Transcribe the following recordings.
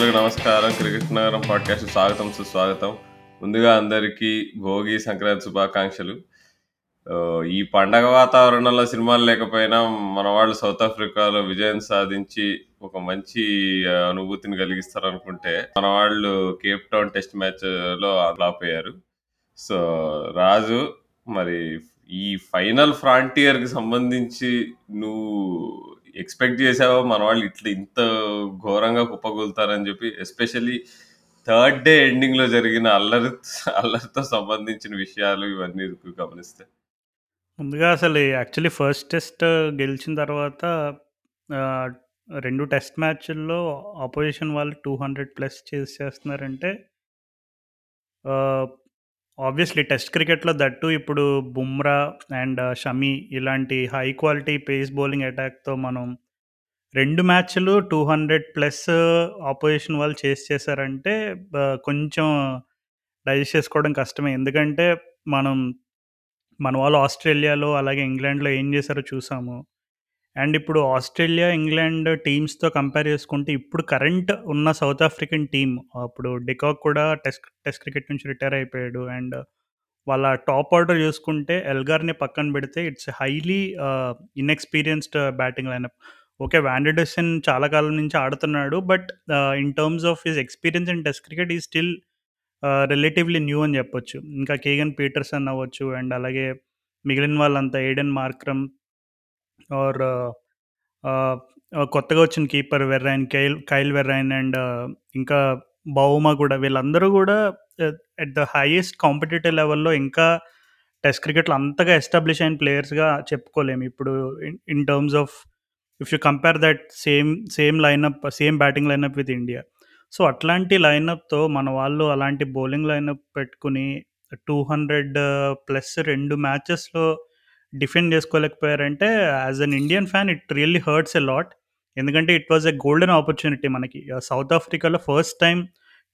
శ్రోతలకు నమస్కారం. క్రికెట్ నగరం పాడ్కాస్ట్ స్వాగతం సుస్వాగతం. ముందుగా అందరికీ భోగి సంక్రాంతి శుభాకాంక్షలు. ఈ పండగ వాతావరణంలో సినిమాలు లేకపోయినా మన వాళ్ళు సౌత్ ఆఫ్రికాలో విజయం సాధించి ఒక మంచి అనుభూతిని కలిగిస్తారు అనుకుంటే మన వాళ్ళు కేప్ టౌన్ టెస్ట్ మ్యాచ్లో అయ్యారు. సో రాజు మరి ఈ ఫైనల్ ఫ్రాంటియర్కి సంబంధించి నువ్వు ఎక్స్పెక్ట్ చేసావా? మన వాళ్ళు ఇట్లా ఇంత ఘోరంగా కుప్పగొలుతారని చెప్పి ఎస్పెషల్లీ థర్డ్ డే ఎండింగ్లో జరిగిన అల్లరి అల్లరితో సంబంధించిన విషయాలు ఇవన్నీ గమనిస్తే. ముందుగా అసలు యాక్చువల్లీ ఫస్ట్ టెస్ట్ గెలిచిన తర్వాత రెండు టెస్ట్ మ్యాచ్ల్లో ఆపోజిషన్ వాళ్ళు టూ హండ్రెడ్ ప్లస్ చేసి చేస్తున్నారంటే ఆబ్వియస్లీ టెస్ట్ క్రికెట్లో దట్టు ఇప్పుడు బుమ్రా అండ్ uh, షమి ఇలాంటి హై క్వాలిటీ పేస్ బౌలింగ్ అటాక్తో మనం రెండు మ్యాచ్లు టూ హండ్రెడ్ ప్లస్ ఆపోజిషన్ వాళ్ళు చేసి చేశారంటే uh, కొంచెం డైజెస్ట్ చేసుకోవడం కష్టమే. ఎందుకంటే మనం మన వాళ్ళు ఆస్ట్రేలియాలో అలాగే ఇంగ్లాండ్లో ఏం చేశారో చూసాము. అండ్ ఇప్పుడు ఆస్ట్రేలియా ఇంగ్లాండ్ టీమ్స్తో కంపేర్ చేసుకుంటే ఇప్పుడు కరెంట్ ఉన్న సౌత్ ఆఫ్రికన్ టీమ్ అప్పుడు డికాక్ కూడా టెస్ట్ టెస్ట్ క్రికెట్ నుంచి రిటైర్ అయిపోయాడు. అండ్ వాళ్ళ టాప్ ఆర్డర్ చూసుకుంటే ఎల్గార్ని పక్కన పెడితే it's highly inexperienced batting lineup okay van der Dussen చాలా కాలం నుంచి ఆడుతున్నాడు but in terms of his experience in test cricket he still relatively new అని చెప్పొచ్చు. ఇంకా కేగన్ పీటర్సన్ అవ్వచ్చు అండ్ అలాగే మిగిలిన వాళ్ళంతా ఏడెన్ మార్క్రమ్ ఆర్ కొత్తగా వచ్చిన keeper Verreynne Kyle Kyle Verreynne and ఇంకా బౌమా కూడా వీళ్ళందరూ కూడా అట్ ద హైయెస్ట్ కాంపిటేటివ్ లెవెల్లో ఇంకా టెస్ట్ క్రికెట్లో అంతగా ఎస్టాబ్లిష్ అయిన ప్లేయర్స్గా చెప్పుకోలేము. ఇప్పుడు in terms of if you compare that same same lineup same batting lineup with India so అట్లాంటి లైనప్తో మన వాళ్ళు అలాంటి బౌలింగ్ లైనప్ పెట్టుకుని టూ హండ్రెడ్ ప్లస్ రెండు మ్యాచెస్లో defend చేసుకోలేకపోయారంటే as an Indian fan it really hurts a lot ఎందుకంటే it was a golden opportunity మనకి. సౌత్ ఆఫ్రికాలో ఫస్ట్ టైం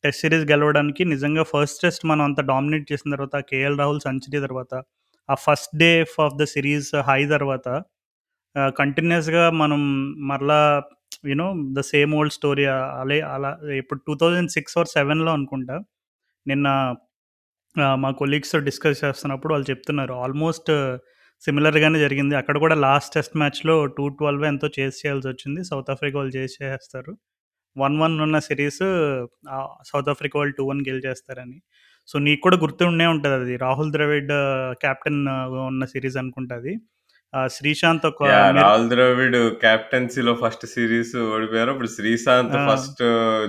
టెస్ట్ సిరీస్ గెలవడానికి నిజంగా ఫస్ట్ టెస్ట్ మనం అంత డామినేట్ చేసిన తర్వాత కేఎల్ రాహుల్ సెంచరీ తర్వాత ఆ first day of the series high తర్వాత కంటిన్యూస్గా మనం మరలా you know the same old story అలే అలా ఇప్పుడు టూ థౌజండ్ సిక్స్ ఆర్ సెవెన్లో అనుకుంటా నిన్న మా కొలీగ్స్ డిస్కస్ చేస్తున్నప్పుడు వాళ్ళు చెప్తున్నారు ఆల్మోస్ట్ సిమిలర్గానే జరిగింది. అక్కడ కూడా లాస్ట్ టెస్ట్ మ్యాచ్లో టూ ట్వెల్వ్ ఎంతో చేసి చేయాల్సి వచ్చింది. సౌత్ ఆఫ్రికా వాళ్ళు చేసి చేస్తారు వన్ వన్ ఉన్న సిరీస్ సౌత్ ఆఫ్రికా వాళ్ళు టూ వన్ గెలిచేస్తారని. సో నీకు కూడా గుర్తుండే ఉంటుంది అది. రాహుల్ ద్రవిడ్ కెప్టెన్ ఉన్న సిరీస్ అనుకుంటుంది శ్రీశాంత్ ఒక రాహుల్ ద్రవిడ్ కెప్టెన్సీలో ఫస్ట్ సిరీస్ ఓడిపోయారు ఇప్పుడు శ్రీశాంత్ ఆ. ఫస్ట్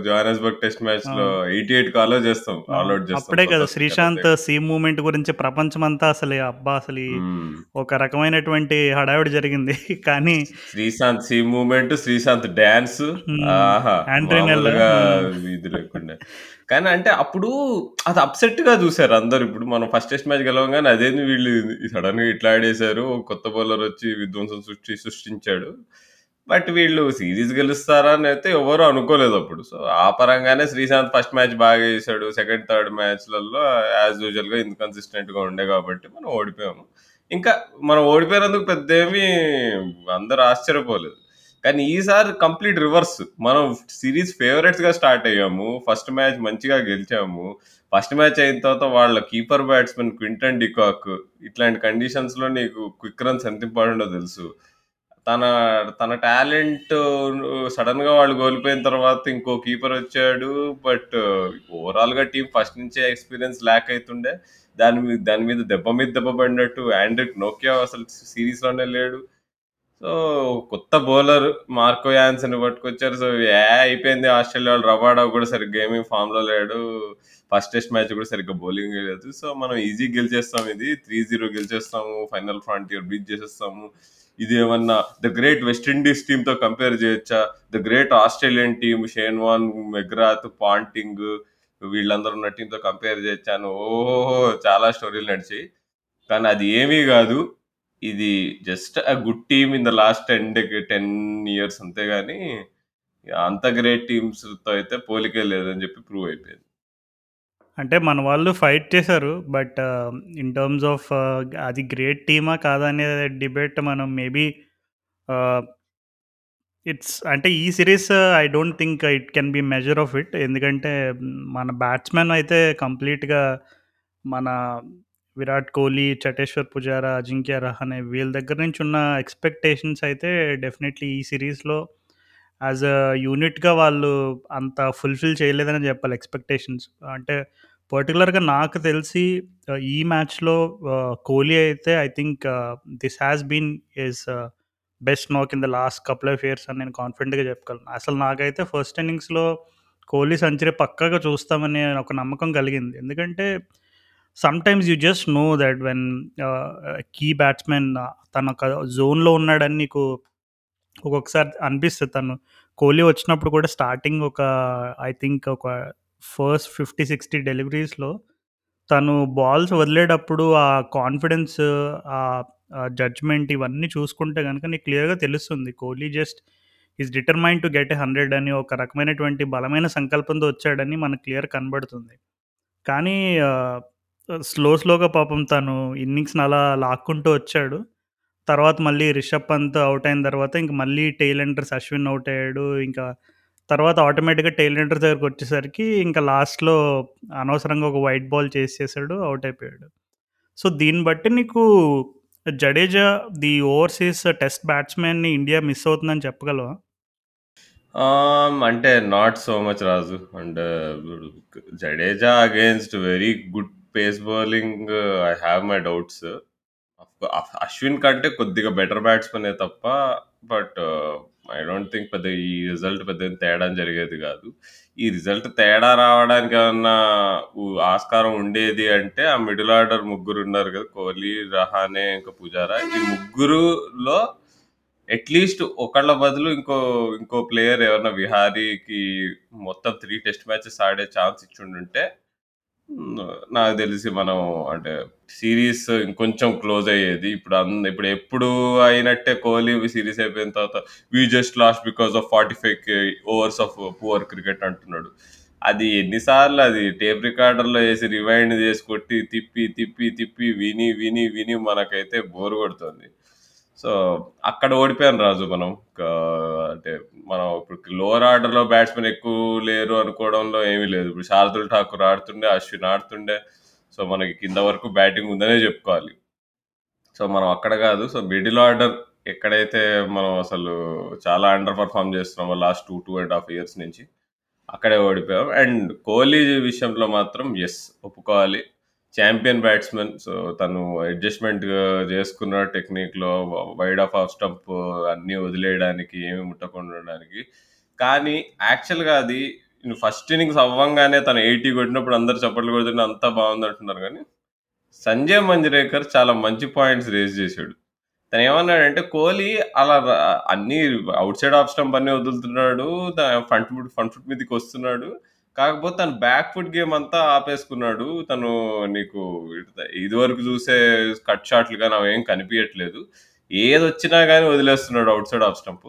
జోహానస్బర్గ్ టెస్ట్ మ్యాచ్లో ఎయిటీ ఎయిట్ కాలో చేస్తాం ఆల్ అవుట్ చేస్తాం అప్పుడే కదా శ్రీశాంత్. సీ మూమెంట్ గురించి ప్రపంచమంతా అసలు అబ్బా అసలు మ్మ్. ఒక రకమైనటువంటి హడావిడి జరిగింది కానీ శ్రీశాంత్ సి మూమెంట్ శ్రీశాంత్ డాన్స్ మ్మ్. ఆహా మ్మ్. ఇది లేకుండా కానీ అంటే అప్పుడు అది అప్సెట్గా చూసారు అందరు. ఇప్పుడు మనం ఫస్ట్ టెస్ట్ మ్యాచ్ గెలవగానే అదేంది వీళ్ళు సడన్గా ఇట్లా ఆడేశారు కొత్త బౌలర్ వచ్చి విధ్వంసం సృష్టి సృష్టించాడు. బట్ వీళ్ళు సిరీస్ గెలుస్తారా అని అయితే ఎవరు అనుకోలేదు అప్పుడు. సో ఆ పరంగానే శ్రీశాంత్ ఫస్ట్ మ్యాచ్ బాగా చేశాడు. సెకండ్ థర్డ్ మ్యాచ్లలో యాజ్ యూజువల్గా ఇన్కన్సిస్టెంట్గా ఉండే కాబట్టి మనం ఓడిపోయాము. ఇంకా మనం ఓడిపోయినందుకు పెద్ద ఏమీ అందరూ ఆశ్చర్యపోలేదు. కానీ ఈసారి కంప్లీట్ రివర్స్. మనం సిరీస్ ఫేవరెట్స్గా స్టార్ట్ అయ్యాము ఫస్ట్ మ్యాచ్ మంచిగా గెలిచాము ఫస్ట్ మ్యాచ్ అయిన తర్వాత వాళ్ళ కీపర్ బ్యాట్స్మెన్ క్వింటన్ డికాక్ ఇట్లాంటి కండిషన్స్లో నీకు క్విక్ రన్స్ ఎంత ఇంపార్టెంటో తెలుసు. తన తన టాలెంట్ సడన్గా వాళ్ళు కోల్పోయిన తర్వాత ఇంకో కీపర్ వచ్చాడు బట్ ఓవరాల్గా టీం ఫస్ట్ నుంచే ఎక్స్పీరియన్స్ ల్యాక్ అవుతుండే దాని మీద దాని మీద దెబ్బ మీద దెబ్బ పడినట్టు ఆండ్రిక్ నోకియా అసలు సిరీస్లోనే లేడు. సో కొత్త బౌలర్ మార్కో యాన్సన్ పట్టుకొచ్చారు. సో ఏ అయిపోయింది ఆస్ట్రేలియా వాళ్ళు రబాడా కూడా సరిగ్గా ఏమీ ఫామ్లో లేడు. ఫస్ట్ టెస్ట్ మ్యాచ్ కూడా సరిగ్గా బౌలింగ్ లేదు. సో మనం ఈజీ గెలిచేస్తాం ఇది. త్రీ జీరో గెలిచేస్తాము. ఫైనల్ ఫ్రాంటియర్ బీట్ చేసేస్తాము. ఇది ఏమన్నా ద గ్రేట్ వెస్టిండీస్ టీమ్తో కంపేర్ చేయొచ్చా? The great Australian team Shane Warne McGrath Ponting వీళ్ళందరూ ఉన్న టీంతో కంపేర్ చేయొచ్చాను ఓహో చాలా స్టోరీలు నడిచాయి. కానీ అది ఏమీ కాదు. ఇది just a good team in the last ten ten years అంతేగాని అంత గ్రేట్ టీమ్స్తో అయితే పోలికే లేదని చెప్పి ప్రూవ్ అయిపోయింది. అంటే మన వాళ్ళు ఫైట్ చేశారు బట్ ఇన్ టర్మ్స్ ఆఫ్ అది గ్రేట్ టీమా కాదా అనే డిబేట్ మనం మేబీ ఇట్స్ అంటే ఈ series I don't think it can be measure of it ఎందుకంటే మన బ్యాట్స్మెన్ అయితే కంప్లీట్గా మన విరాట్ కోహ్లీ చటేశ్వర్ పుజారా అజింక్య రహానే వీళ్ళ దగ్గర నుంచి ఉన్న ఎక్స్పెక్టేషన్స్ అయితే డెఫినెట్లీ ఈ సిరీస్లో యాజ్ అ యూనిట్గా వాళ్ళు అంత ఫుల్ఫిల్ చేయలేదని చెప్పాలి ఎక్స్పెక్టేషన్స్ అంటే పర్టికులర్గా నాకు తెలిసి ఈ మ్యాచ్లో కోహ్లీ అయితే I think this has been his best knock in the last couple of years అని నేను కాన్ఫిడెంట్గా చెప్పగలను. అసలు నాకైతే ఫస్ట్ ఇన్నింగ్స్లో కోహ్లీ సెంచరీ పక్కాగా చూస్తామని ఒక నమ్మకం కలిగింది. ఎందుకంటే sometimes you just know that when key batsmen తన ఒక జోన్లో ఉన్నాడని నీకు ఒక్కొక్కసారి అనిపిస్తుంది. తను కోహ్లీ వచ్చినప్పుడు కూడా స్టార్టింగ్ ఒక ఐ థింక్ ఒక ఫస్ట్ ఫిఫ్టీ సిక్స్టీ డెలివరీస్లో తను బాల్స్ వదిలేటప్పుడు ఆ కాన్ఫిడెన్స్ ఆ జడ్జ్మెంట్ ఇవన్నీ చూసుకుంటే కనుక నీకు క్లియర్గా తెలుస్తుంది. Kohli just is determined to get a hundred అని ఒక రకమైనటువంటి బలమైన సంకల్పంతో వచ్చాడని మనకు క్లియర్ కనబడుతుంది. కానీ స్లో స్లోగా పాపం తను ఇన్నింగ్స్ని అలా లాక్కుంటూ వచ్చాడు. తర్వాత మళ్ళీ రిషబ్ పంత్ అవుట్ అయిన తర్వాత ఇంక మళ్ళీ టెయిల్ ఎండర్స్ అశ్విన్ అవుట్ అయ్యాడు. ఇంకా తర్వాత ఆటోమేటిక్గా టెయిల్ ఎండర్స్ దగ్గరకు వచ్చేసరికి ఇంకా లాస్ట్లో అనవసరంగా ఒక వైట్ బాల్ చేసేసాడు అవుట్ అయిపోయాడు. సో దీన్ని బట్టి నీకు జడేజా ది ఓవర్సీస్ టెస్ట్ బ్యాట్స్మెన్ని ఇండియా మిస్ అవుతుందని చెప్పగలవా? అంటే not so much Raju. And Jadeja against very good pace bowling I have my doubts Ashwin కంటే కొద్దిగా బెటర్ బ్యాట్స్మెన్ తప్ప బట్ ఐ డోంట్ థింక్ పెద్ద ఈ రిజల్ట్ పెద్ద తేడా జరిగేది కాదు. ఈ రిజల్ట్ తేడా రావడానికి ఏమన్నా ఆస్కారం ఉండేది అంటే ఆ మిడిల్ ఆర్డర్ ముగ్గురు ఉన్నారు కదా కోహ్లీ రహానే ఇంకా పుజారా ఈ ముగ్గురులో అట్లీస్ట్ ఒకళ్ళ బదులు ఇంకో ఇంకో ప్లేయర్ ఎవరన్నా విహారీకి మొత్తం త్రీ టెస్ట్ మ్యాచెస్ ఆడే ఛాన్స్ ఇచ్చిండుంటే ఉంటే నాకు తెలిసి మనం అంటే సిరీస్ ఇంకొంచెం క్లోజ్ అయ్యేది. ఇప్పుడు అంద ఇప్పుడు ఎప్పుడు అయినట్టే కోహ్లీ సిరీస్ అయిపోయిన తర్వాత we just lost because of forty five overs of poor cricket అంటున్నాడు. అది ఎన్నిసార్లు అది టేప్ రికార్డర్లో వేసి రివైండ్ చేసి కొట్టి తిప్పి తిప్పి తిప్పి విని విని విని మనకైతే బోర్ కొడుతుంది. సో అక్కడ ఓడిపోయాను రాజు మనం. అంటే మనం ఇప్పుడు లోవర్ ఆర్డర్లో బ్యాట్స్మెన్ ఎక్కువ లేరు అనుకోవడంలో ఏమీ లేదు. ఇప్పుడు శారదుల్ ఠాకూర్ ఆడుతుండే అశ్విన్ ఆడుతుండే. సో మనకి కింద వరకు బ్యాటింగ్ ఉందనే చెప్పుకోవాలి. సో మనం అక్కడ కాదు. సో మిడిల్ ఆర్డర్ ఎక్కడైతే మనం అసలు చాలా అండర్ పర్ఫామ్ చేస్తున్నామో last two two and half years నుంచి అక్కడే ఓడిపోయాం. అండ్ కోహ్లీ విషయంలో మాత్రం ఎస్ ఒప్పుకోవాలి. Champion batsmen. సో తను అడ్జస్ట్మెంట్ చేసుకున్న టెక్నిక్లో వైడ్ ఆఫ్ ఆఫ్ స్టంప్ అన్నీ వదిలేయడానికి ఏమి ముట్టకుండా ఉండడానికి కానీ యాక్చువల్గా అది ఫస్ట్ ఇన్నింగ్స్ అవ్వంగానే తను ఎయిటీ కొట్టినప్పుడు అందరు చప్పట్లు కొడుతుంటే అంతా బాగుంది అంటున్నారు కానీ సంజయ్ మంజరేకర్ చాలా మంచి పాయింట్స్ రేజ్ చేశాడు. తను ఏమన్నాడంటే కోహ్లీ అలా అన్నీ అన్ని అవుట్ సైడ్ ఆఫ్ స్టంప్ అన్ని వదులుతున్నాడు ఫ్రంట్ ఫుట్ ఫ్రంట్ ఫుట్ మీదకి వస్తున్నాడు. కాకపోతే తను బ్యాక్ ఫుట్ గేమ్ అంతా ఆపేసుకున్నాడు. తను నీకు ఇదివరకు చూసే కట్ షాట్లు కానీ ఏం కనిపించట్లేదు ఏది వచ్చినా కానీ వదిలేస్తున్నాడు అవుట్ సైడ్ ఆఫ్ స్టంప్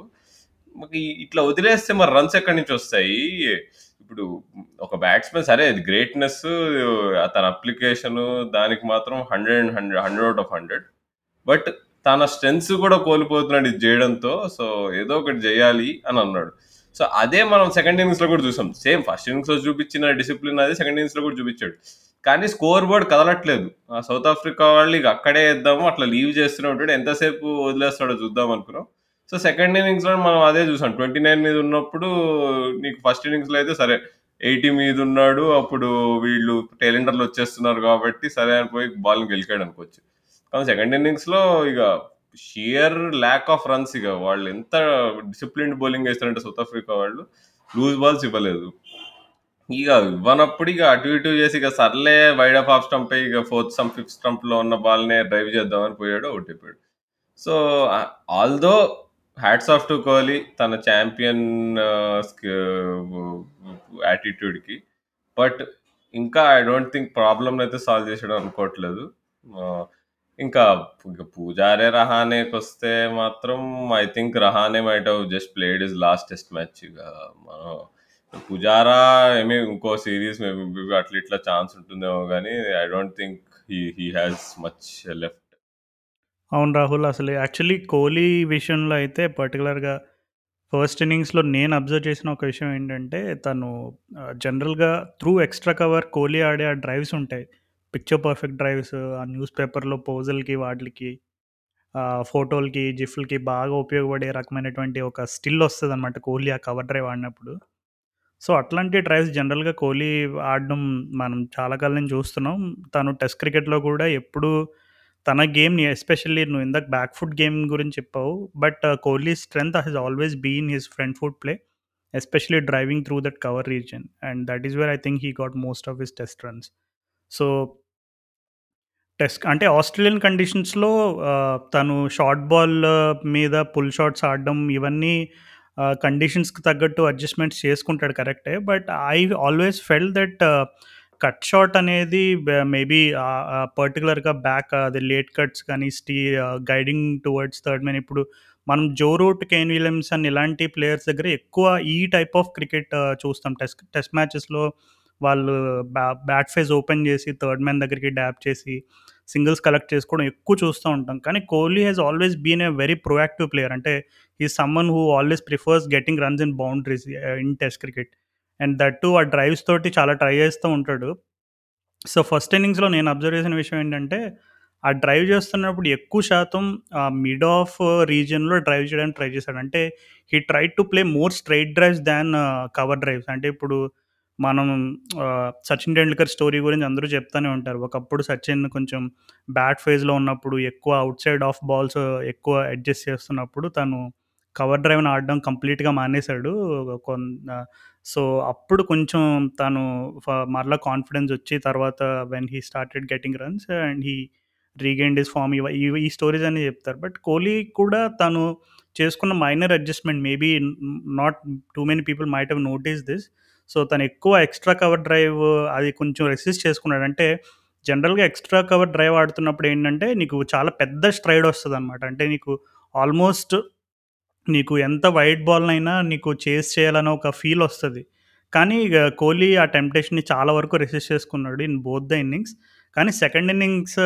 మాకు ఇట్లా వదిలేస్తే మరి రన్స్ ఎక్కడి నుంచి వస్తాయి? ఇప్పుడు ఒక బ్యాట్స్మెన్ సరే అది గ్రేట్నెస్ తన అప్లికేషన్ దానికి మాత్రం hundred hundred hundred out of hundred but తన స్ట్రెంగ్స్ కూడా కోల్పోతున్నాడు ఇది చేయడంతో సో ఏదో ఒకటి చేయాలి అని అన్నాడు. సో అదే మనం సెకండ్ ఇన్నింగ్స్లో కూడా చూసాం. సేమ్ ఫస్ట్ ఇన్నింగ్స్లో చూపించిన డిసిప్లిన్ అదే సెకండ్ ఇన్నింగ్స్లో కూడా చూపించాడు. కానీ స్కోర్ బోర్డ్ కదలట్లేదు. ఆ సౌత్ ఆఫ్రికా వాళ్ళు ఇక అక్కడే వేద్దాము అట్లా లీవ్ చేస్తూనే ఉంటాడు. ఎంతసేపు వదిలేస్తాడో చూద్దాం అనుకున్నాం. సో సెకండ్ ఇన్నింగ్స్లో మనం అదే చూసాం. ట్వంటీ నైన్ మీద ఉన్నప్పుడు నీకు ఫస్ట్ ఇన్నింగ్స్లో అయితే సరే ఎయిటీ మీద ఉన్నాడు. అప్పుడు వీళ్ళు టైలెండర్లు వచ్చేస్తున్నారు కాబట్టి సరే అని పోయి బాల్ గెలికాడు అనుకోవచ్చు. కానీ సెకండ్ ఇన్నింగ్స్లో ఇక షియర్ ల్యాక్ ఆఫ్ రన్స్ ఇక. వాళ్ళు ఎంత డిసిప్లిన్డ్ బౌలింగ్ వేస్తారంటే సౌత్ ఆఫ్రికా వాళ్ళు లూజ్ బాల్స్ ఇవ్వలేదు. ఇక ఇవ్వనప్పుడు ఇక అటు ఇటు చేసి ఇక సర్లే వైడ్ ఆఫ్ హాఫ్ స్టంప్ ఇక ఫోర్త్ స్టంప్ ఫిఫ్త్ స్టంప్లో ఉన్న బాల్ నే డ్రైవ్ చేద్దామని పోయాడు అవుట్ అయిపోయాడు so although hats off to Kohli తన ఛాంపియన్ యాటిట్యూడ్కి బట్ ఇంకా ఐ డోంట్ థింక్ ప్రాబ్లమ్ అయితే సాల్వ్ చేసాడు అనుకోవట్లేదు. ఇంకా ఇక పూజారే రహానేకి వస్తే మాత్రం I think Rahane might just played his last test match ఇక మనం పుజారా ఏమి ఇంకో సిరీస్ మేబీ అట్లా ఇట్లా ఛాన్స్ ఉంటుందేమో కానీ I don't think he he has much left అవును రాహుల్ అసలు యాక్చువల్లీ కోహ్లీ విషయంలో అయితే పర్టికులర్గా ఫస్ట్ ఇన్నింగ్స్‌లో నేను అబ్జర్వ్ చేసిన ఒక విషయం ఏంటంటే, తను జనరల్‌గా త్రూ ఎక్స్‌ట్రా కవర్ కోహ్లీ ఆడే ఆ డ్రైవ్స్ ఉంటాయి. పిక్చర్ పర్ఫెక్ట్ డ్రైవ్స్ ఆ న్యూస్ పేపర్‌లో పోజులకి వాటికి ఫోటోలకి, జిఫ్‌లకి బాగా ఉపయోగపడే రకమైనటువంటి ఒక స్టిల్ వస్తుంది అనమాట కోహ్లీ ఆ కవర్ డ్రైవ్ ఆడినప్పుడు. సో, అట్లాంటి డ్రైవ్స్ జనరల్‌గా కోహ్లీ ఆడడం మనం చాలా కాలం నుంచి చూస్తున్నాం. తను టెస్ట్ క్రికెట్‌లో కూడా ఎప్పుడూ తన గేమ్‌ని ఎస్పెషల్లీ నువ్వు ఇందాక బ్యాక్ ఫుట్ గేమ్ గురించి చెప్పావు. But Kohli strength he's always been his front foot play. Especially driving through that cover region and that is where I think he got most of his test runs. So test అంటే Australian కండిషన్స్‌లో ఆహ్, తను short ball మీద pull shots ఆడడం ఇవన్నీ ఆహ్, కండిషన్స్‌కి తగ్గట్టు అడ్జస్ట్‌మెంట్స్ చేసుకుంటాడు కరెక్టే. But I always felt that cut shot అనేది బ మేబీ ఆహ్, ఆహ్, పర్టిక్యులర్‌గా బ్యాక్ అది లేట్ కట్స్ కానీ స్టీ ఆహ్, గైడింగ్ టువర్డ్స్ థర్డ్ మ్యాన్ ఇప్పుడు మనం జో రూట్, కేన్ విలియమ్సన్ ఇలాంటి ప్లేయర్స్ దగ్గర ఎక్కువ ఈ టైప్ ఆఫ్ క్రికెట్ చూస్తాం. టెస్ట్ టెస్ట్ మ్యాచెస్‌లో వాళ్ళు బ్యా బ్యాట్ ఫేస్ ఓపెన్ చేసి థర్డ్ మ్యాన్ దగ్గరికి డ్యాప్ చేసి సింగిల్స్ కలెక్ట్ చేసుకోవడం ఎక్కువ చూస్తూ ఉంటాం. కానీ Kohli has always been a very proactive player. అంటే ఈ someone who always prefers getting runs in boundaries in test cricket. And that too ఆ డ్రైవ్స్ తోటి చాలా ట్రై చేస్తూ ఉంటాడు. సో, ఫస్ట్ ఇన్నింగ్స్‌లో నేను అబ్జర్వ్ చేసిన విషయం ఏంటంటే, ఆ డ్రైవ్ చేస్తున్నప్పుడు ఎక్కువ శాతం మిడ్ ఆఫ్ రీజియన్‌లో డ్రైవ్ చేయడానికి ట్రై చేశాడు. అంటే he tried to play more straight drives than cover drives. అంటే ఇప్పుడు మనం సచిన్ టెండూల్కర్ స్టోరీ గురించి అందరూ చెప్తూనే ఉంటారు. ఒకప్పుడు సచిన్ కొంచెం బ్యాట్ ఫేజ్‌లో ఉన్నప్పుడు ఎక్కువ అవుట్ సైడ్ ఆఫ్ బాల్స్ ఎక్కువ అడ్జస్ట్ చేస్తున్నప్పుడు తను కవర్ డ్రైవ్‌ని ఆడడం కంప్లీట్‌గా మానేశాడు. కొన్ సో, అప్పుడు కొంచెం తను మరలా కాన్ఫిడెన్స్ వచ్చి తర్వాత when he started getting runs and he regained his form ఇవ ఇవి ఈ స్టోరీస్ అని చెప్తారు. బట్ కోహ్లీ కూడా తను చేసుకున్న minor adjustment maybe not too many people might have notice this. So, తను ఎక్కువ ఎక్స్‌ట్రా కవర్ డ్రైవ్ అది కొంచెం రెసిస్ట్ చేసుకున్నాడు. అంటే జనరల్‌గా ఎక్స్‌ట్రా కవర్ డ్రైవ్ ఆడుతున్నప్పుడు ఏంటంటే, నీకు చాలా పెద్ద స్ట్రైడ్ వస్తుంది అనమాట అంటే నీకు ఆల్మోస్ట్ నీకు ఎంత వైడ్ బాల్‌నైనా నీకు చేస్ చేయాలని ఒక ఫీల్ వస్తుంది కానీ కోహ్లీ ఆ టెంప్టేషన్‌ని చాలా వరకు రెసిస్ట్ చేసుకున్నాడు ఇన్ బోత్ ద ఇన్నింగ్స్. కానీ సెకండ్ ఇన్నింగ్స్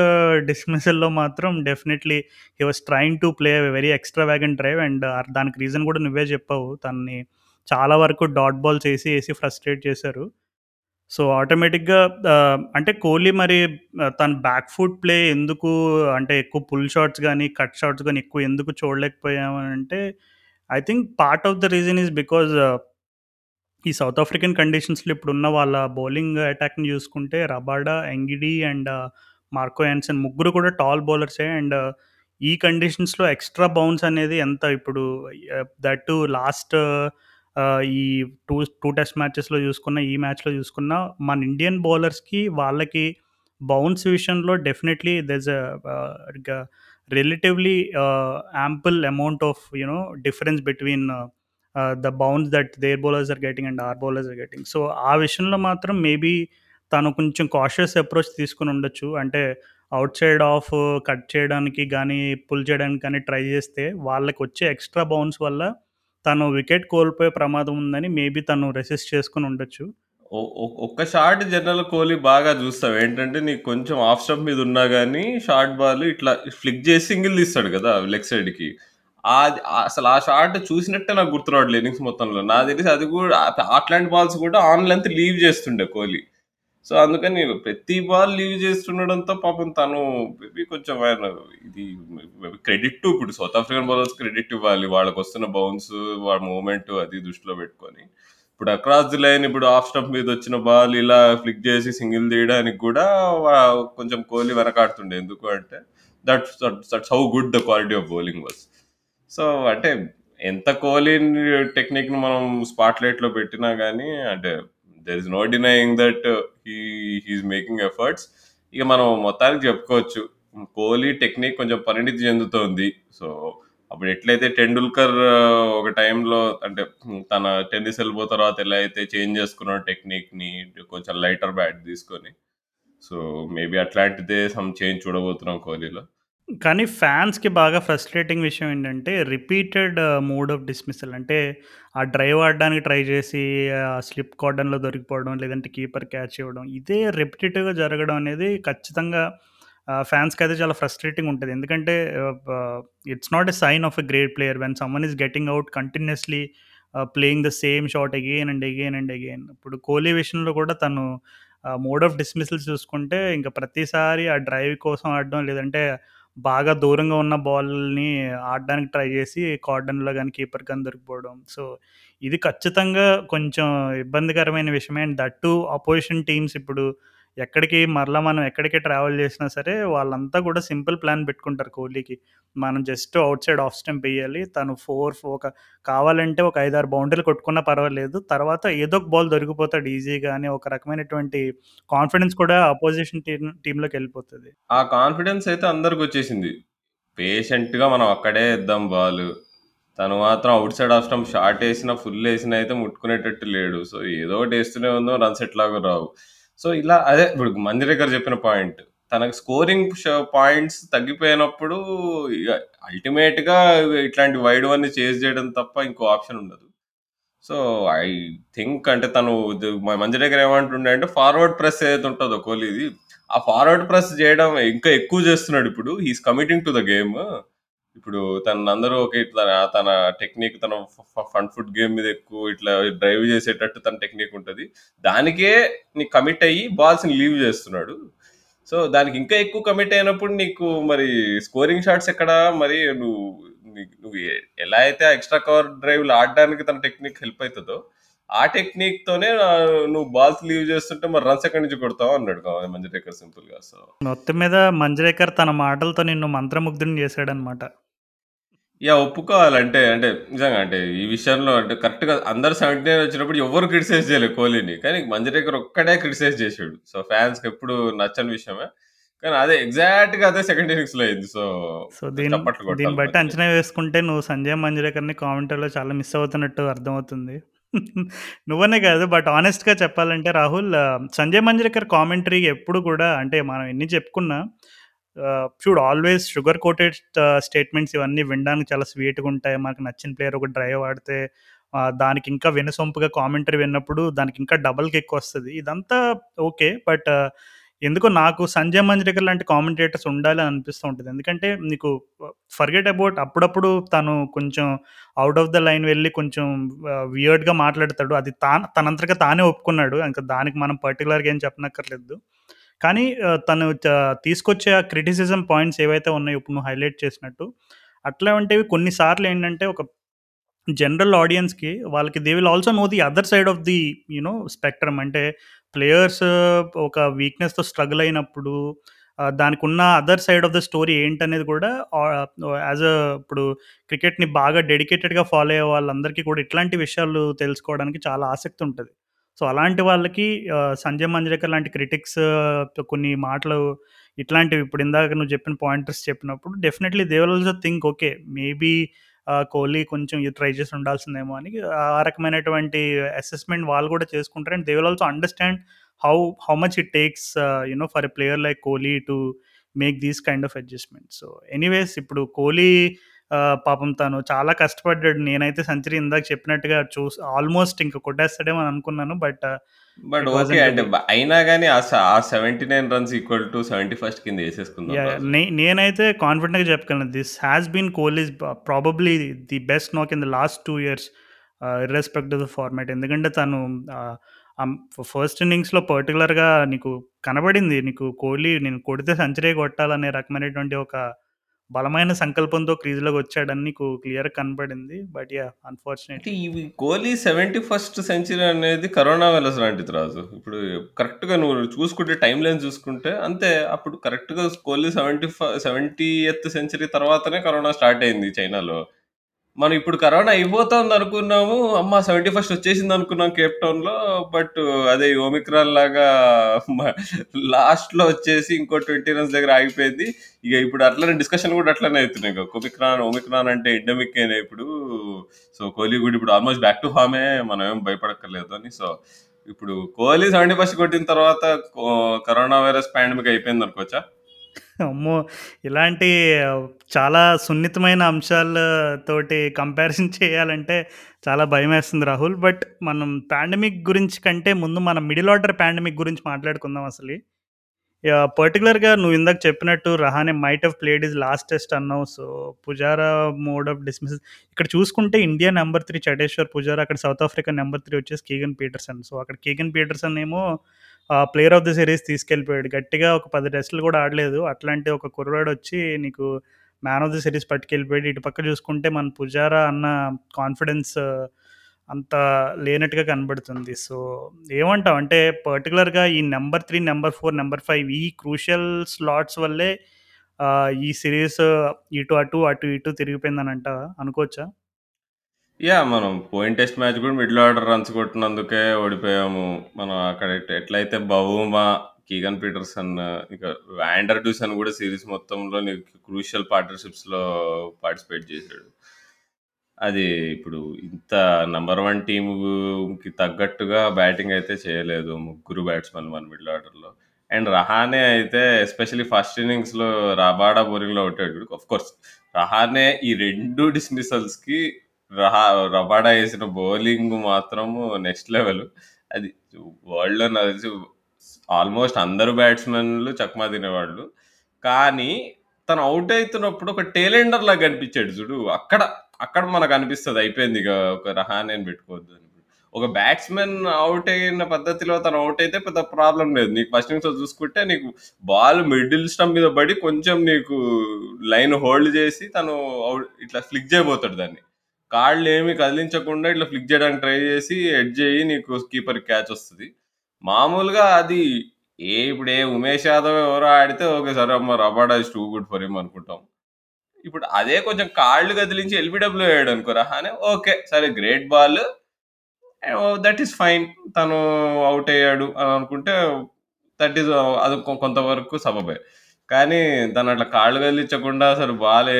డిస్మిసల్‌లో మాత్రం definitely he was trying to play very extra wagon drive and దానికి రీజన్ కూడా నువ్వే చెప్పావు. తనని చాలా వరకు డాట్ బాల్స్ చేసి వేసి ఫ్రస్ట్రేట్ చేశారు. సో, ఆటోమేటిక్‌గా అంటే కోహ్లీ మరి తన బ్యాక్ ఫుట్ ప్లే ఎందుకు అంటే ఎక్కువ పుల్ షాట్స్ కానీ కట్ షాట్స్ కానీ ఎక్కువ ఎందుకు చూడలేకపోయామంటే I think part of the reason is because ఈ సౌత్ ఆఫ్రికన్ కండిషన్స్‌లో ఇప్పుడున్న వాళ్ళ బౌలింగ్ అటాక్‌ని చూసుకుంటే Rabada, Ngidi and Marco Jansen ముగ్గురు కూడా టాల్ బౌలర్సే అండ్ ఈ కండిషన్స్‌లో ఎక్స్‌ట్రా బౌన్స్ అనేది ఎంత ఇప్పుడు దట్ లాస్ట్ ఈ 2, 2 టెస్ట్ మ్యాచెస్‌లో చూసుకున్న, ఈ మ్యాచ్‌లో చూసుకున్న మన ఇండియన్ బౌలర్స్‌కి వాళ్ళకి బౌన్స్ విషయంలో డెఫినెట్‌లీ దెస్ గ relatively ample amount of you know difference between the bounce that their bowlers are getting and our bowlers are getting so, ఆ విషయంలో మాత్రం మేబీ తను కొంచెం కాషియస్ అప్రోచ్ తీసుకుని ఉండొచ్చు. అంటే అవుట్ సైడ్ ఆఫ్ కట్ చేయడానికి కానీ పుల్ చేయడానికి కానీ ట్రై చేస్తే వాళ్ళకొచ్చే ఎక్స్‌ట్రా బౌన్స్ వల్ల తను వికెట్ కోల్పోయే ప్రమాదం ఉందని మేబీ తను రెసిస్ట్ చేసుకుని ఉండొచ్చు. ఒక్క షాట్ జనరల్ కోహ్లీ బాగా చూస్తావు ఏంటంటే నీకు కొంచెం ఆఫ్ స్టంప్ మీద ఉన్నా కానీ షార్ట్ బాల్ ఇట్లా ఫ్లిక్ చేసి సింగిల్ తీస్తాడు కదా! లెగ్ సైడ్‌కి. అసలు ఆ షాట్ చూసినట్టే నాకు గుర్తు ఇన్నింగ్స్ మొత్తంలో. నాకు తెలిసి అది కూడా అట్లాంటి బాల్స్ కూడా ఆన్ లెంత్ లీవ్ చేస్తుండే కోహ్లీ. సో, అందుకని ప్రతి బాల్ లీవ్ చేస్తుండడంతో పాపం తను మేబీ కొంచెం ఆయన ఇది క్రెడిట్ ఇప్పుడు సౌత్ ఆఫ్రికన్ బౌలర్స్ క్రెడిట్ ఇవ్వాలి. వాళ్ళకి వస్తున్న బౌన్స్, వాళ్ళ మూమెంట్ అది దృష్టిలో పెట్టుకొని. ఇప్పుడు అక్రాస్ ది లైన్ ఇప్పుడు ఆఫ్ స్టంప్ మీద వచ్చిన బాల్ ఇలా ఫ్లిక్ చేసి సింగిల్ తీయడానికి కూడా కొంచెం కోహ్లీ వెనకాడుతుండే. ఎందుకు అంటే that's that's how good the quality of bowling was. So, అంటే ఎంత కోహ్లీ టెక్నిక్‌ని మనం స్పాట్ లైట్‌లో పెట్టినా కానీ అంటే there is no denying that he he's making efforts. ఇక మనం మొత్తానికి చెప్పుకోవచ్చు. కోహ్లీ టెక్నిక్ కొంచెం పరిణితి చెందుతోంది. సో, అప్పుడు ఎట్లయితే టెండూల్కర్ ఒక టైంలో అంటే తన టెన్నిస్ ఎల్బో తర్వాత ఎలా అయితే చేంజ్ చేసుకున్నాడో టెక్నిక్‌ని కొంచెం లైటర్ బ్యాట్ తీసుకొని. సో, మేబీ అట్లాంటిదే సమ్ చేంజ్ చూడబోతున్నాం కోహ్లీలో. కానీ ఫ్యాన్స్‌కి బాగా ఫ్రస్ట్రేటింగ్ విషయం ఏంటంటే రిపీటెడ్ మోడ్ ఆఫ్ డిస్మిసల్. అంటే ఆ డ్రైవ్ ఆడడానికి ట్రై చేసి ఆహ్, స్లిప్ కార్డన్‌లో దొరికిపోవడం, లేదంటే కీపర్ క్యాచ్ ఇవ్వడం. ఇదే రిపిటేటివ్‌గా జరగడం అనేది ఖచ్చితంగా ఆహ్, ఫ్యాన్స్‌కైతే చాలా ఫ్రస్ట్రేటింగ్ ఉంటది. ఎందుకంటే ఆహ్, బ it's not a sign of a great player when someone is getting out continuously ah, playing the same shot again and again and again. ఇప్పుడు కోహ్లీ విషయంలో కూడా తను ఆహ్, మోడ్ ఆఫ్ డిస్మిసల్స్ చూసుకుంటే ఇంక ప్రతిసారి ఆ డ్రైవ్ కోసం ఆడడం లేదంటే బాగా దూరంగా ఉన్న బాల్‌ని ఆడడానికి ట్రై చేసి కార్డన్‌లో కానీ కీపర్ కానీ దొరికిపోవడం. సో, ఇది ఖచ్చితంగా కొంచెం ఇబ్బందికరమైన విషయమే. And that to opposition teams ఇప్పుడు ఎక్కడికి మరలా మనం ఎక్కడికి ట్రావెల్ చేసినా సరే వాళ్ళంతా కూడా సింపుల్ ప్లాన్ పెట్టుకుంటారు కోహ్లీకి. మనం just outside off stump వేయాలి తను ఫోర్ ఒక కావాలంటే ఒక 5, 6 బౌండరీలు కొట్టుకున్నా పర్వాలేదు. తర్వాత ఏదో ఒక బాల్ దొరికిపోతాడు ఈజీగా అని ఒక రకమైనటువంటి కాన్ఫిడెన్స్ కూడా అపోజిషన్ టీంలోకి వెళ్ళిపోతుంది ఆ కాన్ఫిడెన్స్ అయితే అందరికి వచ్చేసింది పేషెంట్‌గా మనం అక్కడే ఇద్దాం బాల్ తను మాత్రం outside off stump short వేసినా ఫుల్ వేసినా అయితే ముట్టుకునేటట్టు లేడు. సో, ఏదో ఒకటి ఏస్తూనే ఉందో రన్స్ ఎట్లాగో రావు. సో, ఇలా అదే ఇప్పుడు మంజ్రేకర్ చెప్పిన పాయింట్. తనకు స్కోరింగ్ పాయింట్స్ తగ్గిపోయినప్పుడు అల్టిమేట్ అల్టిమేట్‌గా ఇట్లాంటి వైడ్ వన్ చేజ్ చేయడం తప్ప ఇంకో ఆప్షన్ ఉండదు. సో, ఐ థింక్ అంటే తను మంచి దగ్గర ఏమంటుండే అంటే ఫార్వర్డ్ ప్రెస్ ఏదైతే ఉంటుందో కోహ్లీది, ఆ ఫార్వర్డ్ ప్రెస్ చేయడం ఇంకా ఎక్కువ చేస్తున్నాడు ఇప్పుడు. He's is committing to the game. ఇప్పుడు తననందరూ ఒక ఇట్లా తన టెక్నిక్ తన ఫ ఫ ఫ్రంట్ ఫుట్ గేమ్ మీద ఎక్కువ ఇట్లా డ్రైవ్ చేసేటట్టు తన టెక్నిక్ ఉంటుంది దానికే నీ కమిట్ అయ్యి బాల్స్‌ని లీవ్ చేస్తున్నాడు. సో, దానికి ఇంకా ఎక్కువ కమిట్ అయినప్పుడు నీకు మరి స్కోరింగ్ షాట్స్ ఎక్కడ? మరి నువ్వు నువ్వు ఎలా అయితే ఎక్స్‌ట్రా కవర్ డ్రైవ్‌లు ఆడడానికి తన టెక్నిక్ హెల్ప్ అవుతుందో ఆ టెక్నిక్ తోనే నువ్వు బాల్స్ లీవ్ చేస్తుంటే మరి రన్స్ ఎక్కడి నుంచి కొడతావు అన్నాడు మంజరేకర్ సింపుల్గా సో మొత్తం మీద మంజరేకర్ తన మాటలతో నిన్ను మంత్రముగ్ధుని చేశాడనమాట. యాహ్! ఒప్పుకోవాలి. అంటే, నిజంగా అంటే ఈ విషయంలో అంటే కరెక్ట్‌గా అందరూ 79 వచ్చినప్పుడు ఎవ్వరు క్రిటిసైజ్ చేయలే కోహ్లీని. కానీ మంజ్రేకర్ ఒక్కడే క్రిటిసైజ్ చేసాడు. సో, ఫ్యాన్స్‌కి ఎప్పుడు నచ్చని విషయమే. కానీ అదే ఎగ్జాక్ట్‌గా అదే సెకండ్ ఇన్నింగ్స్‌లో అయింది. సో, సో, చప్పట్లు దీన్ని కొట్టాలి బట్టి. అంచనా వేసుకుంటే నువ్వు సంజయ్ మంజ్రేకర్‌ని కామెంటరీలో చాలా మిస్ అవుతున్నట్టు అర్థమవుతుంది. నువ్వనే కాదు బట్ హానెస్ట్‌గా చెప్పాలంటే రాహుల్ సంజయ్ మంజ్రేకర్ కామెంటరీ ఎప్పుడు కూడా అంటే మనం ఎన్ని చెప్పుకున్నా చూడు ఆల్వేస్ షుగర్ కోటెడ్ స్టేట్మెంట్స్ ఇవన్నీ వినడానికి చాలా స్వీట్‌గా ఉంటాయి. మనకు నచ్చిన ప్లేయర్ ఒక డ్రైవ్ ఆడితే దానికి ఇంకా వినసొంపుగా కామెంటరీ విన్నప్పుడు దానికి ఇంకా డబుల్ కిక్ వస్తుంది ఇదంతా ఓకే. బట్ ఎందుకో నాకు సంజయ్ మంజ్రికర్ లాంటి కామెంటేటర్స్ ఉండాలి అనిపిస్తూ ఉంటుంది ఎందుకంటే నీకు ఫర్గెట్ అబౌట్ అప్పుడప్పుడు తను కొంచెం అవుట్ ఆఫ్ ద లైన్ వెళ్ళి కొంచెం వియర్డ్‌గా మాట్లాడతాడు. అది తా తనంతటగా తానే ఒప్పుకున్నాడు. ఇంకా దానికి మనం పర్టిక్యులర్‌గా ఏం చెప్పనక్కర్లేదు. కానీ తను తీసుకొచ్చే ఆ క్రిటిసిజం పాయింట్స్ ఏవైతే ఉన్నాయో ఇప్పుడు నువ్వు హైలైట్ చేసినట్టు, అట్లాంటివి కొన్నిసార్లు ఏంటంటే ఒక జనరల్ ఆడియన్స్‌కి వాళ్ళకి they will also know the other side of the you know spectrum. అంటే ప్లేయర్స్ ఒక వీక్‌నెస్‌తో స్ట్రగుల్ అయినప్పుడు దానికి దానికున్న other side of the story ఏంటనేది కూడా యాజ్ అ ఇప్పుడు క్రికెట్‌ని బాగా డెడికేటెడ్‌గా ఫాలో అయ్యే వాళ్ళందరికీ కూడా ఇట్లాంటి విషయాలు తెలుసుకోవడానికి చాలా ఆసక్తి ఉంటుంది సో, అలాంటి వాళ్ళకి ఆహ్, సంజయ్ మంజ్రేకర్ లాంటి క్రిటిక్స్ కొన్ని మాటలు ఇట్లాంటివి ఇప్పుడు ఇందాక నువ్వు చెప్పిన పాయింటర్స్ చెప్పినప్పుడు definitely they will also think okay. Maybe ah, Kohli కొంచెం ఇది ట్రై చేసి ఉండాల్సిందేమో అని ఆ రకమైనటువంటి అసెస్మెంట్ వాళ్ళు కూడా చేసుకుంటారు. And they will also understand how how much it takes you know for a player like Kohli to make these kind of adjustments. So, anyways ఇప్పుడు కోహ్లీ పాపం తను చాలా కష్టపడ్డాడు. నేనైతే సెంచరీ ఇందాక చెప్పినట్టుగా చూసి ఆల్మోస్ట్ ఇంక కొట్టేస్తాడేమో అని అనుకున్నాను. But but it okay. To అంటే అయినా గాని ఆ స ఆ 79 రన్స్ ఈక్వల్ టు 71 కింద ఏసేసుకుందాం యాహ్! రాజు. నే నేనైతే కాన్ఫిడెంట్‌గా చెప్పగలను. This has been Kohli's probably the best knock in the last 2 years irrespective of the format. ఎందుకంటే తను ఫస్ట్ ఇన్నింగ్స్‌లో పర్టిక్యులర్‌గా నీకు కనబడింది. నీకు కోహ్లీ నేను కొడితే సెంచరీ కొట్టాలనే రకమైనటువంటి ఒక బలమైన సంకల్పంతో క్రీజ్‌లోకి వచ్చాడని నీకు క్లియర్‌గా కనపడింది. But yeah! అంటే అన్‌ఫార్చునేట్‌లీ ఇవి కోహ్లీ 71స్ట్ సెంచరీ అనేది కరోనా వైరస్ లాంటిది రాజు. ఇప్పుడు కరెక్ట్‌గా నువ్వు చూసుకుంటే టైమ్ లైన్ చూసుకుంటే అంతే. అప్పుడు కరెక్ట్‌గా కోహ్లీ 70 ఫ 70థ్ సెంచరీ తర్వాతనే కరోనా స్టార్ట్ అయింది చైనాలో. మనం ఇప్పుడు కరోనా అయిపోతుంది అనుకున్నాము. అమ్మ 71st వచ్చేసింది అనుకున్నాం కేప్ టౌన్‌లో. బట్ అదే ఒమిక్రాన్ లాగా లాస్ట్ లాస్ట్‌లో వచ్చేసి ఇంకో 20 రన్స్ దగ్గర ఆగిపోయింది. ఇక ఇప్పుడు అట్లనే డిస్కషన్ కూడా అట్లనే అవుతున్నాయి ఇగ ఒమిక్రాన్, ఒమిక్రాన్ అంటే అయినా ఇప్పుడు. సో, కోహ్లీ కూడా ఇప్పుడు ఆల్మోస్ట్ బ్యాక్ టు ఫార్మే మనం ఏం భయపడక్కర్లేదు అని. సో, ఇప్పుడు కోహ్లీ 71st కొట్టిన తర్వాత కరోనా వైరస్ పాండమిక్ అయిపోయింది అనుకోవచ్చా? అమ్మో! ఇలాంటి చాలా సున్నితమైన అంశాలతోటి కంపారిజన్ చేయాలంటే చాలా భయమేస్తుంది రాహుల్. బట్ మనం పాండమిక్ గురించి కంటే ముందు మనం మిడిల్ ఆర్డర్ పాండమిక్ గురించి మాట్లాడుకుందాం అసలు యాహ్! పర్టిక్యులర్‌గా నువ్వు ఇందాక చెప్పినట్టు Rahane might have played his last test అన్నావు. So, Pujara mode of dismiss ఇక్కడ చూసుకుంటే ఇండియా నంబర్ 3 చటేశ్వర్ పుజారా, అక్కడ సౌత్ ఆఫ్రికా నంబర్ 3 వచ్చేసి కీగన్ పీటర్సన్. సో, అక్కడ కీగన్ పీటర్సన్ ఏమో ఆహ్, ప్లేయర్ ఆఫ్ ది సీరీస్ తీసుకెళ్ళిపోయాడు. గట్టిగా ఒక 10 టెస్టులు కూడా ఆడలేదు. అట్లాంటి ఒక కుర్రాడొచ్చి నీకు మ్యాన్ ఆఫ్ ది సీరీస్ పట్టుకెళ్ళిపోయాడు. ఇటు పక్క చూసుకుంటే మన పుజారా అన్న కాన్ఫిడెన్స్ అంత లేనట్టుగా కనబడుతుంది. సో, ఏమంటాం అంటే పర్టికులర్గా ఈ number three number four number five ఈ క్రూషియల్ స్లాట్స్ వల్లే ఈ సిరీస్ ఇటు అటు, అటు ఇటు తిరిగిపోయిందని అంట అనుకోవచ్చా? యా మనం పోయిన టెస్ట్ మ్యాచ్ కూడా మిడిల్ ఆర్డర్ రన్స్ కొట్టినందుకే ఓడిపోయాము. మనం అక్కడ ఎట్లయితే బహుమా కీగన్ పీటర్సన్, ఇక వ్యాండర్ డ్యూసన్ కూడా సిరీస్ మొత్తంలో నీకు క్రూషియల్ పార్ట్నర్‌షిప్స్‌లో పార్టిసిపేట్ చేశాడు. అది ఇప్పుడు ఇంత నంబర్ 1 టీమ్‌కి తగ్గట్టుగా బ్యాటింగ్ అయితే చేయలేదు. ముగ్గురు బ్యాట్స్మెన్ మన మిడిల్ ఆర్డర్‌లో. అండ్ రహానే అయితే ఎస్పెషల్లీ ఫస్ట్ ఇన్నింగ్స్‌లో రబాడా బౌలింగ్‌లో కొట్టాడు చూడు. ఆఫ్‌కోర్స్ రహానే ఈ 2 డిస్మిసల్స్‌కి రహా రబాడా ఏసిన బౌలింగ్ మాత్రము నెక్స్ట్ లెవెల్. అది వరల్డ్‌లో నాకు తెలిసి ఆల్మోస్ట్ అందరు బ్యాట్స్‌మెన్‌లు చక్మా తినేవాళ్ళు. కానీ తను ఔట్ అయితున్నప్పుడు ఒక టెయిల్ ఎండర్ లాగా కనిపించాడు చూడు. అక్కడ అక్కడ మనకు అనిపిస్తుంది అయిపోయింది ఇక ఒక రహానెని పెట్టుకోవద్దు అని. ఒక బ్యాట్స్‌మెన్ అవుట్ అయిన పద్ధతిలో తను అవుట్ అయితే పెద్ద ప్రాబ్లమ్ లేదు. నీకు ఫస్ట్ ఇన్నింగ్స్ చూసుకుంటే నీకు బాల్ మిడిల్ స్టంప్ మీద పడి కొంచెం నీకు లైన్ హోల్డ్ చేసి తను ఇట్లా ఫ్లిక్ చేయబోతాడు దాన్ని. కాళ్ళు ఏమి కదిలించకుండా ఇట్లా ఫ్లిక్ చేయడానికి ట్రై చేసి ఎడ్జ్ చేయి నీకు కీపర్ క్యాచ్ వస్తుంది మామూలుగా అది ఏ ఇప్పుడు ఏ ఉమేష్ యాదవ్ ఎవరో ఆడితే ఓకే. సరే అమ్మ Rabada is too good for him అనుకుంటాం. ఇప్పుడు అదే కొంచెం కాళ్ళు కదిలించి ఎల్బిడబ్ల్యూ అయ్యాడు అనుకో రహానె ఓకే. సరే great ball. That is fine. తను అవుట్ అయ్యాడు అని అనుకుంటే దట్ ఈస్ అది కొంతవరకు సబబే. కానీ తను అట్లా కాళ్ళు కదిలించకుండా అసలు బాలే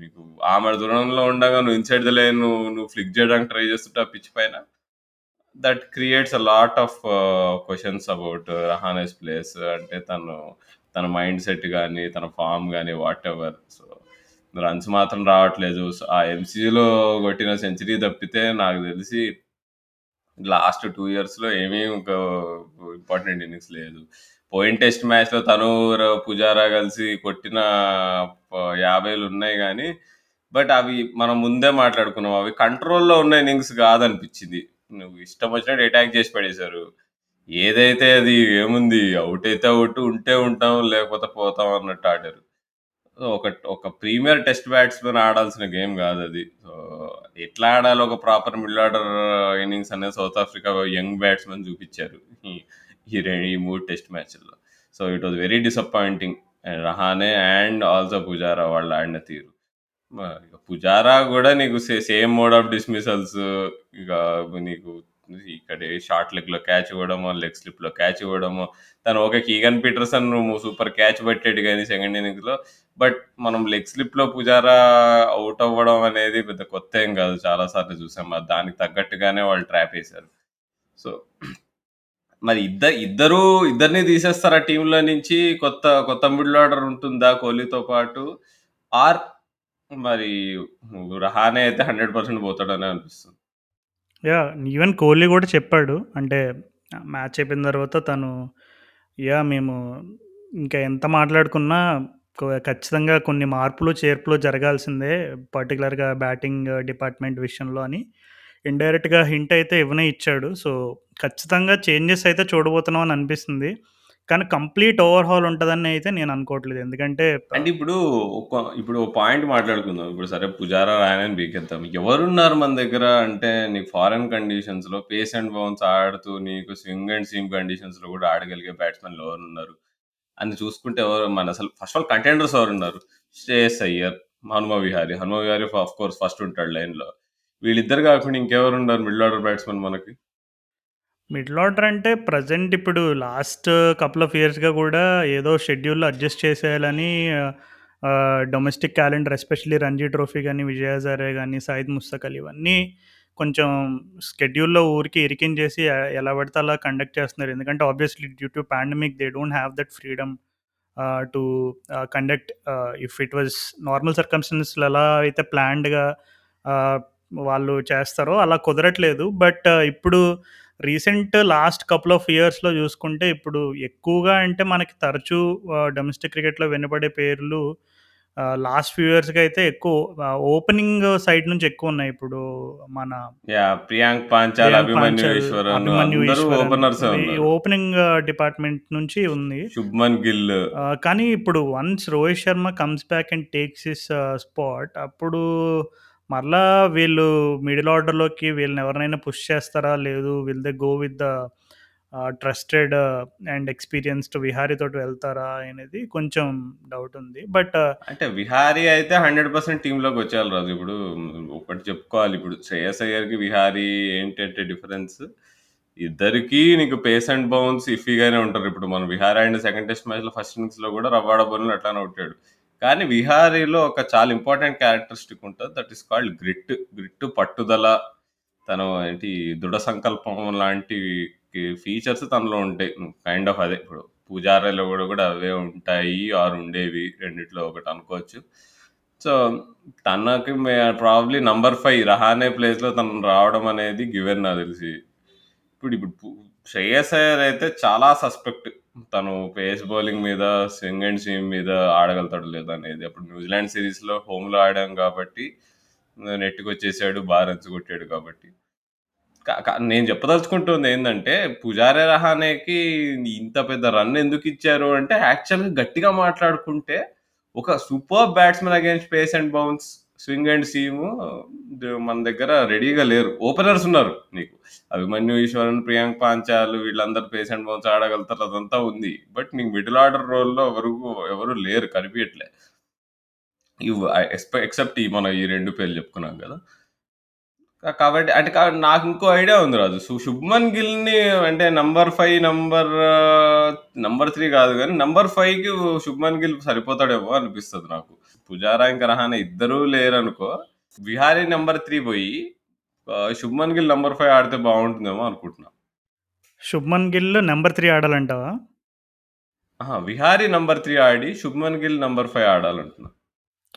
నీకు ఆమె దూరంలో ఉండగా నువ్వు ఇన్సైడ్ ద నువ్వు నువ్వు ఫ్లిక్ చేయడానికి ట్రై చేస్తుంటే ఆ పిచ్ పైన that creates a lot of questions about Rahane's place. అంటే తను తన మైండ్ సెట్ కానీ తన form whatever so, runs మాత్రం రావట్లేదు. ఆ ఎంసీలో కొట్టిన సెంచరీ తప్పితే నాకు తెలిసి లాస్ట్ టూ ఇయర్స్‌లో ఏమీ ఇంకా ఇంపార్టెంట్ ఇన్నింగ్స్ లేదు. పోయిన టెస్ట్ మ్యాచ్‌లో తను, పుజారా కలిసి కొట్టిన యాభైలు ఉన్నాయి కానీ బట్ అవి మనం ముందే మాట్లాడుకున్నాం. అవి కంట్రోల్‌లో ఉన్న ఇన్నింగ్స్ కాదనిపించింది. నువ్వు ఇష్టం వచ్చినట్టు అటాక్ చేసి పడేశారు. ఏదైతే అది ఏముంది అవుట్ అయితే ఔట్, ఉంటే ఉంటాం లేకపోతే పోతాం అన్నట్టు ఆడారు. ఒక ఒక ప్రీమియర్ టెస్ట్ బ్యాట్స్‌మెన్ ఆడాల్సిన గేమ్ కాదది. సో, ఎట్లా ఆడాలో ఒక ప్రాపర్ మిడిల్ ఆర్డర్ ఇన్నింగ్స్ అనేది సౌత్ ఆఫ్రికా యంగ్ బ్యాట్స్‌మెన్ చూపించారు. ఈ ఈ మూడు ఈ 3 టెస్ట్ మ్యాచ్‌ల్లో. So, it was very disappointing. Rahane and also Pujara వాళ్ళు ఆడిన తీరు. పుజారా కూడా నీకు సే సేమ్ మోడ్ ఆఫ్ డిస్మిసల్స్ ఇక నీకు ఇక్కడ షార్ట్ లెగ్లో క్యాచ్ ఇవ్వడము లెగ్ స్లిప్లో క్యాచ్ ఇవ్వడము తను okay. Keegan Petersen super catch పట్టాడు కానీ సెకండ్ ఇన్నింగ్స్‌లో. బట్ మనం లెగ్ స్లిప్లో పుజారా అవుట్ అవ్వడం అనేది పెద్ద కొత్త ఏం కాదు. చాలా సార్లు చూసాం. మరి దానికి తగ్గట్టుగానే వాళ్ళు ట్రాప్ వేశారు సో, మరి ఇద్ద ఇద్దరు ఇద్దరిని తీసేస్తారా టీంలో నుంచి? కొత్త కొత్త మిడిల్ ఆర్డర్ ఉంటుందా కోహ్లీతో పాటు? ఆర్ మరి రహానే అయితే 100% పోతాడనే అనిపిస్తుంది. యా ఈవెన్ కోహ్లీ కూడా చెప్పాడు. అంటే మ్యాచ్ అయిపోయిన తర్వాత తను యా మేము ఇంకా ఎంత మాట్లాడుకున్నా కొ ఖచ్చితంగా కొన్ని మార్పులు, చేర్పులు జరగాల్సిందే. పర్టికులర్గా బ్యాటింగ్ డిపార్ట్‌మెంట్ విషయంలో అని ఇండైరెక్ట్‌గా హింట్ అయితే ఇవ్వనే ఇచ్చాడు. సో, ఖచ్చితంగా చేంజెస్ అయితే చూడబోతున్నాం అని అనిపిస్తుంది. కానీ కంప్లీట్ ఓవర్‌హాల్ ఉంటుందని అయితే నేను అనుకోవట్లేదు. ఎందుకంటే అంటే ఇప్పుడు ఒక ఇప్పుడు ఓ పాయింట్ మాట్లాడుకుందాం. ఇప్పుడు సరే పుజారా, రాయనని బీకెత్తాం ఎవరున్నారు మన దగ్గర అంటే నీకు ఫారెన్ కండిషన్స్‌లో పేస్ అండ్ బౌన్స్ ఆడుతూ నీకు స్వింగ్ అండ్ సీమ్ కండిషన్స్‌లో కూడా ఆడగలిగే బ్యాట్స్‌మెన్‌లు ఎవరున్నారు? అని చూసుకుంటే ఎవరు మన అసలు ఫస్ట్ ఆల్ కంటెండర్స్ ఎవరున్నారు? Shreyas Iyer, Hanuma Vihari. Hanuma Vihari of course first ఉంటాడు లైన్‌లో. వీళ్ళిద్దరు కాకుండా ఇంకెవరున్నారు మిడిల్ ఆర్డర్ బ్యాట్స్‌మెన్ మనకి? మిడిల్ ఆర్డర్ అంటే ప్రెజెంట్ ఇప్పుడు లాస్ట్ కపుల్ ఆఫ్ ఇయర్స్‌గా కూడా ఏదో షెడ్యూల్‌లో adjust చేసేయాలని domestic calendar especially Ranji trophy కానీ విజయ్ కానీ సాయిద్ సయీద్ ముస్తక్ అలీ ఇవన్నీ కొంచెం స్కెడ్యూల్‌లో ఊరికి ఇరికించేసి ఎలా పడితే అలా కండక్ట్ చేస్తున్నారు. ఎందుకంటే obviously due to pandemic they don't have that freedom to conduct if it was normal సర్కమ్‌స్టాన్సెస్‌లో ఎలా అయితే ప్లాన్డ్‌గా వాళ్ళు చేస్తారో అలా కుదరట్లేదు. బట్ ఇప్పుడు రీసెంట్ లాస్ట్ కపుల్ ఆఫ్ ఇయర్స్‌లో చూసుకుంటే ఇప్పుడు ఎక్కువగా అంటే మనకి తరచూ డొమెస్టిక్ క్రికెట్‌లో వినపడే పేర్లు లాస్ట్ ఫ్యూ ఇయర్స్‌గా అయితే ఎక్కువ ఓపెనింగ్ సైడ్ నుంచి ఎక్కువున్నాయి. ఇప్పుడు మన! ప్రియాంక్ పాంచాల్, ఓపెనర్సే. ఓపెనింగ్ డిపార్ట్‌మెంట్ నుంచి ఉంది. శుభ్మన్ గిల్. కానీ ఇప్పుడు once Rohit Sharma comes back and takes his ah, spot అప్పుడు మరలా వీళ్ళు మిడిల్ ఆర్డర్‌లోకి వీళ్ళని ఎవరినైనా పుష్ చేస్తారా? లేదు will they go with the ah, trusted and experienced Vihari తోటి వెళ్తారా? అనేది కొంచెం డౌట్ ఉంది. బట్ అంటే విహారీ అయితే 100% టీమ్‌లోకి వచ్చేయాలి రాజు. ఇప్పుడు ఒకటి చెప్పుకోవాలి ఇప్పుడు శ్రేయస్ అయ్యర్‌కి, విహారీ ఏంటంటే డిఫరెన్స్ ఇద్దరికీ నీకు పేస్ అండ్ బౌన్స్ ఇఫీగానే ఉంటారు. ఇప్పుడు మన విహారీ ఆడిన సెకండ్ టెస్ట్ మ్యాచ్‌లో ఫస్ట్ ఇన్నింగ్స్‌లో కూడా రబాడ బౌలింగ్‌లో అట్లానే కొట్టాడు. కానీ విహారీలో ఒక చాలా ఇంపార్టెంట్ క్యారెక్టరిస్టిక్ ఉంటుంది that is called grit. Grit పట్టుదల, తను ఏంటి దృఢ సంకల్పం లాంటి ఫీచర్స్ తనలో ఉంటాయి. కైండ్ ఆఫ్ అదే ఇప్పుడు పుజారాలో కూడా కూడా అవే ఉంటాయి ఆరు ఉండేవి. రెండిట్లో ఒకటి అనుకోవచ్చు. సో, తనకి మే నంబర్ ఫైవ్ రహానే ప్లేస్‌లో తను రావడం అనేది గివెన్ నాకు తెలిసి. ఇప్పుడు ఇప్పుడు శ్రేయస్ అయ్యర్ అయితే చాలా సస్పెక్ట్. తను పేస్ బౌలింగ్ మీద, స్వింగ్ అండ్ సీమ్ మీద ఆడగలుగుతాడు లేదనేది అప్పుడు న్యూజిలాండ్ సిరీస్‌లో హోమ్‌లో ఆడాం కాబట్టి నెట్‌కొచ్చేసాడు. బాగా రన్స్ కొట్టాడు కాబట్టి. నేను చెప్పదలుచుకుంటుంది ఏంటంటే పుజారే రహానేకి ఇంత పెద్ద రన్ ఎందుకు ఇచ్చారు అంటే యాక్చువల్‌గా గట్టిగా మాట్లాడుకుంటే ఒక super batsmen against pace and bounce, swing and seam మన దగ్గర రెడీగా లేరు. ఓపెనర్స్ ఉన్నారు నీకు. అభిమన్యు ఈశ్వరన్, ప్రియాంక్ పాంచాలు వీళ్ళందరూ పేస్ అండ్ బౌన్స్ ఆడగలుగుతారు అదంతా ఉంది. బట్ నీకు మిడిల్ ఆర్డర్ రోల్‌లో ఎవరు ఎవరు లేరు కనిపించట్లే ఇవ్ ఎక్సెప్ట్ ఈ మనం ఈ రెండు పేర్లు చెప్పుకున్నాం కదా! కాబట్టి అంటే నాకు ఇంకో ఐడియా ఉంది రాజు. శుభ్మన్ గిల్‌ని అంటే number five number number three కాదు కానీ నంబర్ ఫైవ్కి శుభ్మన్ గిల్ సరిపోతాడేమో అనిపిస్తుంది నాకు. పుజారా ఇంకా రహానే ఇద్దరూ లేరనుకో విహారీ నంబర్ 3 పోయి శుభ్మన్ గిల్ నంబర్ 5 ఆడితే బావుంటుందేమో అనుకుంటున్నా. శుభ్మన్ గిల్ నంబర్ 3 ఆడాలంటావా? విహారీ నంబర్ 3 ఆడి శుభ్మన్ గిల్ నంబర్ 5 ఆడాలంటున్నా.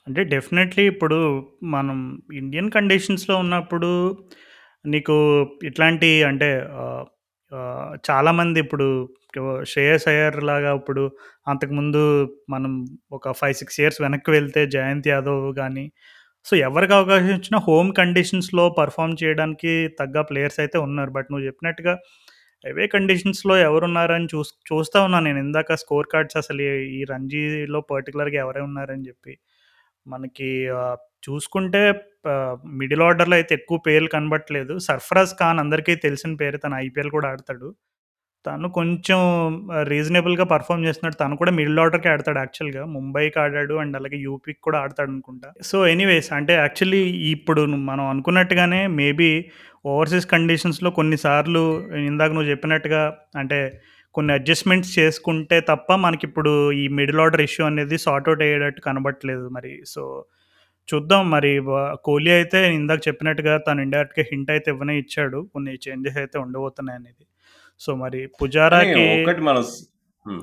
అంటే డెఫినెట్‌లీ ఇప్పుడు మనం ఇండియన్ కండిషన్స్‌లో ఉన్నప్పుడు నీకు ఇట్లాంటి అంటే ఆహ్, చాలామంది ఇప్పుడు శ్రేయస్ అయ్యర్ లాగా ఇప్పుడు అంతకుముందు మనం ఒక 5, 6 ఇయర్స్ వెనక్కి వెళ్తే జయంత్ యాదవ్ గానీ, సో ఎవరికి అవకాశం ఇచ్చినా హోమ్ కండిషన్స్‌లో పెర్ఫార్మ్ చేయడానికి తగ్గ ప్లేయర్స్ అయితే ఉన్నారు. బట్ నువ్వు చెప్పినట్టుగా అవే కండిషన్స్‌లో ఎవరున్నారని చూస్ చూస్తా ఉన్నాను నేను ఇందాక స్కోర్ కార్డ్స్ అసలు ఈ రంజీలో పర్టిక్యులర్‌గా ఎవరే ఉన్నారని చెప్పి. మనకి చూసుకుంటే మిడిల్ ఆర్డర్‌లో అయితే ఎక్కువ పేర్లు కనబడట్లేదు. సర్ఫరాజ్ ఖాన్ అందరికీ తెలిసిన పేరు తను ఐపీఎల్ కూడా ఆడతాడు. తను కొంచెం రీజనబుల్‌గా పర్ఫామ్ చేస్తున్నాడు. తను కూడా మిడిల్ ఆర్డర్‌కే ఆడతాడు యాక్చువల్‌గా. ముంబైకి ఆడాడు అండ్ అలాగే యూపీకి కూడా ఆడతాడు అనుకుంటా సో, ఎనీవేస్ అంటే యాక్చువల్లీ ఇప్పుడు మనం అనుకున్నట్టుగానే మేబీ ఓవర్‌సీస్ కండిషన్స్‌లో కొన్నిసార్లు ఇందాక నువ్వు చెప్పినట్టుగా అంటే కొన్ని అడ్జస్ట్‌మెంట్స్ చేసుకుంటే తప్ప మనకిప్పుడు ఈ మిడిల్ ఆర్డర్ ఇష్యూ అనేది సార్ట్ ఔట్ అయ్యేటట్టు కనబడట్లేదు మరి. సో, చూద్దాం మరి కోహ్లీ అయితే ఇందాక చెప్పినట్టుగా తను ఇండైరెక్ట్‌గా హింట్ అయితే ఇవ్వనే ఇచ్చాడు. కొన్ని చేంజెస్ అయితే ఉండబోతున్నాయనేది. సో, మరి పుజారాకి మన స్ ఆ.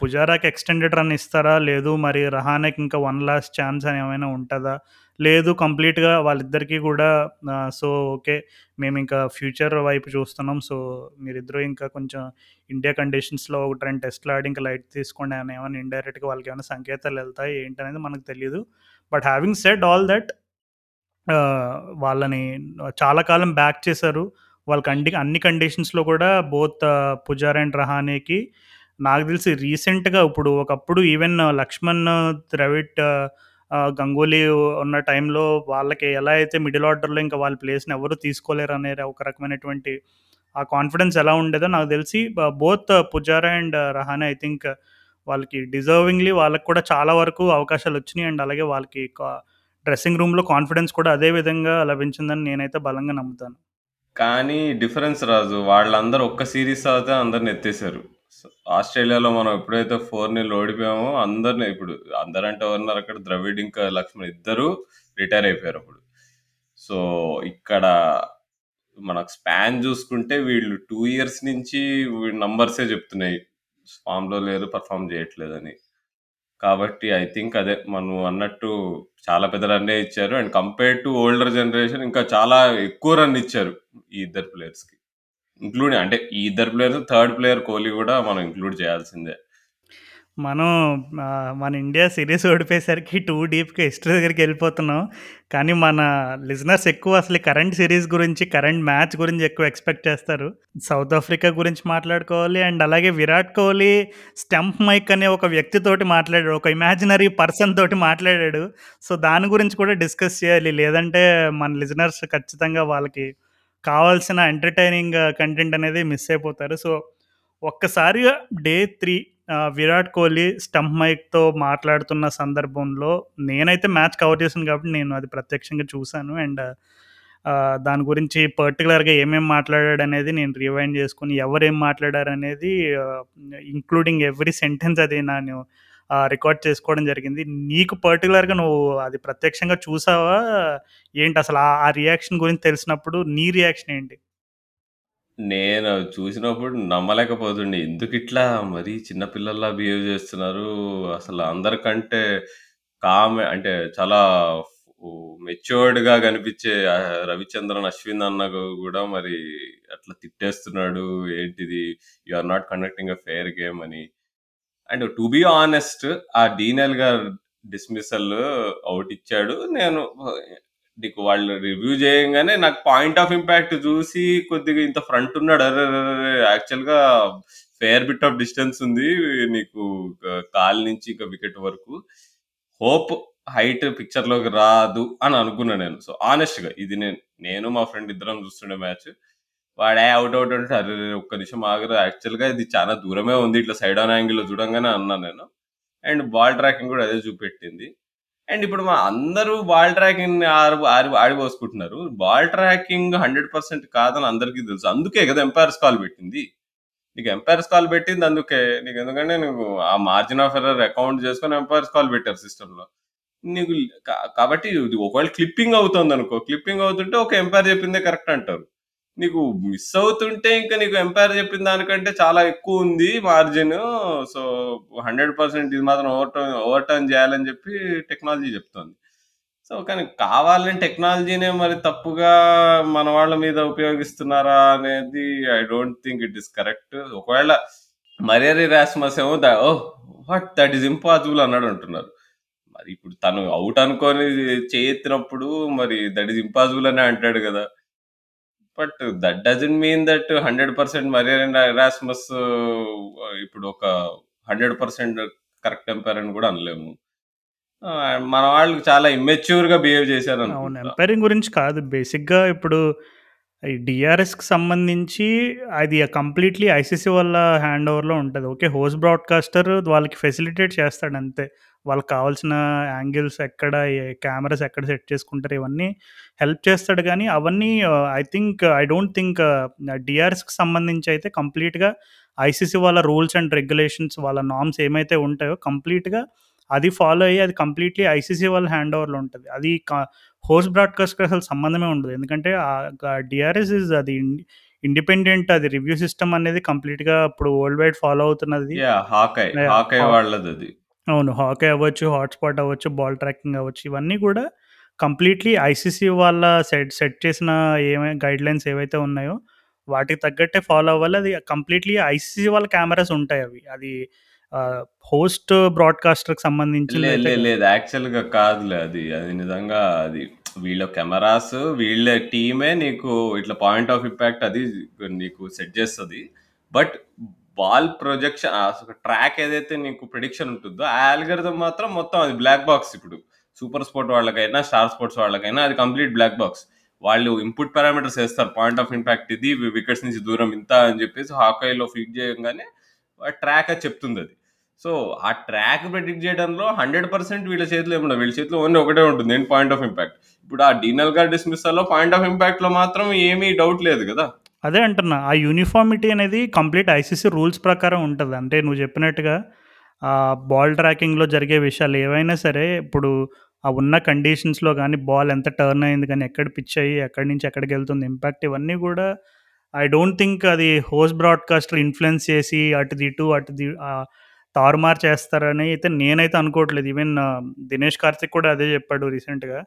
పుజారాకి ఎక్స్‌టెండెడ్ రన్ ఇస్తారా? లేదు మరి రహానేకి ఇంకా వన్ లాస్ట్ ఛాన్స్ అని ఏమైనా ఉంటదా? లేదు కంప్లీట్‌గా వాళ్ళిద్దరికీ కూడా ఆహ్, సో, ఓకే. మేమింకా ఫ్యూచర్ వైపు చూస్తున్నాం. సో, మీరిద్దరూ ఇంకా కొంచెం ఇండియా కండిషన్స్‌లో ఒకటి రెండు టెస్ట్‌లు ఆడి ఇంకా లైట్ తీసుకోండి అని ఏమైనా ఇండైరెక్ట్‌గా వాళ్ళకేమైనా సంకేతాలు ఎళ్తాయి ఏంటనేది మనకు తెలీదు. But having said all that ah, వాళ్ళని చాలా కాలం బ్యాక్ చేశారు. వాళ్ళకి అండి అన్ని కండిషన్స్‌లో కూడా బోత్ పుజారా అండ్ రహానేకి నాకు తెలిసి రీసెంట్‌గా ఇప్పుడు ఒకప్పుడు ఈవెన్ లక్ష్మణ్ ద్రవిడ్ గంగూలీ ఉన్న టైంలో వాళ్ళకి ఎలా అయితే మిడిల్ ఆర్డర్‌లో ఇంకా వాళ్ళ ప్లేస్‌ని ఎవరు తీసుకోలేరు అనే ఒక రకమైనటువంటి ఆ కాన్ఫిడెన్స్ ఎలా ఉండేదో నాకు తెలిసి both Pujara and Rahane I think వాళ్ళకి డిజర్వింగ్‌లీ వాళ్ళకి కూడా చాలా వరకు అవకాశాలు వచ్చినాయి అండ్ అలాగే వాళ్ళకి డ్రెస్సింగ్ రూమ్‌లో కాన్ఫిడెన్స్ కూడా అదే విధంగా లభించిందని నేనైతే బలంగా నమ్ముతాను. కానీ డిఫరెన్స్ రాజు వాళ్ళందరూ ఒక్క సీరీస్ తర్వాత అందరిని ఎత్తేసారు. ఆస్ట్రేలియాలో మనం ఎప్పుడైతే 4-0 ఓడిపోయామో అందరిని ఇప్పుడు అందరంటే ఎవరున్నారు అక్కడ ద్రవిడ్ ఇంకా లక్ష్మణ్ ఇద్దరు రిటైర్ అయిపోయారు అప్పుడు సో, ఇక్కడ మనకు స్పాన్ చూసుకుంటే వీళ్ళు టూ ఇయర్స్ నుంచి వీళ్ళ నంబర్సే చెప్తున్నాయి. ఫామ్‌లో లేరు, పర్ఫామ్ చేయట్లేదని. కాబట్టి ఐ థింక్ అదే మనం అన్నట్టు చాలా పెద్ద రన్నే ఇచ్చారు. And compare to older generation ఇంకా చాలా ఎక్కువ రన్ ఇచ్చారు ఈ ఇద్దరు ప్లేయర్స్‌కి. ఇంక్లూడింగ్ అంటే ఈ ఇద్దరు ప్లేయర్స్ థర్డ్ ప్లేయర్ కోహ్లీ కూడా మనం ఇంక్లూడ్ చేయాల్సిందే మనం ఆహ్, మన ఇండియా సీరీస్ ఓడిపోయేసరికి టూ డీప్‌గా హిస్టరీ దగ్గరికి వెళ్ళిపోతున్నాం. కానీ మన లిజనర్స్ ఎక్కువ అసలు కరెంట్ సీరీస్ గురించి, కరెంట్ మ్యాచ్ గురించి ఎక్కువ ఎక్స్‌పెక్ట్ చేస్తారు. సౌత్ ఆఫ్రికా గురించి మాట్లాడుకోవాలి అండ్ అలాగే విరాట్ కోహ్లీ స్టంప్ మైక్ అనే ఒక వ్యక్తితోటి మాట్లాడాడు. ఒక ఇమాజినరీ పర్సన్ తోటి మాట్లాడాడు. సో, దాని గురించి కూడా డిస్కస్ చేయాలి. లేదంటే మన లిజనర్స్ ఖచ్చితంగా వాళ్ళకి కావాల్సిన ఎంటర్‌టైనింగ్ కంటెంట్ uh, అనేది మిస్ అయిపోతారు. సో, ఒక్కసారిగా day three uh, Virat Kohli stump మైక్‌తో మాట్లాడుతున్న సందర్భంలో నేనైతే మ్యాచ్ కవర్ చేశాను కాబట్టి నేను అది ప్రత్యక్షంగా చూశాను అండ్ uh, దాని గురించి పర్టికులర్గా ఏమేమి మాట్లాడాడు మాట్లాడాడనేది నేను రివైండ్ చేసుకుని ఎవరేం మాట్లాడారు అనేది ఇంక్లూడింగ్ ఎవ్రీ సెంటెన్స్ అది నేను రికార్డ్ చేసుకోవడం జరిగింది. నీకు పర్టికులర్గా నువ్వు అది ప్రత్యక్షంగా చూసావా? ఏంటి అసలు ఆ రియాక్షన్ గురించి తెలిసినప్పుడు నీ రియాక్షన్ ఏంటి? నేను చూసినప్పుడు చూసినప్పుడు నమ్మలేకపోతుండే. ఎందుకిట్లా మరీ చిన్న పిల్లల్లా బిహేవ్ చేస్తున్నారు. అసలు అందరికంటే కామ్ అంటే చాలా మెచ్యూర్డ్‌గా కనిపించే 'రవిచంద్రన్ అశ్విన్' అన్న కూడా మరి అట్లా తిట్టేస్తున్నాడు. ఏంటిది you are not conducting a fair game అని. అండ్ టు బి హానెస్ట్ ఆ డీనెల్ గారు డిస్మిసల్ అవుట్ ఇచ్చాడు. నేను నీకు వాళ్ళు రివ్యూ చేయంగానే నాకు పాయింట్ ఆఫ్ ఇంపాక్ట్ చూసి కొద్దిగా ఇంత ఫ్రంట్ ఉన్నాడు. అరే యాక్చువల్‌గా ఫేర్ బిట్ ఆఫ్ డిస్టెన్స్ ఉంది. నీకు కాల్ నుంచి ఇంకా వికెట్ వరకు. హోప్ హైట్ పిక్చర్‌లోకి రాదు అని అనుకున్నా నేను. సో, ఆనెస్ట్గా ఇది నేను నేను మా ఫ్రెండ్ ఇద్దరం చూస్తుండే మ్యాచ్. వాడే అవుట్ అవుట్ అంటే అరే ఒక్క నిమిషం ఆగురా యాక్చువల్‌గా ఇది చాలా దూరమే ఉంది. ఇట్లా సైడ్ ఆన్ యాంగిల్‌లో చూడంగానే అన్నా నేను. అండ్ బాల్ ట్రాకింగ్ కూడా అదే చూపెట్టింది. అండ్ ఇప్పుడు మా అందరూ బాల్ ట్రాకింగ్ ఆరు ఆరి ఆడిపోసుకుంటున్నారు. బాల్ ట్రాకింగ్ 100% కాదని అందరికీ తెలుసు. అందుకే కదా ఎంపైర్స్ కాల్ పెట్టింది. నీకు ఎంపైర్స్ కాల్ పెట్టింది అందుకే. నీకు ఎందుకంటే నువ్వు ఆ మార్జిన్ ఆఫ్ ఎర్రర్ అకౌంట్ చేసుకొని ఎంపైర్స్ కాల్ పెట్టారు సిస్టంలో నీకు కాబట్టి ఇది ఒకవేళ క్లిప్పింగ్ అవుతుందనుకో, క్లిప్పింగ్ అవుతుంటే ఒక ఎంపైర్ చెప్పిందే కరెక్ట్ అంటారు. నీకు మిస్ అవుతుంటే ఇంకా నీకు ఎంపైర్ చెప్పిన దానికంటే చాలా ఎక్కువ ఉంది మార్జిన్. సో, 100% ఇది మాత్రం ఓవర్ టర్న్ ఓవర్ టర్న్ చేయాలని చెప్పి టెక్నాలజీ చెప్తోంది. సో, కానీ కావాలని టెక్నాలజీనే మరి తప్పుగా మన వాళ్ళ మీద ఉపయోగిస్తున్నారా అనేది I don't think it is correct. ఒకవేళ మర్యారి రాస్మస్ ఏమో the what that is impossible అన్నాడు అంటున్నారు. మరి ఇప్పుడు తను అవుట్ అనుకొని చేయెత్తినప్పుడు మరి దట్ ఈస్ ఇంపాసిబుల్ అనే అంటాడు కదా! But that doesn't mean that hundred percent Marais Erasmus ఇప్పుడు ఒక 100% కరెక్ట్ ఎంపైర్ అని కూడా అనలేము. మన వాళ్ళు చాలా ఇమ్మెచ్యూర్‌గా బిహేవ్ అవును. ఎంపైరింగ్ గురించి కాదు. బేసిక్‌గా ఇప్పుడు డిఆర్ఎస్ డీఆర్ఎస్‌కి సంబంధించి అది కంప్లీట్‌లీ ఐసీసీ వాళ్ళ హ్యాండ్ ఓవర్‌లో ఉంటుంది ఓకే. హోస్ట్ బ్రాడ్‌కాస్టర్ వాళ్ళకి ఫెసిలిటేట్ చేస్తాడు అంతే. వాళ్ళకి కావాల్సిన యాంగిల్స్ ఎక్కడ, కెమెరాస్ ఎక్కడ సెట్ చేసుకుంటారు ఇవన్నీ హెల్ప్ చేస్తాడు గానీ, అవన్నీ I think I don't think డీఆర్ఎస్‌కి సంబంధించి అయితే కంప్లీట్‌గా ఐసీసీ వాళ్ళ రూల్స్ అండ్ రెగ్యులేషన్స్ వాళ్ళ నార్మ్స్ ఏమైతే ఉంటాయో కంప్లీట్‌గా అది ఫాలో అయ్యి అది కంప్లీట్‌లీ ఐసీసీ వాళ్ళ హ్యాండ్ ఓవర్‌లో ఉంటది. అది క హోస్ట్ బ్రాడ్‌కాస్ట్‌కి అసలు సంబంధమే ఉండదు. ఎందుకంటే డీఆర్ఎస్ ఇస్ అది ఇండిపెండెంట్ అది రివ్యూ సిస్టమ్ అనేది కంప్లీట్‌గా ఇప్పుడు వరల్డ్ వైడ్ ఫాలో అవుతున్నది. యాహ్! అవును. హాకీ అవ్వచ్చు, హాట్‌స్పాట్ అవ్వచ్చు, బాల్ ట్రాకింగ్ అవ్వచ్చు. ఇవన్నీ కూడా కంప్లీట్‌లీ ఐసీసీ వాళ్ళ సెట్ సెట్ చేసిన ఏవై గైడ్‌లైన్స్ ఏవైతే ఉన్నాయో వాటికి తగ్గట్టే ఫాలో అవ్వాలి. అది కంప్లీట్‌లీ ఐసీసీ వాళ్ళ కెమెరాస్ ఉంటాయి అవి. అది ఆహ్, హోస్ట్ బ్రాడ్‌కాస్టర్‌కి లేదు, సంబంధించిందైతే లేదు, కాదు. లేదు. యాక్చువల్‌గా కాదులే అది. అది నిజంగా అది వీళ్ళ కెమెరాస్ వీళ్ళ టీమే నీకు ఇట్లా పాయింట్ ఆఫ్ ఇంపాక్ట్ అది నీకు సెట్ చేస్తది. బట్ బాల్ ప్రొజెక్షన్ అసలు ట్రాక్ ఏదైతే నీకు ప్రిడిక్షన్ ఉంటుందో ఆ ఆల్గోరిథం మాత్రం మొత్తం అది బ్లాక్ బాక్స్ ఇప్పుడు. సూపర్ స్పోర్ట్ వాళ్ళకైనా, స్టార్ స్పోర్ట్స్ వాళ్ళకైనా అది కంప్లీట్ బ్లాక్ బాక్స్. వాళ్ళు ఇన్‌పుట్ పారామీటర్స్ వేస్తారు పాయింట్ ఆఫ్ ఇంపాక్ట్ ఇది, వికెట్స్ నుంచి దూరం ఇంత అని చెప్పేసి హాకైలో ఫీడ్ చేయగానే ట్రాక్ అది చెప్తుందది. సో, ఆ ట్రాక్ ప్రెడిక్ట్ చేయడంలో 100% వీళ్ళ చేతిలో ఏముండదు. వీళ్ళ చేతిలో ఓన్లీ ఒకటే ఉంటుంది. ఏంటి పాయింట్ ఆఫ్ ఇంపాక్ట్. ఇప్పుడు ఆ డీనల్ గారి డిస్మిస్సల్‌లో పాయింట్ ఆఫ్ ఇంపాక్ట్‌లో మాత్రం ఏమీ డౌట్ లేదు కదా! అదే అంటున్నా. ఆ యూనిఫార్మిటీ అనేది కంప్లీట్ ఐసీసీ రూల్స్ ప్రకారం ఉంటుంది అంటే నువ్వు చెప్పినట్టుగా ఆ బాల్ ట్రాకింగ్‌లో జరిగే విషయాలు ఏవైనా సరే ఇప్పుడు ఆ ఉన్న కండిషన్స్‌లో కానీ బాల్ ఎంత టర్న్ అయింది కానీ ఎక్కడ పిచ్ అయ్యి, ఎక్కడి నుంచి ఎక్కడికి వెళ్తుంది ఇంపాక్ట్ ఇవన్నీ కూడా ఐ డోంట్ థింక్ అది హోస్ట్ బ్రాడ్‌కాస్టర్ ఇన్‌ఫ్లుయెన్స్ చేసి అటుది ఇటు, అటుది ది తారుమారు చేస్తారని అయితే నేనైతే అనుకోవట్లేదు. ఈవెన్ దినేష్ కార్తిక్ కూడా అదే చెప్పాడు రీసెంట్‌గా.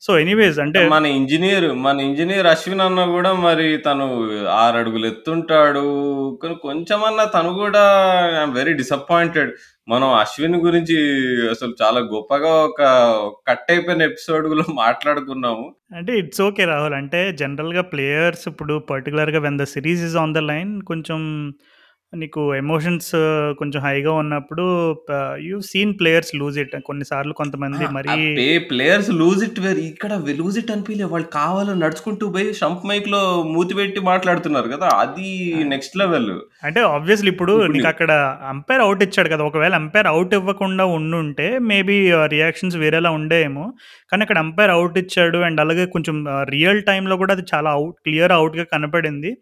సో ఎనీవేస్ అంటే మన ఇంజనీర్ మన ఇంజనీర్ అశ్విన్ అన్న కూడా మరి తను ఆరు అడుగులు ఎత్తుంటాడు. కానీ కొంచెమన్నా తను కూడా ఐఎమ్ వెరీ డిసప్పాయింటెడ్ మనం అశ్విన్ గురించి అసలు చాలా గొప్పగా ఒక కట్ అయిపోయిన ఎపిసోడ్లో మాట్లాడుకున్నాము. అంటే ఇట్స్ ఓకే రాహుల్. అంటే జనరల్గా ప్లేయర్స్ ఇప్పుడు పర్టికులర్గా when the series is on the line కొంచెం నీకు ఎమోషన్స్ కొంచెం హైగా ఉన్నప్పుడు you seen players lose it కొన్నిసార్లు కొంతమంది మరి ప్లేయర్స్ లూజ్ ఇట్ వేరు ఇక్కడ లూజ్ ఇట్ అనిపించలే వాళ్ళు కావాలని నడుచుకుంటూ పోయి షంప్ మైక్లో మూతి పెట్టి మాట్లాడుతున్నారు కదా. అది నెక్స్ట్ లెవెల్ అంటే ఆబ్వియస్లీ ఇప్పుడు నీకు అక్కడ అంపైర్ అవుట్ ఇచ్చాడు కదా. ఒకవేళ అంపైర్ అవుట్ ఇవ్వకుండా ఉండుంటే మేబీ రియాక్షన్స్ వేరేలా ఉండేమో. కానీ అక్కడ అంపైర్ అవుట్ ఇచ్చాడు అండ్ అలాగే కొంచెం రియల్ టైంలో కూడా అది చాలా అవుట్ క్లియర్ అవుట్గా కనపడింది.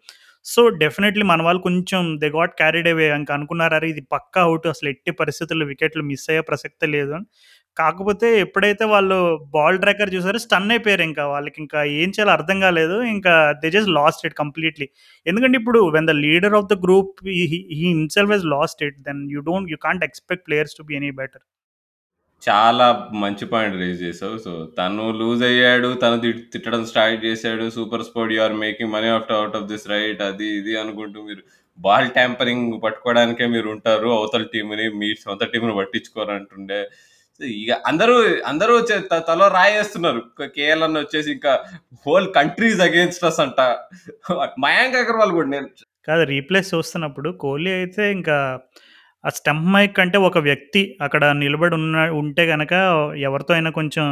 సో డెఫినెట్లీ మన వాళ్ళు కొంచెం దే గాట్ క్యారీడ్ అవే. ఇంకా అనుకున్నారు ఇది పక్కా అవుట్ అసలు ఎట్టి పరిస్థితుల్లో వికెట్లు మిస్ అయ్యే ప్రసక్తే లేదు అని. కాకపోతే ఎప్పుడైతే వాళ్ళు బాల్ ట్రాకర్ చూసారో స్టన్ అయిపోయారు ఇంకా వాళ్ళకి. ఇంకా ఏం చేయాలో అర్థం కాలేదు. ఇంకా they just lost it completely. ఎందుకంటే ఇప్పుడు when the leader of the group he himself he's lost it then you don't you can't expect players to be any better చాలా మంచి పాయింట్ రేజ్ చేసావు. సో తను లూజ్ అయ్యాడు తను తిట్టడం start చేశాడు. Super sport you are making money after out of this right అది ఇది అనుకుంటూ మీరు బాల్ ట్యాంపరింగ్ పట్టుకోవడానికే మీరు ఉంటారు. అవతల టీంని మీ సొంత టీంని పట్టించుకోరు అంటుండే. ఇక అందరూ అందరూ తలో రాయేస్తున్నారు. కేఎల్ అన్న వచ్చేసి ఇంకా హోల్ కంట్రీస్ అగేన్స్ట్ అస్ అంట. మయాంక్ అగర్వాల్ కూడా నేను కాదు రీప్లేస్ చూస్తున్నప్పుడు కోహ్లీ అయితే ఇంకా ఆ స్టంప్ మైక్ అంటే ఒక వ్యక్తి అక్కడ నిలబడి ఉన్న ఉంటే గనక ఎవరితో అయినా కొంచెం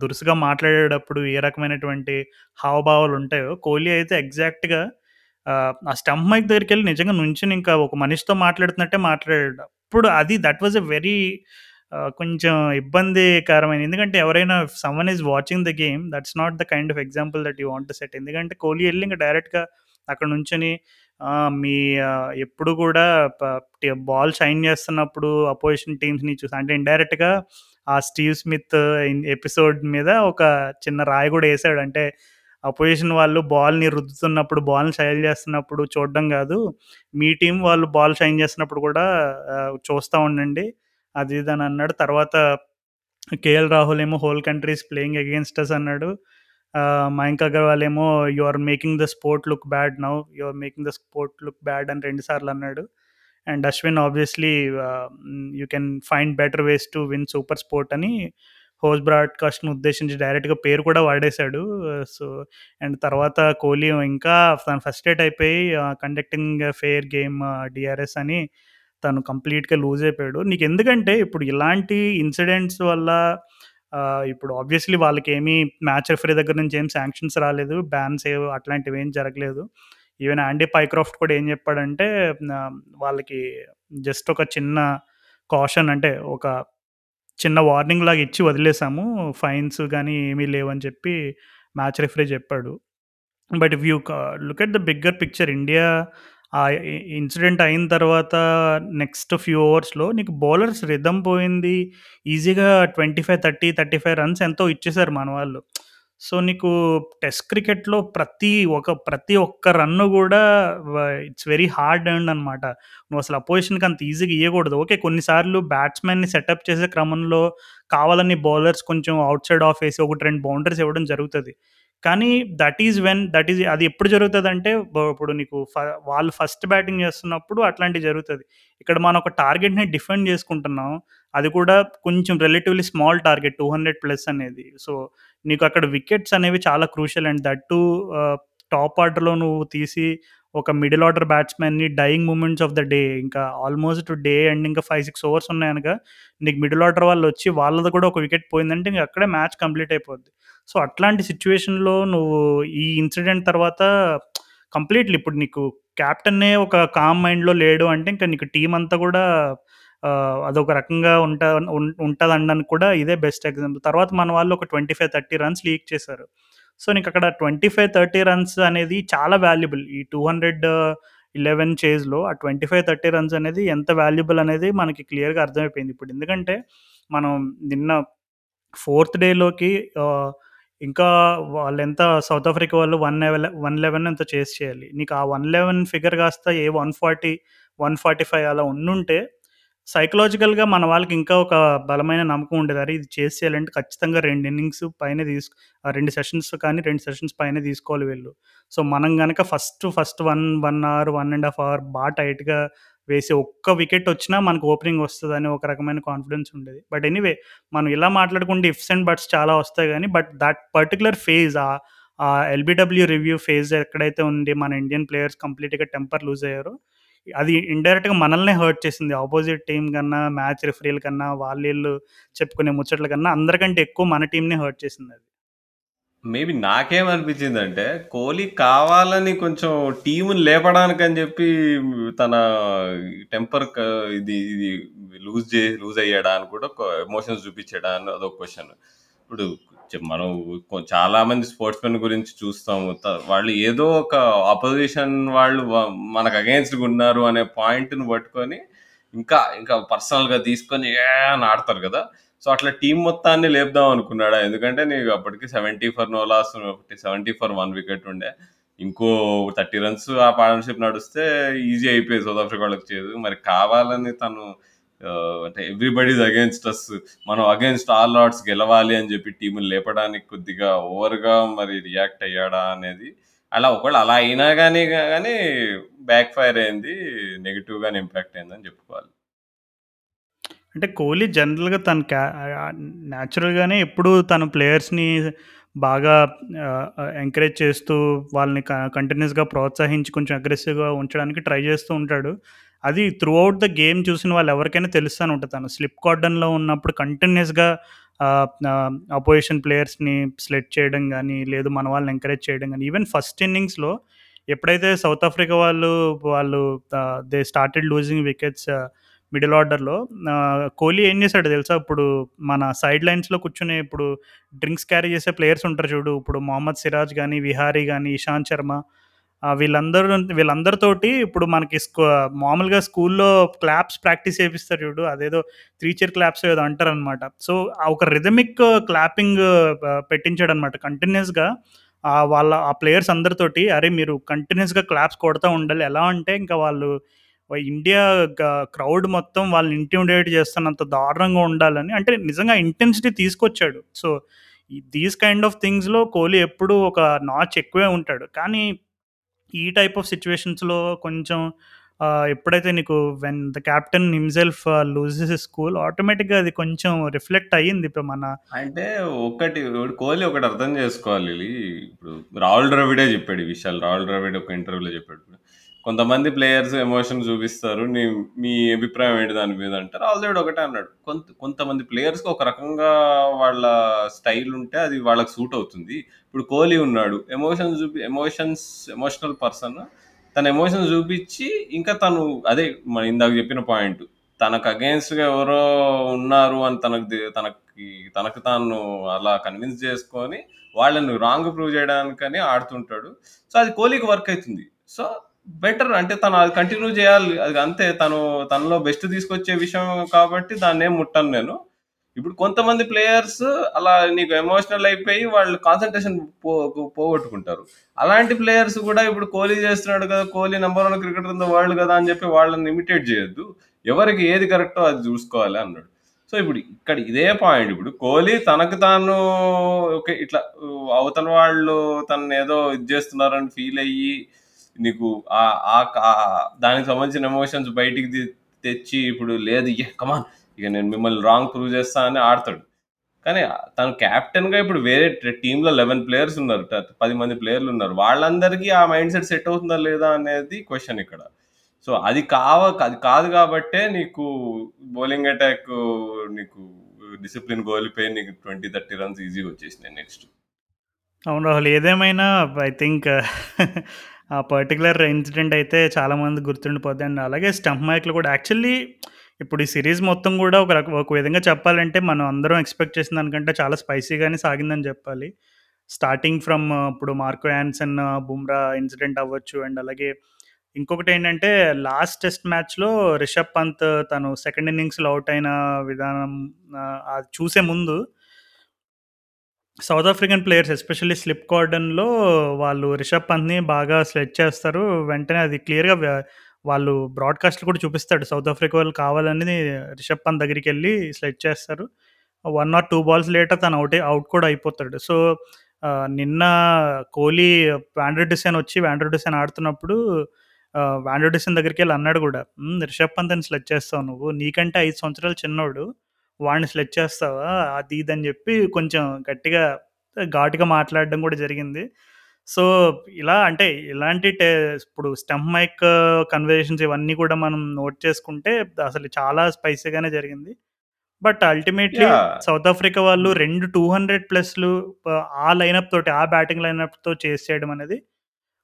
దురుసుగా మాట్లాడేటప్పుడు ఏ రకమైనటువంటి హావభావాలు ఉంటాయో కోహ్లీ అయితే ఎగ్జాక్ట్గా ఆ స్టంప్ మైక్ దగ్గరికి వెళ్ళి నిజంగా నుంచి ఇంకా ఒక మనిషితో మాట్లాడుతున్నట్టే మాట్లాడాడు. అప్పుడు అది దట్ వాజ్ ఎ వెరీ కొంచెం ఇబ్బందికరమైన ఎందుకంటే ఎవరైనా someone is watching the game that's not the kind of example that you want set ఎందుకంటే కోహ్లీ వెళ్ళి ఇంకా డైరెక్ట్గా అక్కడ నుంచొని మీ ఎప్పుడు కూడా బాల్ షైన్ చేస్తున్నప్పుడు అపోజిషన్ టీమ్స్ని చూసి అంటే ఇండైరెక్ట్గా ఆ స్టీవ్ స్మిత్ ఎపిసోడ్ మీద ఒక చిన్న రాయి కూడా వేసాడు. అంటే అపోజిషన్ వాళ్ళు బాల్ని రుద్దుతున్నప్పుడు బాల్ని షైన్ చేస్తున్నప్పుడు చూడడం కాదు. మీ టీం వాళ్ళు బాల్ షైన్ చేస్తున్నప్పుడు కూడా చూస్తూ ఉండండి. అది ఇది అని అన్నాడు. తర్వాత కేఎల్ రాహుల్ ఏమో whole countries playing against us అన్నాడు. మయాంక్ అగర్వాల్ ఏమో you are making the sport look bad now you are making the sport look bad అని రెండు సార్లు అన్నాడు. And Ashwin obviously you can find better ways to win super sport అని host బ్రాడ్కాస్ట్ను ఉద్దేశించి డైరెక్ట్గా పేరు కూడా వాడేశాడు. సో అండ్ తర్వాత కోహ్లీ ఇంకా తను ఫస్ట్ ఎయిట్ అయిపోయి కండక్టింగ్ ఫెయిర్ గేమ్ డిఆర్ఎస్ అని తను కంప్లీట్గా లూజ్ అయిపోయాడు. నీకు ఎందుకంటే ఇప్పుడు ఇలాంటి ఇన్సిడెంట్స్ వల్ల ఇప్పుడు ఆబ్వియస్లీ వాళ్ళకి ఏమీ మ్యాచ్ రెఫరీ దగ్గర నుంచి ఏం శాంక్షన్స్ రాలేదు బ్యాన్స్ ఏవో అట్లాంటివి ఏం జరగలేదు. ఈవెన్ యాండీ పైక్రాఫ్ట్ కూడా ఏం చెప్పాడంటే వాళ్ళకి జస్ట్ ఒక చిన్న కాషన్ అంటే ఒక చిన్న వార్నింగ్ లాగా ఇచ్చి వదిలేసాము ఫైన్స్ కానీ ఏమీ లేవని చెప్పి మ్యాచ్ రెఫరీ చెప్పాడు. But if you look at the bigger picture India ఆ ఇన్సిడెంట్ అయిన తర్వాత నెక్స్ట్ ఫ్యూ ఓవర్స్లో నీకు బౌలర్స్ రిధమ్ పోయింది. ఈజీగా twenty five thirty thirty five runs ఎంతో ఇచ్చేసారు మన వాళ్ళు సో నీకు టెస్ట్ క్రికెట్లో ప్రతి ఒక ప్రతి ఒక్క రన్ను కూడా ఇట్స్ వెరీ హార్డ్ అండ్ అనమాట నువ్వు అసలు అపోజిషన్కి అంత ఈజీగా ఇవ్వకూడదు ఓకే కొన్నిసార్లు బ్యాట్స్మెన్ని సెటప్ చేసే క్రమంలో కావాలని బౌలర్స్ కొంచెం అవుట్ సైడ్ ఆఫ్ వేసి ఒకటి రెండు బౌండరీస్ ఇవ్వడం జరుగుతుంది. కానీ that is when that is అది ఎప్పుడు జరుగుతుంది అంటే ఇప్పుడు నీకు ఫ వాళ్ళు ఫస్ట్ బ్యాటింగ్ చేస్తున్నప్పుడు అట్లాంటివి జరుగుతుంది. ఇక్కడ మనం ఒక టార్గెట్ని డిఫెండ్ చేసుకుంటున్నాం అది కూడా కొంచెం relatively small target two hundred plus అనేది. సో నీకు అక్కడ వికెట్స్ అనేవి చాలా crucial and that to top ఆర్డర్లో నువ్వు తీసి ఒక middle order బ్యాట్స్మెన్ని dying moments of the day ఇంకా ఆల్మోస్ట్ డే అండ్ ఇంకా ఫైవ్ సిక్స్ ఓవర్స్ ఉన్నాయనక నీకు మిడిల్ ఆర్డర్ వాళ్ళు వచ్చి వాళ్ళది కూడా ఒక వికెట్ పోయిందంటే ఇంక అక్కడే మ్యాచ్ కంప్లీట్ అయిపోద్ది. సో అట్లాంటి సిచ్యువేషన్లో నువ్వు ఈ ఇన్సిడెంట్ తర్వాత కంప్లీట్లీ ఇప్పుడు నీకు క్యాప్టెన్నే ఒక కామ్ మైండ్లో లేడు అంటే ఇంకా నీకు టీం అంతా కూడా అదొక రకంగా ఉంటా ఉంటుంది అనడానికి కూడా ఇదే బెస్ట్ ఎగ్జాంపుల్ తర్వాత మన వాళ్ళు ఒక twenty five thirty runs leak చేశారు. సో నీకు అక్కడ ట్వంటీ ఫైవ్ థర్టీ రన్స్ అనేది చాలా వాల్యుబుల్. ఈ టూ హండ్రెడ్ ఇలెవెన్ చేజ్లో ఆ ట్వంటీ ఫైవ్ థర్టీ రన్స్ అనేది ఎంత వాల్యుబుల్ అనేది మనకి క్లియర్గా అర్థమైపోయింది. ఇప్పుడు ఎందుకంటే మనం నిన్న ఫోర్త్ డేలోకి ఇంకా వాళ్ళు ఎంత సౌత్ ఆఫ్రికా వాళ్ళు వన్ లెవెన్ వన్ లెవెన్ ఎంత చేసి చేయాలి. నీకు ఆ వన్ లెవెన్ ఫిగర్ కాస్త a one forty one forty five అలా ఉండుంటే సైకలాజికల్‌గా మన వాళ్ళకి ఇంకా ఒక బలమైన నమ్మకం ఉండేది. అరే! ఇది చేసేయాలంటే ఖచ్చితంగా 2 ఇన్నింగ్స్ పైనే తీసు రెండు 2 సెషన్స్ కానీ 2 సెషన్స్ పైనే తీసుకోవాలి వీళ్ళు. సో, మనం గనక ఫస్ట్ ఫస్ట్ 1, 1 అవర్, 1 ½ అవర్ బా టైట్‌గా వేసి ఒక్క వికెట్ వచ్చినా మనకు ఓపెనింగ్ వస్తదని ఒక రకమైన కాన్ఫిడెన్స్ ఉండేది. బట్ ఎనీవే మనం ఇలా మాట్లాడుకుంటే ఇఫ్స్ అండ్ బట్స్ చాలా వస్తాయి గానీ, బట్ దట్ పర్టిక్యులర్ ఫేజ్ ఆహ్, ఆ ఎల్‌బిడబ్ల్యూ రివ్యూ ఫేజ్ ఎక్కడైతే ఉంది మన ఇండియన్ ప్లేయర్స్ కంప్లీట్‌గా టెంపర్ లూజ్ అయ్యారో, అది ఇండైరెక్ట్‌గా మనల్నే హర్ట్ చేసింది. ఆపోజిట్ టీం కన్నా, మ్యాచ్ రిఫరీల కన్నా, వాళ్ళు చెప్పుకునే ముచ్చట్ల కన్నా అందరికంటే ఎక్కువ మన టీంనే హర్ట్ చేసిందది. మేబీ నాకేమనిపించిందంటే, కోహ్లీ కావాలని కొంచెం టీమ్‌ని లేపడానికని చెప్పి తన టెంపర్ ఇది ఇది లూజ్ చే లూజ్ అయ్యాడా అని కూడా ఎమోషన్స్ చూపించాడా అని అదొక క్వశ్చన్ ఇప్పుడు మనం చాలా మంది స్పోర్ట్స్ మెన్ గురించి చూస్తాము. వాళ్ళు ఏదో ఒక అపోజిషన్ వాళ్ళు మనకు అగేన్స్ట్ ఉన్నారు అనే పాయింట్‌ని పట్టుకొని, ఇంకా ఇంకా పర్సనల్‌గా తీసుకొని ఏ అని ఆడతారు కదా సో, అట్లా టీం మొత్తాన్ని లేపుదాం అనుకున్నాడా? ఎందుకంటే నీకు అప్పటికి 70 for no loss 70 for one wicket ఉండే. ఇంకో 30 రన్స్ ఆ పార్ట్నర్‌షిప్ నడిస్తే ఈజీ అయిపోయేది సౌత్ ఆఫ్రికా వాళ్ళకి చేదు. మరి కావాలని తను అంటే ఎవ్రీబడీస్ అగేన్స్ట్ అస్ మనం అగేన్స్ట్ ఆల్ ఆర్ట్స్ గెలవాలి అని చెప్పి టీములు లేపడానికి కొద్దిగా ఓవర్‌గా మరి రియాక్ట్ అయ్యాడా అనేది అలా ఒకవేళ అలా అయినా కానీ కానీ బ్యాక్ ఫైర్ అయింది. నెగెటివ్‌గానే ఇంపాక్ట్ అయిందని చెప్పుకోవాలి. అంటే కోహ్లీ జనరల్‌గా తన క్యా న్యాచురల్‌గానే ఎప్పుడూ తన ప్లేయర్స్‌ని బాగా ఎంకరేజ్ చేస్తూ వాళ్ళని కంటిన్యూస్గా ప్రోత్సహించి కొంచెం అగ్రెసివ్‌గా ఉంచడానికి ట్రై చేస్తూ ఉంటాడు. అది త్రూ అవుట్ ద గేమ్ చూసిన వాళ్ళు ఎవరికైనా తెలుస్తూనే ఉంటుంది తను స్లిప్ కార్డన్‌లో ఉన్నప్పుడు కంటిన్యూస్గా అపోజిషన్ ప్లేయర్స్‌ని స్లెట్ చేయడం కానీ లేదు మన వాళ్ళని ఎంకరేజ్ చేయడం కానీ ఈవెన్ ఫస్ట్ ఇన్నింగ్స్‌లో ఎప్పుడైతే సౌత్ ఆఫ్రికా వాళ్ళు వాళ్ళు they started losing wickets middle ఆర్డర్‌లో కోహ్లీ ఏం చేశాడు తెలుసా? ఇప్పుడు మన సైడ్ లైన్స్‌లో కూర్చొని ఇప్పుడు డ్రింక్స్ క్యారీ చేసే ప్లేయర్స్ ఉంటారు చూడు. ఇప్పుడు మొహమ్మద్ సిరాజ్ కానీ విహారీ కానీ ఇషాంత్ శర్మ వీళ్ళందరూ వీళ్ళందరితోటి ఇప్పుడు మనకి స్కూ మామూలుగా స్కూల్‌లో క్లాప్స్ ప్రాక్టీస్ చేపిస్తారు చూడు. అదేదో త్రీచర్ క్లాప్స్ ఏదో అంటారు అనమాట సో, ఆ ఒక రిథమిక్ క్లాపింగ్ పెట్టించాడు అనమాట కంటిన్యూస్గా వాళ్ళ ఆ ప్లేయర్స్ అందరితోటి అరే! మీరు కంటిన్యూస్గా క్లాప్స్ కొడతా ఉండాలి. ఎలా అంటే ఇంకా వాళ్ళు ఇండియా క్రౌడ్ మొత్తం వాళ్ళని ఇంటిమిడేట్ చేస్తున్నంత దారుణంగా ఉండాలని అంటే నిజంగా ఇంటెన్సిటీ తీసుకొచ్చాడు. సో, దీస్ కైండ్ ఆఫ్ థింగ్స్‌లో కోహ్లీ ఎప్పుడూ ఒక నాచ్ ఎక్కువే ఉంటాడు. కానీ ఈ టైప్ ఆఫ్ సిచ్యువేషన్స్‌లో కొంచెం ఆహ్, ఎప్పుడైతే నీకు when the captain himself loses his cool ఆటోమేటిక్‌గా అది కొంచెం రిఫ్లెక్ట్ అయ్యింది. ఇప్పుడు మన అంటే ఒకటి ఇప్పుడు కోహ్లీ ఒకటి అర్థం చేసుకోవాలి ఇప్పుడు రాహుల్ ద్రవిడే చెప్పాడు ఈ విషయాలు. రాహుల్ ద్రవిడ్ ఒక ఇంటర్వ్యూలో చెప్పాడు. కొంతమంది ప్లేయర్స్ ఎమోషన్ చూపిస్తారు. నీ మీ అభిప్రాయం ఏంటి దాని మీద అంటారు ఆల్రెడీ ఒకటే అన్నాడు. కొంత కొంతమంది ప్లేయర్స్‌కి ఒక రకంగా వాళ్ళ స్టైల్ ఉంటే అది వాళ్ళకి సూట్ అవుతుంది. ఇప్పుడు కోహ్లీ ఉన్నాడు. ఎమోషన్స్ చూపి ఎమోషన్స్ ఎమోషనల్ పర్సన్. తన ఎమోషన్స్ చూపించి ఇంకా తను అదే మన ఇందాక చెప్పిన పాయింట్. తనకు అగేన్స్ట్గా ఎవరో ఉన్నారు అని తనకు తనకి తనకు తాను అలా కన్విన్స్ చేసుకొని వాళ్ళని రాంగ్ ప్రూవ్ చేయడానికని ఆడుతుంటాడు. సో, అది కోహ్లీకి వర్క్ అవుతుంది సో, బెటర్ అంటే తను అది కంటిన్యూ చేయాలి. అది అంతే తను తనలో బెస్ట్ తీసుకొచ్చే విషయం కాబట్టి దాన్నేం ముట్టను నేను. ఇప్పుడు కొంతమంది ప్లేయర్స్ అలా నీకు ఎమోషనల్ అయిపోయి వాళ్ళు కాన్సన్ట్రేషన్ పో పోగొట్టుకుంటారు. అలాంటి ప్లేయర్స్ కూడా ఇప్పుడు కోహ్లీ చేస్తున్నాడు కదా! Kohli number one cricketer in the world కదా! అని చెప్పి వాళ్ళని ఇమిటేట్ చేయొద్దు. ఎవరికి ఏది కరెక్టో అది చూసుకోవాలి అన్నాడు. సో, ఇప్పుడు ఇక్కడ ఇదే పాయింట్ ఇప్పుడు కోహ్లీ తనకు తాను ఓకే. ఇట్లా అవతల వాళ్ళు తన ఏదో ఇది చేస్తున్నారని ఫీల్ అయ్యి నీకు ఆ దానికి సంబంధించిన ఎమోషన్స్ బయటికి తెచ్చి ఇప్పుడు లేదు కమాన్ ఇక నేను మిమ్మల్ని రాంగ్ ప్రూవ్ చేస్తా అని ఆడతాడు. కానీ తను కెప్టెన్‌గా ఇప్పుడు వేరే టీంలో లెవెన్ ప్లేయర్స్ ఉన్నారు. పది మంది ప్లేయర్లు ఉన్నారు. వాళ్ళందరికీ ఆ మైండ్ సెట్ సెట్ అవుతుందా లేదా అనేది క్వశ్చన్ ఇక్కడ. సో, అది కావ అది కాదు కాబట్టే నీకు బౌలింగ్ అటాక్ నీకు డిసిప్లిన్ కోల్పోయి నీకు 20, 30 రన్స్ ఈజీగా వచ్చేసినాయి నెక్స్ట్. అవును రాహుల్. ఏదేమైనా ఐ థింక్ ఆ పర్టిక్యులర్ ఇన్సిడెంట్ అయితే చాలామంది గుర్తుండిపోద్ది. అండ్ అలాగే స్టంప్ మైక్‌లు కూడా యాక్చువల్లీ ఇప్పుడు ఈ సిరీస్ మొత్తం కూడా ఒక రక ఒక విధంగా చెప్పాలంటే మనం అందరం ఎక్స్‌పెక్ట్ చేసిన దానికంటే చాలా స్పైసీగానే సాగిందని చెప్పాలి. స్టార్టింగ్ ఫ్రమ్ ఇప్పుడు మార్కో యాన్సన్, బుమ్రా ఇన్సిడెంట్ అవ్వచ్చు. అండ్ అలాగే ఇంకొకటి ఏంటంటే లాస్ట్ టెస్ట్ మ్యాచ్‌లో రిషబ్ పంత్ తను సెకండ్ ఇన్నింగ్స్‌లో అవుట్ అయిన విధానం అది చూసే ముందు South African players especially slip కార్డన్‌లో వాళ్ళు రిషబ్ పంత్‌ని బాగా స్లెడ్ చేస్తారు. వెంటనే అది క్లియర్‌గా వాళ్ళు బ్రాడ్కాస్ట్లు కూడా చూపిస్తాడు. సౌత్ ఆఫ్రికా వాళ్ళు కావాలని రిషబ్ పంత్ దగ్గరికి వెళ్ళి స్లెడ్ చేస్తారు. One or two balls later తను అవుట్ అవుట్ కూడా అయిపోతాడు. సో, నిన్న కోహ్లీ వాండర్ డిసైన్ వచ్చి వాండర్ డిసైన్ ఆడుతున్నప్పుడు ఆహ్, డిసైన్ దగ్గరికి వెళ్ళి అన్నాడు కూడా రిషబ్ రిషబ్ పంత్‌ని స్లెడ్ చేస్తావు నువ్వు. నీకంటే ఐదు సంవత్సరాలు చిన్నోడు. వాడిని స్లెడ్జ్ చేస్తావా? అది ఇది అని జెప్పి కొంచెం గట్టిగా ఘాటుగా మాట్లాడడం గూడా జరిగింది. సో, ఇలా అంటే ఇలాంటి టే ఇప్పుడు స్టంప్ మైక్ కన్వర్జేషన్స్ ఇవన్నీ కూడా మనం నోట్ చేసుకుంటే అసలు చాలా స్పైసీగానే జరిగింది. But ultimately! సౌత్ ఆఫ్రికా వాళ్ళు 2 200 ప్లస్‌లు ఆహ్, ఆ లైనప్ తోటి ఆ బ్యాటింగ్ లైనప్‌తో చేజ్ చేయడం అనేది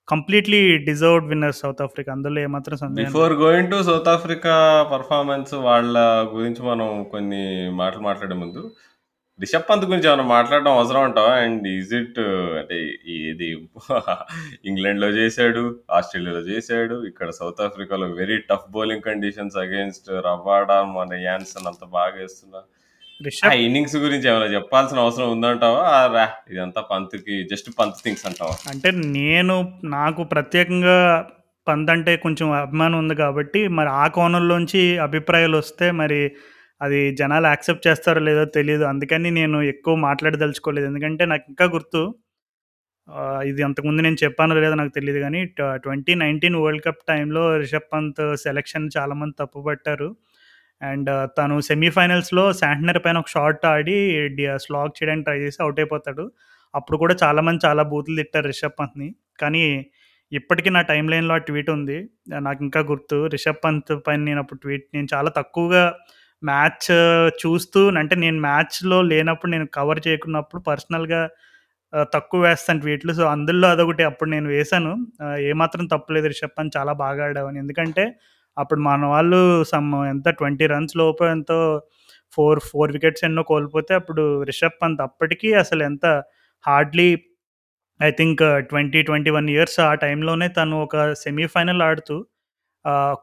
completely deserved winner South Africa. అందులో ఏమాత్రం సందేహం before going to South Africa performance వాళ్ళ గురించి మనం కొన్ని మాటలు మాట్లాడే ముందు రిషబ్ పంత్ గురించి ఏమైనా మాట్లాడడం అవసరం అంటావా? అండ్ ఈజ్ ఇట్ అంటే ఇది ఇంగ్లాండ్‌లో చేశాడు, ఆస్ట్రేలియాలో చేశాడు, ఇక్కడ సౌత్ ఆఫ్రికాలో very tough bowling conditions against Rabada మన యాన్సన్ అంత బాగా వేస్తున్నా ఆ రిషబ్ ఇన్నింగ్స్ గురించి ఏమైనా చెప్పాల్సిన అవసరం ఉందంటావా? ఆరా ఇదంతా పంత్‌కి జస్ట్ పంత్ థింగ్స్ అంటావా? అంటే నేను నాకు ప్రత్యేకంగా పంత్ అంటే కొంచెం అభిమానం ఉంది కాబట్టి మరి ఆ కోణంలోంచి అభిప్రాయాలొస్తే మరి అది జనాలు యాక్సెప్ట్ చేస్తారో లేదో తెలీదు. అందుకని నేను ఎక్కువ మాట్లాడదలుచుకోలేదు. ఎందుకంటే నాకు ఇంకా గుర్తు ఇది అంతకుముందు నేను చెప్పానో లేదో నాకు తెలీదు గానీ ట 2019 వరల్డ్ కప్ టైమ్‌లో రిషబ్ పంత్ సెలక్షన్ చాలామంది తప్పుపట్టారు. అండ్ తను సెమీఫైనల్స్‌లో శాంటనర్ పైన ఒక షాట్ ఆడి స్లాగ్ చేయడానికి ట్రై చేసి అవుట్ అయిపోతాడు. అప్పుడు కూడా చాలామంది చాలా బూతులు తిట్టారు రిషబ్ పంత్‌ని. కానీ ఇప్పటికీ నా టైం లైన్‌లో ఆ ట్వీట్ ఉంది. నాకు ఇంకా గుర్తు. రిషబ్ పంత్ పైన నేను అప్పుడు ట్వీట్ నేను చాలా తక్కువగా మ్యాచ్ చూస్తూ అంటే నేను మ్యాచ్‌లో లేనప్పుడు నేను కవర్ చేయకున్నప్పుడు పర్సనల్‌గా తక్కువ వేస్తాను ట్వీట్లు. సో, అందులో అదొకటి అప్పుడు నేను వేశాను. ఏమాత్రం తప్పులేదు రిషబ్ పంత్ చాలా బాగా ఆడావని. ఎందుకంటే అప్పుడు మన వాళ్ళు సమ్ ఎంత 20 రన్స్ లోపు ఎంతో 4, 4 వికెట్స్ ఎన్నో కోల్పోతే అప్పుడు రిషబ్ పంత్ అప్పటికీ అసలు ఎంత హార్డ్‌లీ ఐ థింక్ 20, 21 ఇయర్స్ ఆ టైంలోనే తను ఒక సెమీఫైనల్ ఆడుతూ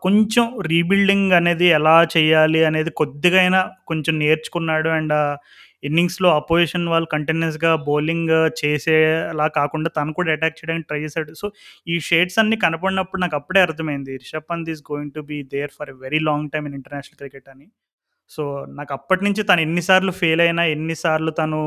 కొంచెం రీబిల్డింగ్ అనేది ఎలా చేయాలి అనేది కొద్దిగా అయినా కొంచెం నేర్చుకున్నాడు. అండ్ ఇన్నింగ్స్‌లో అపోజిషన్ వాళ్ళు కంటిన్యూయస్‌గా బౌలింగ్ చేసేలా కాకుండా తను కూడా అటాక్ చేయడానికి ట్రై చేశాడు. సో, ఈ షేడ్స్ అన్నీ కనపడినప్పుడు నాకు అప్పుడే అర్థమైంది. Rishabh Pant is going to be there for a very long time in international cricket అని. సో, నాకు అప్పటినుంచి తను ఎన్ని సార్లు ఫెయిల్ అయినా, ఎన్ని సార్లు తను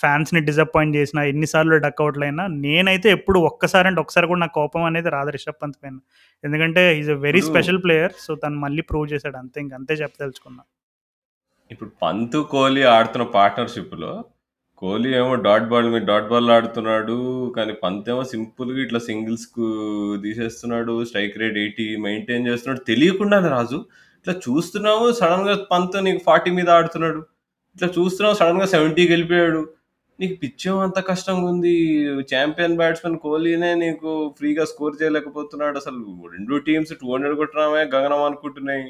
ఫ్యాన్స్‌ని డిసప్పాయింట్ చేసినా, ఎన్ని సార్లు డకౌట్‌లయినా నేనైతే ఎప్పుడు ఒక్కసారి అంటే ఒక్కసారి కూడా నాకు కోపం అనేది రాదు రిషబ్ పంత్ పైన. ఎందుకంటే is a very special player. So, తను మళ్ళీ ప్రూవ్ చేశాడు అంతే. ఇంక అంతే చెప్పదలుచుకున్నా. ఇప్పుడు పంతు కోహ్లీ ఆడుతున్న పార్ట్నర్‌షిప్‌లో కోహ్లీ ఏమో డాట్ బాల్ మీద డాట్ బాల్ ఆడుతున్నాడు. కానీ పంత్ ఏమో సింపుల్‌గా ఇట్లా సింగిల్స్‌కు తీసేస్తున్నాడు. స్ట్రైక్ రేట్ 80 మెయింటైన్ చేస్తున్నాడు. తెలియకుండా రాజు ఇట్లా చూస్తున్నాము సడన్గా పంత్ నీకు 40 మీద ఆడుతున్నాడు. ఇట్లా చూస్తున్నావు సడన్గా సెవెంటీకి వెళ్ళిపోయాడు. నీకు పిచ్చేమో అంత కష్టంగా ఉంది. ఛాంపియన్ బ్యాట్స్మెన్ కోహ్లీనే నీకు ఫ్రీగా స్కోర్ చేయలేకపోతున్నాడు. అసలు రెండు టీమ్స్ 200 కొట్టడమే గగనం అనుకుంటున్నాయి.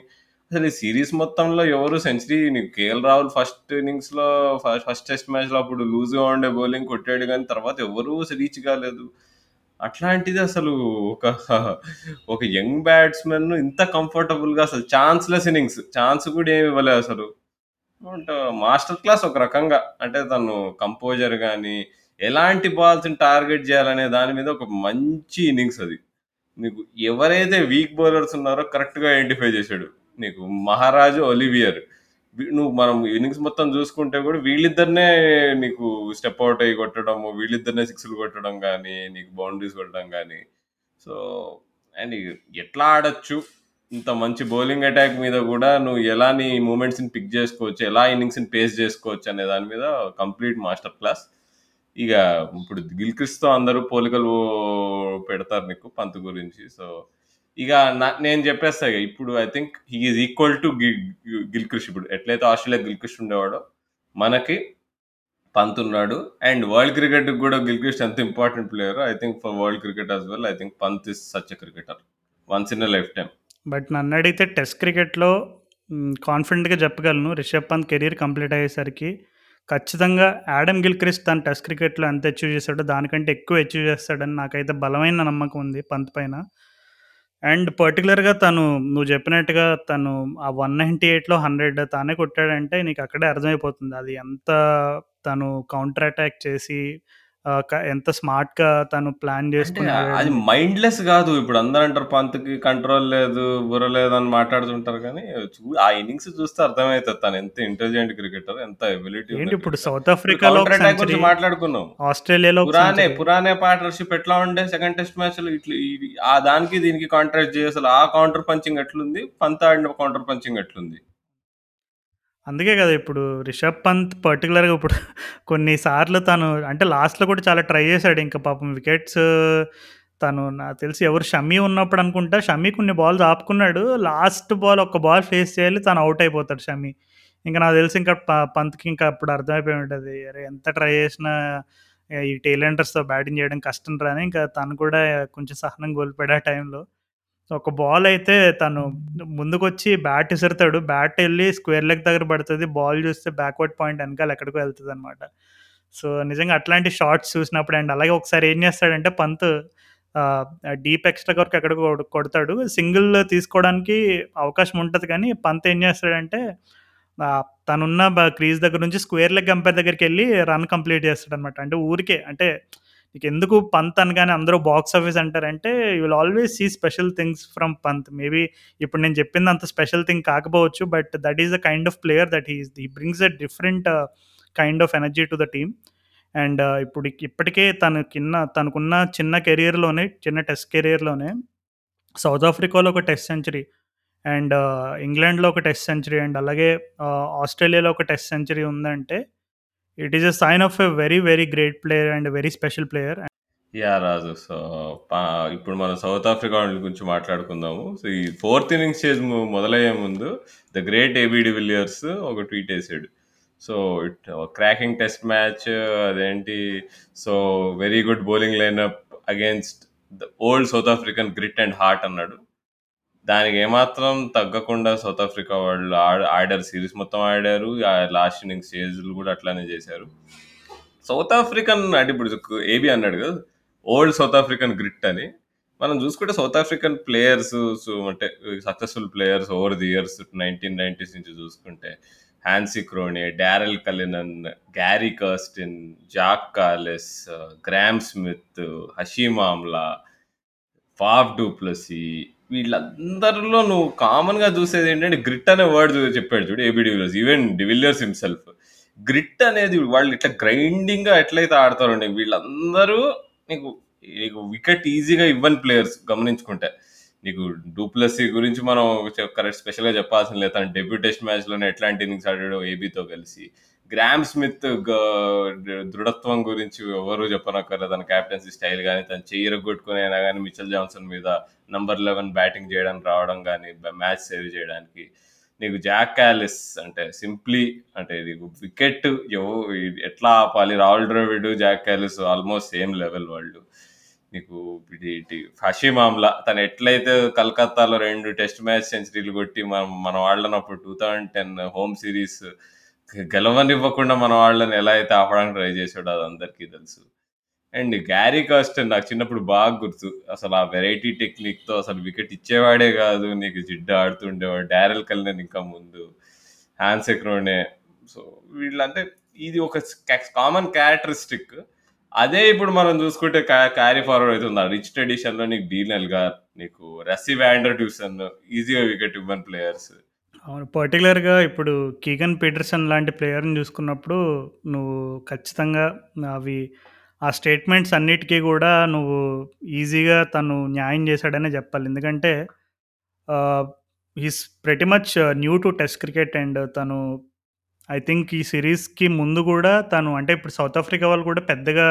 అసలు ఈ సిరీస్ మొత్తంలో ఎవరు సెంచరీ నీకు కేఎల్ రాహుల్ ఫస్ట్ ఇన్నింగ్స్‌లో లో ఫస్ట్ టెస్ట్ మ్యాచ్‌లో అప్పుడు లూజ్‌గా ఉండే బౌలింగ్ కొట్టాడు కానీ తర్వాత ఎవరు రీచ్ కాలేదు. అట్లాంటిది అసలు ఒక ఒక యంగ్ బ్యాట్స్మెన్ ఇంత కంఫర్టబుల్‌గా అసలు ఛాన్స్‌లెస్ ఇన్నింగ్స్. ఛాన్స్ కూడా ఏమి ఇవ్వలేదు అసలు. మాస్టర్ క్లాస్ ఒక రకంగా. అంటే తను కంపోజర్ కానీ ఎలాంటి బాల్స్‌ని టార్గెట్ చేయాలనే దాని మీద ఒక మంచి ఇన్నింగ్స్ అది. నీకు ఎవరైతే వీక్ బౌలర్స్ ఉన్నారో కరెక్ట్‌గా ఐడెంటిఫై చేశాడు. నీకు మహారాజు, ఒలివియర్. నువ్వు మనం ఇన్నింగ్స్ మొత్తం చూసుకుంటే కూడా వీళ్ళిద్దరినే నీకు స్టెప్ అవుట్ అయ్యి కొట్టడము, వీళ్ళిద్దరినే సిక్స్‌లు కొట్టడం కానీ నీకు బౌండరీస్ కొట్టడం కానీ సో, అండ్ ఎట్లా ఆడచ్చు ఇంత మంచి బౌలింగ్ అటాక్ మీద కూడా నువ్వు ఎలా నీ మూమెంట్స్‌ని పిక్ చేసుకోవచ్చు, ఎలా ఇన్నింగ్స్‌ని పేస్ చేసుకోవచ్చు అనే దాని మీద కంప్లీట్ మాస్టర్ క్లాస్. ఇక ఇప్పుడు గిల్క్రిస్తో అందరూ పోలికలు పెడతారు నీకు పంత్ గురించి. సో, ఇక నేను చెప్పేస్తా ఇక ఇప్పుడు I think he's equal to గి గిల్‌క్రిస్ట్ ఇప్పుడు. ఎట్లయితే ఆస్ట్రేలియా గిల్‌క్రిస్ట్ ఉండేవాడో, మనకి పంత్ ఉన్నాడు. అండ్ వరల్డ్ క్రికెట్ కూడా గిల్క్రిష్ ఎంత important player I think for world cricket as well I think Pant is such a cricketer. Once in a lifetime. But నన్ను అడిగితే టెస్ట్ క్రికెట్‌లో కాన్ఫిడెంట్‌గా చెప్పగలను. రిషబ్ పంత్ కెరీర్ కంప్లీట్ అయ్యేసరికి ఖచ్చితంగా యాడమ్ గిల్‌క్రిస్ట్ తన టెస్ట్ క్రికెట్‌లో ఎంత అచీవ్ చేశాడో దానికంటే ఎక్కువ అచీవ్ చేస్తాడని నాకైతే బలమైన నమ్మకం ఉంది పంత్ పైన. అండ్ పర్టిక్యులర్‌గా తను నువ్వు చెప్పినట్టుగా తను ఆ 198లో 100 తానే కొట్టాడంటే నీకు అక్కడే అర్థమైపోతుంది. అది ఎంత తను కౌంటర్ అటాక్ చేసి ఎంత స్మార్ట్‌గా తను ప్లాన్ అంటే అది ఆడాడని. మైండ్‌లెస్ గాదు. ఇప్పుడు అందరూ అంటారు పంత్‌కి కంట్రోల్ లేదు, బుర్ర లేదని మాట్లాడుతుంటారు గానీ, చూ ఆ ఇన్నింగ్స్ చూస్తే అర్థమైతది తను ఎంత ఇంటెలిజెంట్ క్రికెటర్, ఎంత ఎబిలిటీ ఉన్న ఏంటి ఇప్పుడు క్రికెటర్. సౌత్ ఇప్పుడు ఆఫ్రికాలో ఒక కౌంటర్ అటాక్ సెంచరీ, గురించి మాట్లాడుకున్నాం. ఆస్ట్రేలియాలో ఒక పురానే సెంచరీ. పురానే పార్ట్నర్‌షిప్ ఎట్లా ఉండే సెకండ్ టెస్ట్ మ్యాచ్‌లో ఇట్లా ఆ దానికి దీనికి కాంట్రాస్ట్ చేయి అసలు ఆ కౌంటర్ పంచింగ్ ఎట్లుంది? పంత్ ఆడిన కౌంటర్ పంచింగ్ ఎట్లుంది? అందుకే కదా ఇప్పుడు రిషబ్ పంత్ పర్టిక్యులర్‌గా ఇప్పుడు కొన్నిసార్లు తను అంటే లాస్ట్‌లో కూడా చాలా ట్రై చేశాడు. ఇంకా పాపం వికెట్స్ తను నాకు తెలిసి ఎవరు షమీ ఉన్నప్పుడు అనుకుంటా షమీ కొన్ని బాల్స్ ఆపుకున్నాడు. లాస్ట్ బాల్ ఒక బాల్ ఫేస్ చేయాలి తను అవుట్ అయిపోతాడు షమీ. ఇంకా నాకు తెలిసి ఇంకా ప పంత్‌కి ఇంకా అప్పుడు అర్థమైపోయి ఉంటుంది అరే ఎంత ట్రై చేసినా ఈ టెయిల్ బ్యాటింగ్ చేయడం కష్టం రాని ఇంకా తను కూడా కొంచెం సహనం కోల్పోయాడు ఆ టైంలో. ఒక బాల్ అయితే తను ముందుకొచ్చి బ్యాట్ ఇసురుతాడు. బ్యాట్ వెళ్ళి స్క్వేర్ లెగ్ దగ్గర పడుతుంది బాల్ చూస్తే బ్యాక్వర్డ్ పాయింట్ ఎనకాల ఎక్కడికో అనమాట సో, నిజంగా అట్లాంటి షార్ట్స్ చూసినప్పుడు అండ్ అలాగే ఒకసారి ఏం చేస్తాడంటే పంత్ డీప్ ఎక్స్ట్రా వరకు ఎక్కడికో కొడతాడు. సింగిల్ తీసుకోవడానికి అవకాశం ఉంటుంది కానీ పంత్ ఏం చేస్తాడంటే తనున్న క్రీజ్ దగ్గర నుంచి స్క్వేర్ లెగ్ అంపైర్ దగ్గరికెళ్ళి రన్ కంప్లీట్ చేస్తాడనమాట. అంటే ఊరికే అంటే నీకు ఎందుకు పంత్ అనగానే అందరూ బాక్స్ ఆఫీస్ అంటారంటే you will always see special things from Pant. Maybe ఇప్పుడు నేను చెప్పింది అంత స్పెషల్ థింగ్ కాకపోవచ్చు. But that is the kind of player that is. He brings a different kind of energy to the team. And ఇప్పుడు ఇప్పటికే తనకిన్న తనకున్న చిన్న కెరియర్‌లోనే చిన్న టెస్ట్ కెరియర్‌లోనే సౌత్ ఆఫ్రికాలో ఒక టెస్ట్ సెంచరీ అండ్ ఇంగ్లాండ్‌లో ఒక టెస్ట్ సెంచరీ అండ్ అలాగే uh, ఆస్ట్రేలియాలో ఒక టెస్ట్ సెంచరీ ఉందంటే it is a sign of a very very great player and very special player. Yeah Raju. So, ఇప్పుడు మనం సౌత్ ఆఫ్రికా గురించి మాట్లాడుకుందాము. సో, ఈ ఫోర్త్ ఇన్నింగ్స్ స్టేజ్ మొదలయ్యే ముందు the great ABD de Villiers ఒక ట్వీట్ వేసాడు so, it cracking test match అదేంటి so, very good bowling lineup against the old South African grit and heart అన్నాడు. దానికి ఏమాత్రం తగ్గకుండా సౌత్ ఆఫ్రికా వాళ్ళు ఆడ్ ఆడారు. సిరీస్ మొత్తం ఆడారు. ఆ లాస్ట్ ఇన్నింగ్స్ స్టేజ్‌లు కూడా అట్లానే చేశారు. సౌత్ ఆఫ్రికన్ అంటే ఇప్పుడు ఏబీ అన్నాడు కదా! ఓల్డ్ సౌత్ ఆఫ్రికన్ గ్రిట్ అని. మనం చూసుకుంటే సౌత్ ఆఫ్రికన్ ప్లేయర్స్ అంటే successful players over the years 1990స్ నుంచి చూసుకుంటే Hansie Cronje, Daryll Cullinan, Gary Kirsten, Jacques Kallis Graeme Smith, Hashim Amla, Faf du Plessis వీళ్ళందరిలో నువ్వు కామన్‌గా చూసేది ఏంటంటే గ్రిట్ అనే వర్డ్ చెప్పాడు చూడు AB de Villiers. Even de Villiers himself. Grit అనేది వాళ్ళు ఇట్లా గ్రైండింగ్‌గా ఎట్లయితే ఆడతారండి వీళ్ళందరూ నీకు నీకు వికెట్ ఈజీగా ఇవ్వని ప్లేయర్స్ గమనించుకుంటే. నీకు డూప్లసీ గురించి మనం కరెక్ట్ స్పెషల్‌గా చెప్పాల్సిన లేదు. తన డెబ్యూ టెస్ట్ మ్యాచ్‌లోనే ఎట్లాంటి ఇన్నింగ్స్ ఆడాడో ఏబీతో కలిసి. గ్రామ్ స్మిత్ దృఢత్వం గురించి ఎవరు చెప్పనక్కర్లేదు. తన కెప్టెన్సీ స్టైల్ కానీ తను చెయ్యి ఇరగ్గొట్టుకొని కానీ మిచల్ జాన్సన్ మీద నంబర్ 11 బ్యాటింగ్ చేయడానికి రావడం కానీ మ్యాచ్ సేవ్ చేయడానికి. నీకు జాక్ క్యాలిస్ అంటే సింప్లీ అంటే నీకు వికెట్ ఎట్లా ఆపాలి Rahul Dravid, Jacques Kallis almost same level వాళ్ళు. నీకు ఫషీ హషీమ్ తను ఎట్లయితే కలకత్తాలో రెండు టెస్ట్ మ్యాచ్ సెంచరీలు కొట్టి మనం మన వాళ్ళని అప్పుడు 2010 హోమ్ సిరీస్ గెలవనివ్వకుండా మన వాళ్ళని ఎలా అయితే ఆపడానికి ట్రై చేసాడో అది అందరికీ తెలుసు. అండ్ గ్యారీ కాస్టన్ నాకు చిన్నప్పుడు బాగా గుర్తు. అసలు ఆ వెరైటీ టెక్నిక్‌తో అసలు వికెట్ ఇచ్చేవాడే కాదు. నీకు జిడ్డు ఆడుతుండేవాడు. డారెల్ కల్నన్ ఇంకా ముందు. హాన్సీ క్రోనే. సో, వీళ్ళంటే ఇది ఒక కామన్ క్యారెక్టరిస్టిక్. అదే ఇప్పుడు మనం చూసుకుంటే క్యారీ ఫార్వర్డ్ అవుతుంది. ఆ రిచ్ ట్రెడిషన్‌లో నీకు డీనల్ గార్ నీకు రస్సీ వ్యాండర్ ట్యూషన్ ఈజీగా వికెట్ ఇవ్వని ప్లేయర్స్. అవును. పర్టిక్యులర్‌గా ఇప్పుడు కీగన్ పీటర్సన్ లాంటి ప్లేయర్‌ని చూసుకున్నప్పుడు నువ్వు ఖచ్చితంగా అవి ఆ స్టేట్మెంట్స్ అన్నిటికీ కూడా నువ్వు ఈజీగా తను న్యాయం చేశాడనే చెప్పాలి. ఎందుకంటే ఆహ్, he's pretty much new to test cricket and తను ఐ థింక్ ఈ సీరీస్‌కి ముందు కూడా తను అంటే ఇప్పుడు సౌత్ ఆఫ్రికా వాళ్ళు కూడా పెద్దగా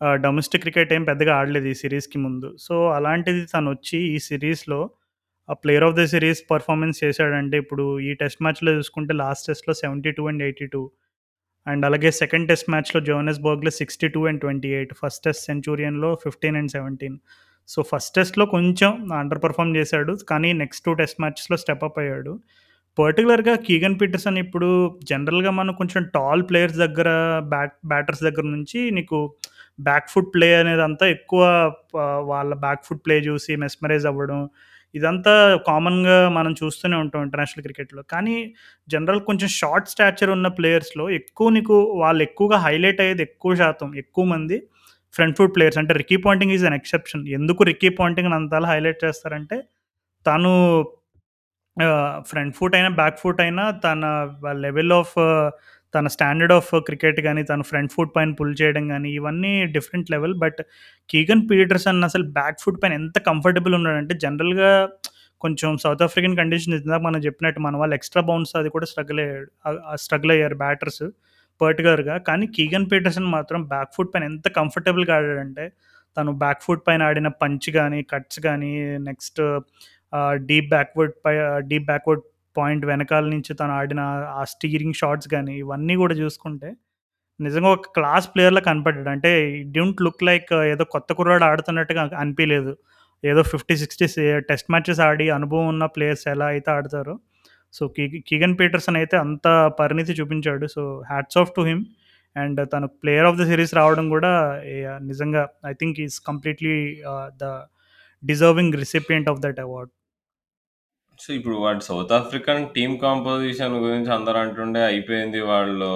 ఆహ్, డొమెస్టిక్ క్రికెట్ ఏం పెద్దగా ఆడలేదు ఈ సీరీస్‌కి ముందు. సో, అలాంటిది తనొచ్చి ఈ సీరీస్‌లో ఆ player of the series performance చేశాడంటే ఇప్పుడు ఈ టెస్ట్ మ్యాచ్‌లో చూసుకుంటే లాస్ట్ టెస్ట్‌లో 72 అండ్ 82 అండ్ అలాగే సెకండ్ టెస్ట్ మ్యాచ్‌లో జోనెస్బర్గ్లో sixty two and 28 first test సెంచూరియన్‌లో 15 and 17 so, first టెస్ట్‌లో కొంచెం అండర్ పర్ఫామ్ చేశాడు. కానీ నెక్స్ట్ టూ టెస్ట్ మ్యాచ్లో స్టెప్ అప్ అయ్యాడు. పర్టిక్యులర్‌గా కీగన్ పీటర్సన్ ఇప్పుడు జనరల్‌గా మనం కొంచెం టాల్ ప్లేయర్స్ దగ్గర బ్యాట్ బ్యాటర్స్ దగ్గర నుంచి నీకు బ్యాక్ ఫుట్ ప్లే అనేది అంతా ఎక్కువ వాళ్ళ బ్యాక్ ఫుట్ ప్లే చూసి మెస్మరైజ్ అవ్వడం ఇదంతా కామన్‌గా మనం చూస్తూనే ఉంటాం ఇంటర్నేషనల్ క్రికెట్‌లో. కానీ జనరల్ కొంచెం షార్ట్ స్టాచర్ ఉన్న ప్లేయర్స్‌లో ఎక్కువ నీకు వాళ్ళు ఎక్కువగా హైలైట్ అయ్యేది ఎక్కువ శాతం ఎక్కువ మంది ఫ్రంట్ ఫుట్ ప్లేయర్స్. అంటే Ricky Ponting is an exception. ఎందుకు రికీ పాంటింగ్‌ని అంతలా హైలైట్ చేస్తారంటే తను ఫ్రంట్ ఫుట్ అయినా, బ్యాక్ ఫుట్ అయినా తన లెవెల్ ఆఫ్ తన స్టాండర్డ్ ఆఫ్ క్రికెట్ కానీ తను ఫ్రంట్ ఫుట్ పైన పుల్ చేయడం కానీ ఇవన్నీ different level. But Keegan Petersen అసలు బ్యాక్ ఫుట్ పైన ఎంత కంఫర్టబుల్ ఉన్నాడంటే జనరల్‌గా కొంచెం సౌత్ ఆఫ్రికన్ కండిషన్ ఇందాక మనం చెప్పినట్టు మన వాళ్ళు ఎక్స్ట్రా బౌన్స్ అది కూడా స్ట్రగుల్ అయ్యాడు. స్ట్రగుల్ అయ్యారు బ్యాటర్స్ పర్టికులర్గా కానీ కీగన్ పీటర్సన్ మాత్రం బ్యాక్ ఫుట్ పైన ఎంత కంఫర్టబుల్‌గా ఆడాడంటే తను బ్యాక్ ఫుట్ పైన ఆడిన పంచ్ కానీ కట్స్ కానీ నెక్స్ట్ డీప్ బ్యాక్‌వర్డ్ పై డీప్ బ్యాక్‌వర్డ్ పాయింట్ వెనకాల నుంచి తను ఆడిన ఆ స్టీరింగ్ షాట్స్ కానీ ఇవన్నీ కూడా చూసుకుంటే నిజంగా ఒక క్లాస్ ప్లేయర్‌లా కనపడ్డాడు. అంటే ఇట్ డోంట్ లుక్ లైక్ ఏదో కొత్త కుర్రాడు ఆడుతున్నట్టుగా అనిపించలేదు ఏదో ఫిఫ్టీ సిక్స్టీ టెస్ట్ మ్యాచెస్ ఆడి అనుభవం ఉన్న ప్లేయర్స్ ఎలా అయితే ఆడతారో, సో కీ కీగన్ పీటర్సన్ అయితే అంత పరిణితి చూపించాడు. So hats off to him. And తను ప్లేయర్ ఆఫ్ ద సిరీస్ రావడం కూడా నిజంగా I think is completely the deserving recipient of that award. So, ఇప్పుడు వాడు సౌత్ ఆఫ్రికన్ టీమ్ కాంపోజిషన్ గురించి అందరూ అంటుండే అయిపోయింది వాళ్ళు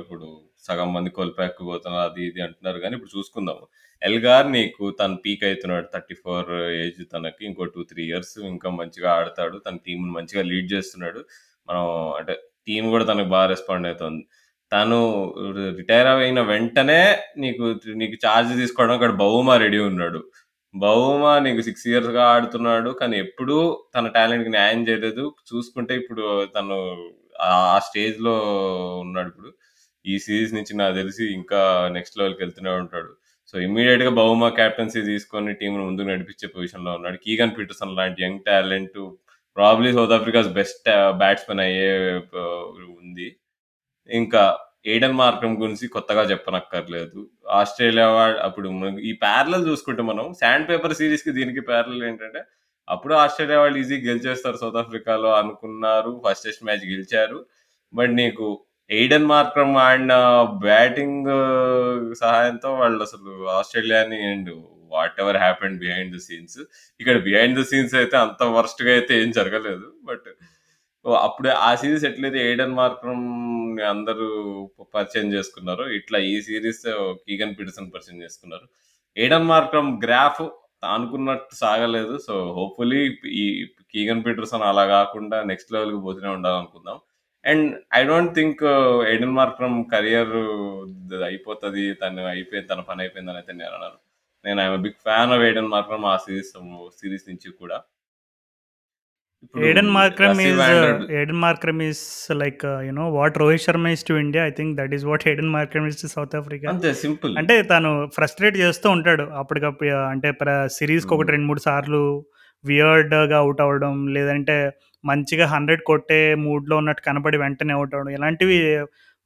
ఇప్పుడు సగం మంది కోల్పోలేకపోతున్నారు అది ఇది అంటున్నారు కానీ ఇప్పుడు చూసుకుందాము. ఎల్గార్ నీకు తను పీక్ అవుతున్నాడు థర్టీ ఫోర్ ఏజ్ తనకి. ఇంకో 2, 3 ఇయర్స్ ఇంకా మంచిగా ఆడతాడు. తన టీంను మంచిగా లీడ్ చేస్తున్నాడు. మనం అంటే టీం కూడా తనకు బాగా రెస్పాండ్ అవుతుంది తను రిటైర్ అయిన వెంటనే నీకు నీకు చార్జ్ తీసుకోవడానికి అక్కడ బహుమా రెడీ ఉన్నాడు. బహుమా నీకు 6 ఇయర్స్‌గా ఆడుతున్నాడు. కానీ ఎప్పుడూ తన టాలెంట్‌కి న్యాయం చేయలేదు. చూసుకుంటే ఇప్పుడు తను ఆ స్టేజ్‌లో ఉన్నాడిప్పుడు. ఈ సిరీస్ నుంచి నాకు తెలిసి ఇంకా నెక్స్ట్ లెవెల్‌కి వెళ్తూనే ఉంటాడు. సో, ఇమ్మీడియేట్‌గా బహుమా కెప్టెన్సీ తీసుకొని టీం ముందుకు నడిపించే పొజిషన్‌లో ఉన్నాడు. కీగన్ పీటర్సన్ లాంటి young talent probably South Africa's best batsmen అయ్యే uh, ఉంది. ఇంకా ఎయిడెన్ మార్కం గురించి కొత్తగా చెప్పనక్కర్లేదు. ఆస్ట్రేలియా వాడు అప్పుడు ఈ ప్యారలల్ చూసుకుంటే మనం శాండ్ పేపర్ సిరీస్కి దీనికి ప్యారలల్ ఏంటంటే, అప్పుడు ఆస్ట్రేలియా వాళ్ళు ఈజీ గెలిచేస్తారు సౌత్ ఆఫ్రికాలో అనుకున్నారు. ఫస్ట్ టెస్ట్ మ్యాచ్ గెలిచారు. బట్ నీకు ఎయిడెన్ మార్క్రమ్ ఆడిన బ్యాటింగ్ సహాయంతో వాళ్ళు అసలు ఆస్ట్రేలియాని and whatever happened behind the scenes. ఇక్కడ బిహైండ్ ద సీన్స్ అయితే అంత వరస్ట్‌గా అయితే ఏం జరగలేదు. బట్ అప్పుడు ఆ సీరీస్ ఎట్లయితే ఏడెన్ మార్క్రమ్ అందరూ పరిచయం చేసుకున్నారో, ఇట్లా ఈ సీరీస్ కీగన్ పీటర్సన్ పరిచయం చేసుకున్నారు. ఎయిడెన్ మార్క్రమ్ గ్రాఫ్ అనుకున్నట్టు సాగలేదు. సో, హోప్‌ఫుల్లీ ఈ కీగన్ పీటర్సన్ అలా కాకుండా నెక్స్ట్ లెవెల్‌కి పోతూనే ఉండాలనుకుందాం. And I don't think Aiden Markram career అయిపోతది. తను అయిపోయింది. తన పని అయిపోయిందని అయితే నేను అనను. నేను I am big fan of Aiden Markram ఆ సీరీస్ సీరీస్ నుంచి కూడా. Aiden Markram wonder Aiden Markram is like you know what Rohit Sharma is to India. I think that is what Aiden Markram is to South Africa. అంతే simple. అంటే తను frustrate చేస్తూ ఉంటాడు. అప్పటికప్పుడు అంటే ప్ర సీరీస్‌కి ఒకటి హ్మ్. 2, 3 సార్లు వియర్డ్‌గా అవుట్ అవ్వడం. లేదంటే మంచిగా 100 కొట్టే మూడ్‌లో ఉన్నట్టు కనపడి వెంటనే అవుట్ అవ్వడం. ఇలాంటివి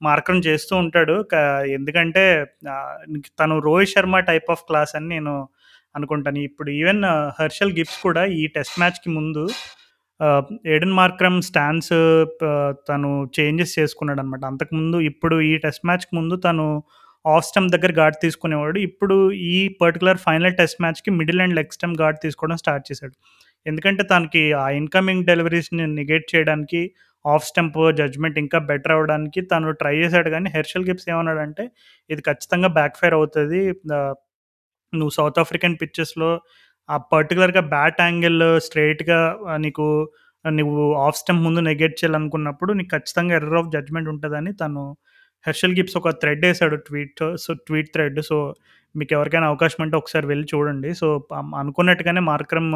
మార్క్రమ్ చేస్తూ ఉంటాడు. క ఎందుకంటే తను Rohit Sharma type of class అని నేను అనుకుంటాను. ఇప్పుడు ఈవెన్ హర్షల్ గిబ్స్ కూడా ఈ టెస్ట్ మ్యాచ్‌కి ముందు ఆహ్, మార్క్రమ్ స్టాన్స్ ప తను చేంజెస్ చేసుకున్నాడనమాట. అంతకుముందు ఇప్పుడు ఈ టెస్ట్ మ్యాచ్‌కి ముందు తను ఆఫ్ స్టంప్ దగ్గర గార్డ్ తీసుకునేవాడు. ఇప్పుడు ఈ పర్టిక్యులర్ ఫైనల్ టెస్ట్ మ్యాచ్‌కి middle and leg stump guard తీసుకోవడం స్టార్ట్ చేశాడు. ఎందుకంటే తనకి ఆ ఇన్‌కమింగ్ డెలివరీస్‌ని నెగేట్ చేయడానికి ఆఫ్ స్టంప్ జడ్జ్‌మెంట్ ఇంకా బెటర్ అవ్వడానికి తను ట్రై చేశాడు గానీ హెర్షల్ గిబ్స్ ఏమన్నాడంటే, ఇది ఖచ్చితంగా బ్యాక్ ఫైర్ అవుతది. ఆహ్, నువ్వు సౌత్ ఆఫ్రికన్ పిచెస్‌లో ఆ పర్టిక్యులర్‌గా బ్యాట్ యాంగిల్ స్ట్రెయిట్‌గా ఆహ్, నీకు నువ్వు ఆఫ్ స్టంప్ ముందు నెగెట్ చేయాలనుకున్నప్పుడు నీకు ఖచ్చితంగా ఎర్రర్ ఆఫ్ జడ్జ్‌మెంట్ ఉంటదని తను హెర్షల్ గిబ్స్ ఒక థ్రెడ్ వేసాడు tweet. So, tweet thread. So, మీకు ఎవరికైనా అవకాశం ఉంటే ఒకసారి వెళ్ళి చూడండి. సో, అనుకున్నట్టుగానే మార్క్రమ్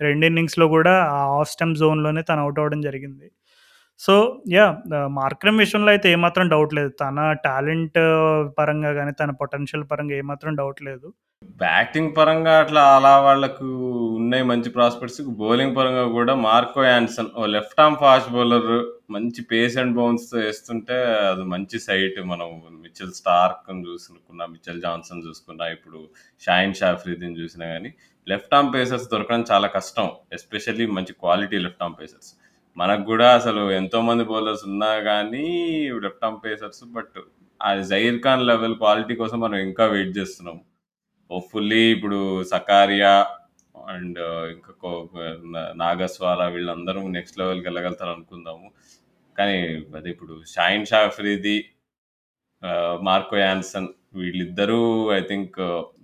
2 ఇన్నింగ్స్‌లో కూడా ఆ ఆఫ్ స్టంప్ జోన్‌లోనే తను అవుట్ అవ్వడం జరిగింది. So, yeah! ఆహ్, మార్క్రమ్ విషయంలో అయితే ఏమాత్రం డౌట్ లేదు. తన టాలెంట్ పరంగా గాని, తన పొటెన్షియల్ పరంగా ఏమాత్రం డౌట్ లేదు. బ్యాటింగ్ పరంగా అట్లా అలా వాళ్ళకు ఉన్నాయి మంచి ప్రాస్పెక్ట్స్. బౌలింగ్ పరంగా కూడా మార్కో యాన్సన్ ఓ లెఫ్ట్ ఆర్మ్ ఫాస్ట్ బౌలర్ మంచి పేస్ అండ్ బౌన్స్‌తో ఏస్తుంటే అది మంచి సైట్. మనం మిచెల్ స్టార్క్‌ని చూసుకున్నా, మిచెల్ జాన్సన్ చూసుకున్నా, ఇప్పుడు షాహిన్ షాఫ్రీదిని చూసినా కానీ లెఫ్ట్ ఆర్మ్ పేసర్స్ దొరకడం చాలా కష్టం. ఎస్పెషల్లీ మంచి క్వాలిటీ లెఫ్ట్ ఆర్మ్ పేసర్స్. మనకు కూడా అసలు ఎంతోమంది బౌలర్స్ ఉన్నా కానీ లెఫ్ట్ ఆర్మ్ పేసర్స్ బట్ ఆ జహీర్ ఖాన్ లెవెల్ క్వాలిటీ కోసం మనం ఇంకా వెయిట్ చేస్తున్నాం. హోప్‌ఫుల్లీ ఇప్పుడు సకారియా అండ్ ఇంకా నాగస్వార వీళ్ళందరూ నెక్స్ట్ లెవెల్కి వెళ్ళగలుగుతారు అనుకుందాము కానీ అది ఇప్పుడు షాయిన్ షాఫ్రీది మార్కో యాన్సన్ వీళ్ళిద్దరూ ఐ థింక్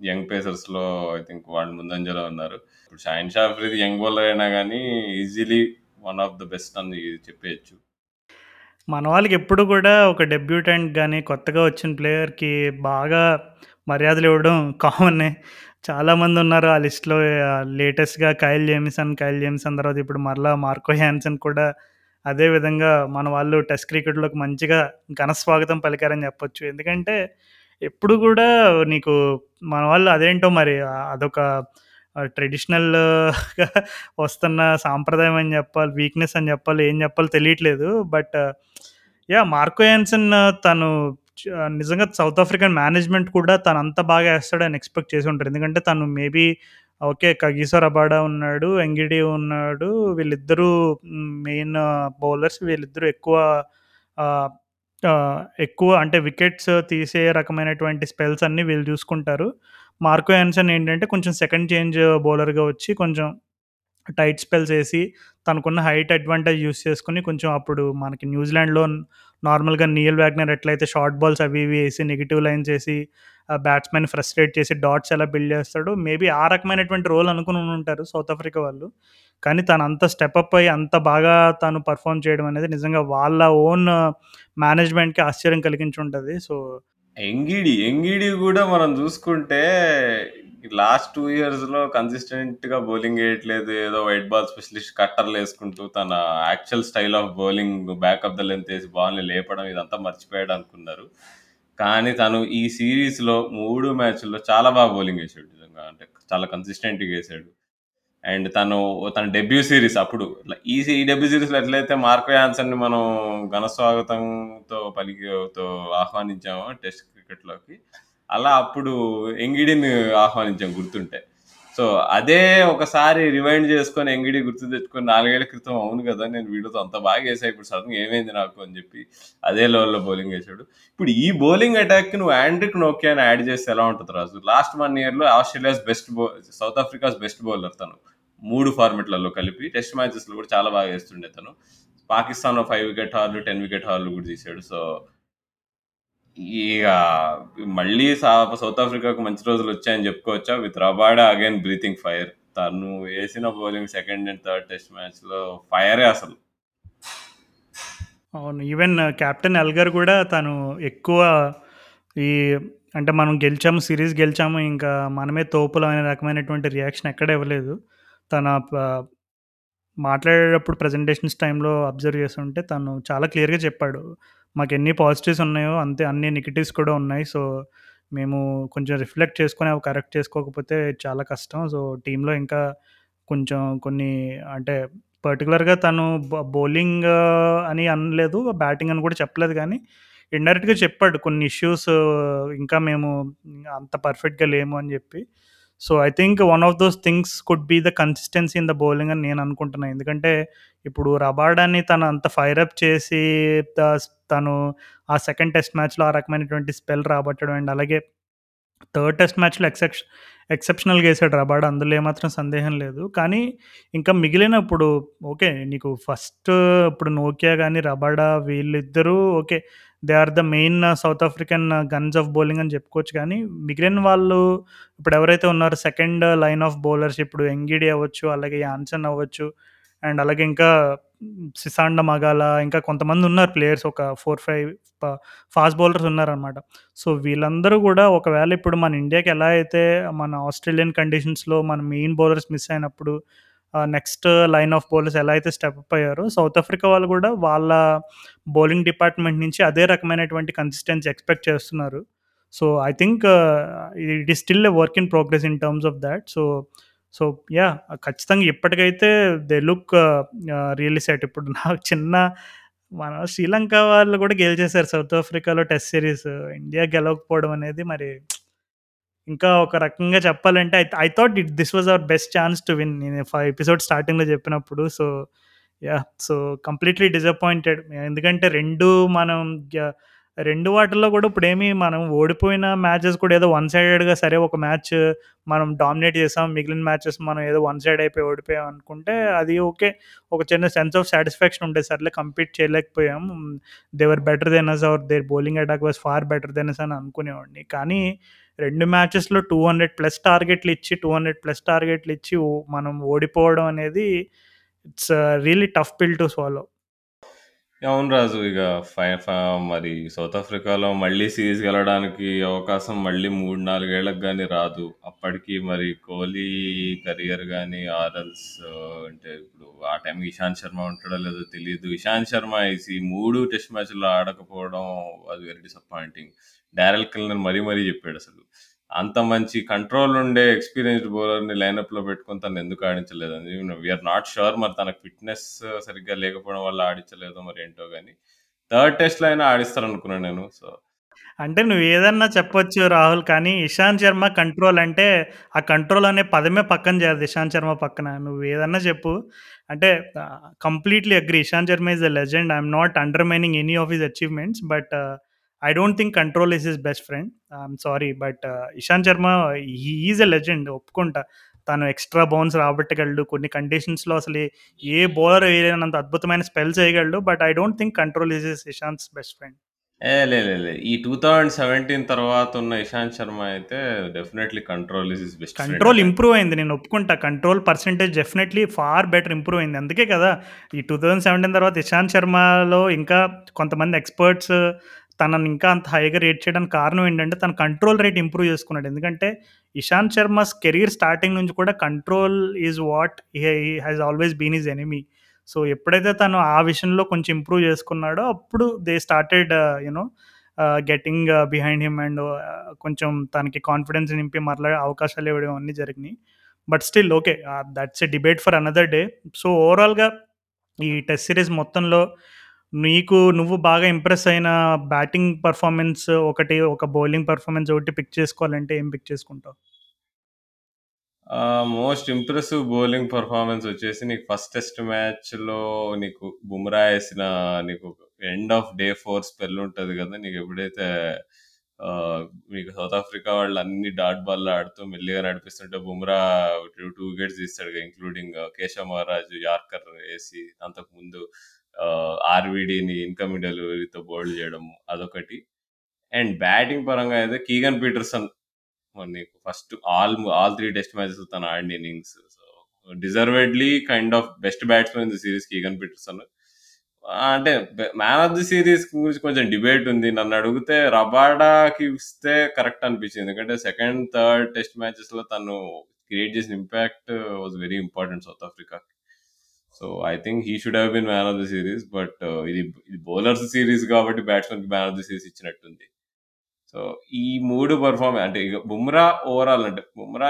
యంగ్ పేసర్స్లో ఐ థింక్ వాళ్ళు ముందంజలో ఉన్నారు ఇప్పుడు షాయిన్ షాఫ్రీది యంగ్ బౌలర్ అయినా కానీ easily one of the best అని చెప్పేయచ్చు. మన వాళ్ళకి ఎప్పుడు కూడా ఒక డెబ్యూటెంట్ కానీ కొత్తగా వచ్చిన ప్లేయర్కి బాగా మర్యాదలు ఇవ్వడం కామన్. చాలామంది ఉన్నారు ఆ లిస్ట్లో. లేటెస్ట్గా కైల్ జేమిసన్ కైల్ జేమిసన్ తర్వాత ఇప్పుడు మరలా మార్కో హ్యాన్సన్ కూడా అదే విధంగా మన వాళ్ళు టెస్ట్ క్రికెట్లోకి మంచిగా ఘనస్వాగతం పలికారని చెప్పొచ్చు. ఎందుకంటే ఎప్పుడు కూడా నీకు మన వాళ్ళు అదేంటో మరి అదొక ట్రెడిషనల్గా వస్తున్న సాంప్రదాయం అని చెప్పాలి వీక్నెస్ అని చెప్పాలి ఏం చెప్పాలి తెలియట్లేదు. బట్ యా మార్కో యాన్సన్ తను నిజంగా సౌత్ ఆఫ్రికన్ మేనేజ్మెంట్ కూడా తను అంత బాగా వేస్తాడని ఎక్స్పెక్ట్ చేసి ఉంటారు. ఎందుకంటే తను మేబీ ఓకే కగీసో రబాడా ఉన్నాడు ఎంగిడి ఉన్నాడు వీళ్ళిద్దరూ మెయిన్ బౌలర్స్ వీళ్ళిద్దరూ ఎక్కువ ఎక్కువ అంటే వికెట్స్ తీసే రకమైనటువంటి స్పెల్స్ అన్నీ వీళ్ళు చూసుకుంటారు. మార్కో యాన్సన్ ఏంటంటే కొంచెం సెకండ్ చేంజ్ బౌలర్గా వచ్చి కొంచెం టైట్ స్పెల్స్ వేసి తనకున్న హైట్ అడ్వాంటేజ్ యూస్ చేసుకుని కొంచెం అప్పుడు మనకి న్యూజిలాండ్లో నార్మల్గా నీల్ వ్యాగ్నర్ ఎట్లయితే షార్ట్ బాల్స్ అవి ఇవి వేసి నెగిటివ్ లైన్స్ వేసి బ్యాట్స్మెన్ ఫ్రస్ట్రేట్ చేసి డాట్స్ ఎలా బిల్డ్ చేస్తాడు మేబీ ఆ రకమైనటువంటి రోల్ అనుకుని ఉంటారు సౌత్ ఆఫ్రికా వాళ్ళు. కానీ తను అంత స్టెప్ అప్ అయ్యి అంత బాగా తాను పర్ఫామ్ చేయడం అనేది నిజంగా వాళ్ళ ఓన్ మేనేజ్మెంట్కి ఆశ్చర్యం కలిగించి ఉంటుంది. సో ఎంగిడి ఎంగిడి కూడా మనం చూసుకుంటే లాస్ట్ టూ ఇయర్స్లో కన్సిస్టెంట్గా బౌలింగ్ వేయట్లేదు. ఏదో వైట్ బాల్ స్పెషలిస్ట్ కట్టర్లు వేసుకుంటూ తన actual style of bowling back of the length వేసి బాల్ని లేపడం ఇదంతా మర్చిపోయాడు అనుకున్నారు. కానీ తను ఈ సిరీస్లో మూడు మ్యాచ్ల్లో చాలా బాగా బౌలింగ్ వేసాడు నిజంగా. అంటే చాలా కన్సిస్టెంట్గా వేసాడు. అండ్ తను తన డెబ్యూ సిరీస్ అప్పుడు. ఈ ఈ డెబ్యూ సిరీస్లో ఎట్లయితే మార్కో యాన్సన్ని మనం ఘనస్వాగతంతో పలికితో ఆహ్వానించామో టెస్ట్ క్రికెట్లోకి అలా అప్పుడు ఎంగిడిని ఆహ్వానించాం గుర్తుంటే. సో అదే ఒకసారి రివైండ్ చేసుకొని ఎంగిడి గుర్తు తెచ్చుకొని నాలుగేళ్ళ క్రితం అవును కదా నేను వీడియోతో అంత బాగా వేసా ఇప్పుడు సడన్గా ఏమైంది నాకు అని చెప్పి అదే లెవెల్లో బౌలింగ్ వేసాడు ఇప్పుడు ఈ బౌలింగ్ అటాక్ నువ్వు ఆండ్రిక్ నోకియాని యాడ్ చేస్తే ఎలా ఉంటుంది రాజు? లాస్ట్ వన్ ఇయర్లో Australia's best bow South Africa's best bowler తను. మూడు ఫార్మెట్లలో కలిపి టెస్ట్ మ్యాచెస్లో కూడా చాలా బాగా వేస్తుండే తను. పాకిస్తాన్లో ఫైవ్ వికెట్ హార్లు టెన్ వికెట్ హార్లు కూడా తీసాడు సో ఇక మళ్ళీ సౌత్ ఆఫ్రికాకు మంచి రోజులు వచ్చాయని చెప్పుకోవచ్చా? With Rabada again breathing fire. తను వేసిన bowling second and third test మ్యాచ్లో ఫైరే అసలు. అవును. ఈవెన్ కెప్టెన్ ఎల్గర్ కూడా తను ఎక్కువ ఈ అంటే మనం గెలిచాము సిరీస్ గెలిచాము ఇంకా మనమే తోపులు అనే రకమైనటువంటి రియాక్షన్ ఎక్కడ ఇవ్వలేదు. తన మాట్లాడేటప్పుడు ప్రజెంటేషన్స్ టైంలో అబ్జర్వ్ చేస్తుంటే తను చాలా క్లియర్గా చెప్పాడు. మాకు ఎన్ని పాజిటివ్స్ ఉన్నాయో అంతే అన్ని నెగిటివ్స్ కూడా ఉన్నాయి. సో మేము కొంచెం రిఫ్లెక్ట్ చేసుకొని అవి కరెక్ట్ చేసుకోకపోతే చాలా కష్టం. సో టీంలో ఇంకా కొంచెం కొన్ని అంటే పర్టికులర్గా తను బౌలింగ్ అని అనలేదు బ్యాటింగ్ అని కూడా చెప్పలేదు. కానీ ఇండైరెక్ట్గా చెప్పాడు కొన్ని ఇష్యూస్ ఇంకా మేము అంత పర్ఫెక్ట్గా లేము అని చెప్పి. So I think one of those things could be the consistency in the bowling అని నేను అనుకుంటున్నాను ఎందుకంటే ఇప్పుడు రబాడాని తను అంత ఫైర్ అప్ చేసి తను ఆ సెకండ్ టెస్ట్ మ్యాచ్లో ఆ రకమైనటువంటి స్పెల్ రాబట్టడం అండ్ అలాగే థర్డ్ టెస్ట్ మ్యాచ్లో ఎక్సెప్ష ఎక్సెప్షనల్గా వేసాడు రబాడ్ అందులో ఏమాత్రం సందేహం లేదు. కానీ ఇంకా మిగిలినప్పుడు ఓకే నీకు ఫస్ట్ ఇప్పుడు నోకియా కానీ రబాడా వీళ్ళిద్దరూ okay they are the main South African guns of bowling అని చెప్పుకోవచ్చు. కానీ మిగిలిన వాళ్ళు ఇప్పుడు ఎవరైతే ఉన్నారో సెకండ్ లైన్ ఆఫ్ బౌలర్స్ ఇప్పుడు ఎంగిడి అవ్వచ్చు అలాగే యాన్సన్ అవ్వచ్చు అండ్ అలాగే ఇంకా సిసాండ మగాల ఇంకా కొంతమంది ఉన్నారు ప్లేయర్స్ ఒక ఫోర్ ఫైవ్ ఫాస్ట్ బౌలర్స్ ఉన్నారనమాట సో వీళ్ళందరూ కూడా ఒకవేళ ఇప్పుడు మన ఇండియాకి ఎలా అయితే మన ఆస్ట్రేలియన్ కండిషన్స్లో మన మెయిన్ బౌలర్స్ మిస్ అయినప్పుడు నెక్స్ట్ లైన్ ఆఫ్ బౌలర్స్ ఎలా అయితే స్టెప్ అప్ అయ్యారో సౌత్ ఆఫ్రికా వాళ్ళు కూడా వాళ్ళ బౌలింగ్ డిపార్ట్మెంట్ నుంచి అదే రకమైనటువంటి కన్సిస్టెన్సీ ఎక్స్పెక్ట్ చేస్తున్నారు. So I think it is still a work in progress in terms of that so so yeah ఖచ్చితంగా ఇప్పటికైతే దే లుక్ రియల్లీ సెట్ ఇప్పుడు నాకు చిన్న మన శ్రీలంక వాళ్ళు కూడా గెలిచేశారు సౌత్ ఆఫ్రికాలో టెస్ట్ సిరీస్ ఇండియా గెలవకపోవడం అనేది మరి ఇంకా ఒక రకంగా చెప్పాలంటే I I thought it this was our best chance to win నేను ఫైవ్ ఎపిసోడ్ స్టార్టింగ్లో చెప్పినప్పుడు so yeah so completely disappointed ఎందుకంటే రెండు మనం రెండు వాటిల్లో కూడా ఇప్పుడేమి మనం ఓడిపోయిన మ్యాచెస్ కూడా ఏదో వన్ సైడెడ్గా సరే ఒక మ్యాచ్ మనం డామినేట్ చేసాం మిగిలిన మ్యాచెస్ మనం ఏదో వన్ సైడ్ అయిపోయి ఓడిపోయాం అనుకుంటే అది ఓకే. ఒక చిన్న సెన్స్ ఆఫ్ సాటిస్ఫాక్షన్ ఉండే సర్లే కంపీట్ చేయలేకపోయాం. They were better than us our their bowling attack was far better than us అని అనుకునేవాడిని. కానీ రెండు మ్యాచెస్లో టూ హండ్రెడ్ ప్లస్ టార్గెట్లు ఇచ్చి టూ హండ్రెడ్ ప్లస్ టార్గెట్లు ఇచ్చి మనం ఓడిపోవడం అనేది it's really tough pill to follow అవును రాజు ఇక ఫై మరి సౌత్ ఆఫ్రికాలో మళ్ళీ సిరీస్ గెలవడానికి అవకాశం మళ్ళీ మూడు నాలుగేళ్ళకు కానీ రాదు. అప్పటికి మరి కోహ్లీ కెరియర్ కానీ ఆర్ఎల్స్ అంటే ఇప్పుడు ఆ టైంకి ఇషాంత్ శర్మ ఉంటాడో లేదో తెలియదు ఇషాంత్ శర్మ ఈ మూడు టెస్ట్ మ్యాచ్లో ఆడకపోవడం అది వెరీ డిసప్పాయింటింగ్. డారెల్ కిల్నర్ మరీ మరీ చెప్పాడు అసలు. అంత మంచి కంట్రోల్ ఉండే ఎక్స్పీరియన్స్డ్ బౌలర్ని లైనప్లో పెట్టుకొని తను ఎందుకు ఆడించలేదు వీఆర్ నాట్ షూర్ మరి తనకు ఫిట్నెస్ సరిగ్గా లేకపోవడం వల్ల ఆడించలేదో మరి ఏంటో కానీ థర్డ్ టెస్ట్లో అయినా ఆడిస్తారు అనుకున్నాను నేను సో అంటే నువ్వు ఏదన్నా చెప్పొచ్చు రాహుల్ కానీ ఇషాంత్ శర్మ కంట్రోల్ అంటే ఆ కంట్రోల్ అనే పదమే పక్కన చేయాలి ఇషాంత్ శర్మ పక్కన. నువ్వు ఏదన్నా చెప్పు. అంటే completely agree Ishant Sharma is the legend I'm not undermining any of his achievements but I don't think control is his best friend I'm sorry but Ishant Sharma is a legend ఒప్పుకుంటా. తను extra bounce రాబట్టగలడు. కొన్ని కండిషన్స్లో అసలు ఏ bowler వేయలేనంత అద్భుతమైన spells వేయగలడు. But I don't think control is is Ishant's best friend ఏ లే లే, లే. ఈ టూ థౌజండ్ సెవెంటీన్ తర్వాత ఉన్న ఇషాంత్ శర్మ అయితే definitely control is is best control improve అయింది. నేను ఒప్పుకుంటా. Control percentage definitely far better improve అయింది. అందుకే కదా ఈ టూ థౌజండ్ సెవెంటీన్ తర్వాత ఇషాంత్ శర్మలో ఇంకా కొంతమంది ఎక్స్పర్ట్స్ తనని ఇంకా అంత హైగా రేట్ చేయడానికి కారణం ఏంటంటే తన కంట్రోల్ రేట్ ఇంప్రూవ్ చేసుకున్నాడు. ఎందుకంటే ఇషాంత్ శర్మస్ కెరీర్ స్టార్టింగ్ నుంచి కూడా control is what he has always been is enemy so ఎప్పుడైతే తను ఆ విషయంలో కొంచెం ఇంప్రూవ్ చేసుకున్నాడో అప్పుడు they started you know getting behind him and కొంచెం తనకి కాన్ఫిడెన్స్ నింపి మరలా అవకాశాలు ఇవ్వడం అన్నీ జరిగినాయి. But still okay that's a debate for another day so ఓవరాల్గా ఈ టెస్ట్ సిరీస్ మొత్తంలో నీకు నువ్వు బాగా ఇంప్రెస్ అయిన బ్యాటింగ్ పర్ఫార్మెన్స్ ఒకటి ఒక బౌలింగ్ పర్ఫార్మెన్స్ ఒకటి పిక్ చేసుకోవాలంటే ఏం పిక్ చేసుకుంటావు? మోస్ట్ ఇంప్రెసివ్ బౌలింగ్ పర్ఫార్మెన్స్ వచ్చేసి నీకు ఫస్ట్ టెస్ట్ మ్యాచ్లో నీకు బుమ్రా వేసిన నీకు end of day four spell ఉంటుంది కదా నీకు ఎప్పుడైతే ఆ, మీకు సౌత్ ఆఫ్రికా వాళ్ళు అన్ని డాట్ బాల్ ఆడుతూ మెల్లిగా నడిపిస్తుంటే బుమ్రా టూ టూ వికెట్స్ తీస్తాడు ఇంక్లూడింగ్ కేశవ్ మహారాజ్ యార్కర్ వేసి అంతకుముందు ఆర్విడిని ఇన్కమింగ్ డెలివరీతో బౌల్డ్ చేయడం అదొకటి. అండ్ బ్యాటింగ్ పరంగా అయితే కీగన్ పీటర్సన్ నీకు first all all three test matches తను ఆడిన innings so deservedly kind of best batsmen in the series Keegan Petersen అంటే మ్యాన్ ఆఫ్ ది సిరీస్ గురించి కొంచెం డిబేట్ ఉంది. నన్ను అడిగితే రబాడాకి ఇస్తే కరెక్ట్ అనిపించింది. ఎందుకంటే సెకండ్ థర్డ్ టెస్ట్ మ్యాచెస్లో తను క్రియేట్ చేసిన impact was very important South Africa so I think he should have been man of the series but ఇది ఇది బౌలర్స్ సిరీస్ కాబట్టి బ్యాట్స్మెన్కి మ్యాన్ ఆఫ్ ద సిరీస్ ఇచ్చినట్టుంది. సో ఈ మూడు పర్ఫార్మెన్స్ అంటే ఇక బుమ్రా ఓవరాల్ అంటే బుమ్రా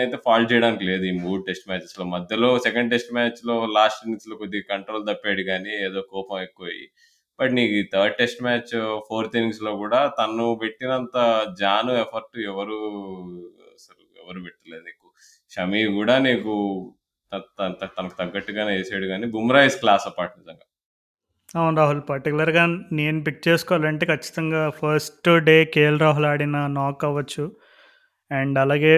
అయితే ఫాల్ట్ చేయడానికి లేదు ఈ మూడు టెస్ట్ మ్యాచెస్లో. మధ్యలో సెకండ్ టెస్ట్ మ్యాచ్లో లాస్ట్ ఇన్నింగ్స్లో కొద్దిగా కంట్రోల్ తప్పాడు కానీ ఏదో కోపం ఎక్కువ బట్ నీకు ఈ థర్డ్ టెస్ట్ మ్యాచ్ ఫోర్త్ ఇన్నింగ్స్లో కూడా తను పెట్టినంత జాను ఎఫర్ట్ ఎవరు అసలు ఎవరు పెట్టలేదు నీకు. షమీ కూడా నీకు తనకు తగ్గట్టుగానే వేసాడు కానీ బుమ్రా ఇస్ క్లాస్ అపార్ట్ నిజంగా. అవును రాహుల్ పర్టికులర్గా నేను పిక్ చేసుకోవాలంటే ఖచ్చితంగా ఫస్ట్ డే కేఎల్ రాహుల్ ఆడిన నాక్ అవ్వచ్చు. అండ్ అలాగే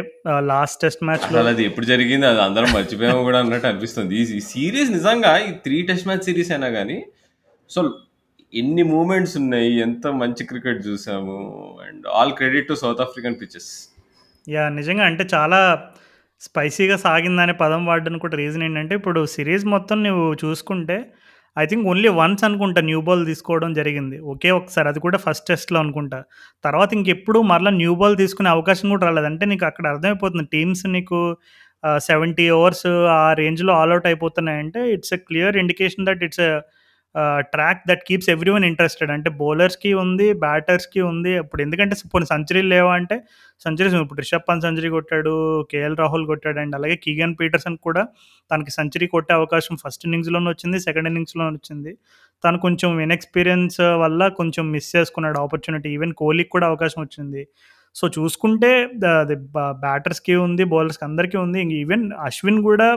లాస్ట్ టెస్ట్ అసలు అది ఎప్పుడు జరిగింది? అది అందరం మర్చిపోయాము కూడా అన్నట్టు అనిపిస్తుంది. ఈ సిరీస్ నిజంగా ఈ త్రీ టెస్ట్ మ్యాచ్ సిరీస్ అయినా కానీ సో ఎన్ని మూమెంట్స్ ఉన్నాయి ఎంత మంచి క్రికెట్ చూసాము and all credit to South African pitches yeah నిజంగా అంటే చాలా స్పైసీగా సాగిందనే పదం వాడడానికి కూడా రీజన్ ఏంటంటే ఇప్పుడు సిరీస్ మొత్తం నువ్వు చూసుకుంటే ఐ థింక్ ఓన్లీ వన్స్ అనుకుంటా న్యూ బాల్ తీసుకోవడం జరిగింది. ఒకే ఒకసారి అది కూడా ఫస్ట్ టెస్ట్లో అనుకుంటా. తర్వాత ఇంకెప్పుడు మరలా న్యూ బాల్ తీసుకునే అవకాశం కూడా రాలేదు. అంటే నీకు అక్కడ అర్థమైపోతుంది టీమ్స్ నీకు సెవెంటీ ఓవర్స్ ఆ రేంజ్లో all out అయిపోతున్నాయంటే it's a clear indication that it's track that keeps everyone interested అంటే బౌలర్స్కి ఉంది బ్యాటర్స్కి ఉంది. ఇప్పుడు ఎందుకంటే కొన్ని సెంచరీలు లేవా అంటే సెంచరీస్ ఇప్పుడు రిషబ్ పంత్ సెంచరీ కొట్టాడు కేఎల్ రాహుల్ కొట్టాడు అండ్ అలాగే కీగన్ పీటర్సన్ కూడా తనకి సెంచరీ కొట్టే అవకాశం ఫస్ట్ ఇన్నింగ్స్లోనే వచ్చింది సెకండ్ ఇన్నింగ్స్‌లోనే వచ్చింది. తను కొంచెం ఇన్ఎక్స్పీరియన్స్ వల్ల కొంచెం మిస్ చేసుకున్నాడు ఆపర్చునిటీ ఈవెన్ కోహ్లీకి కూడా అవకాశం వచ్చింది. సో చూసుకుంటే అది బ్యాటర్స్కి ఉంది బౌలర్స్కి అందరికీ ఉంది. ఈవెన్ అశ్విన్ కూడా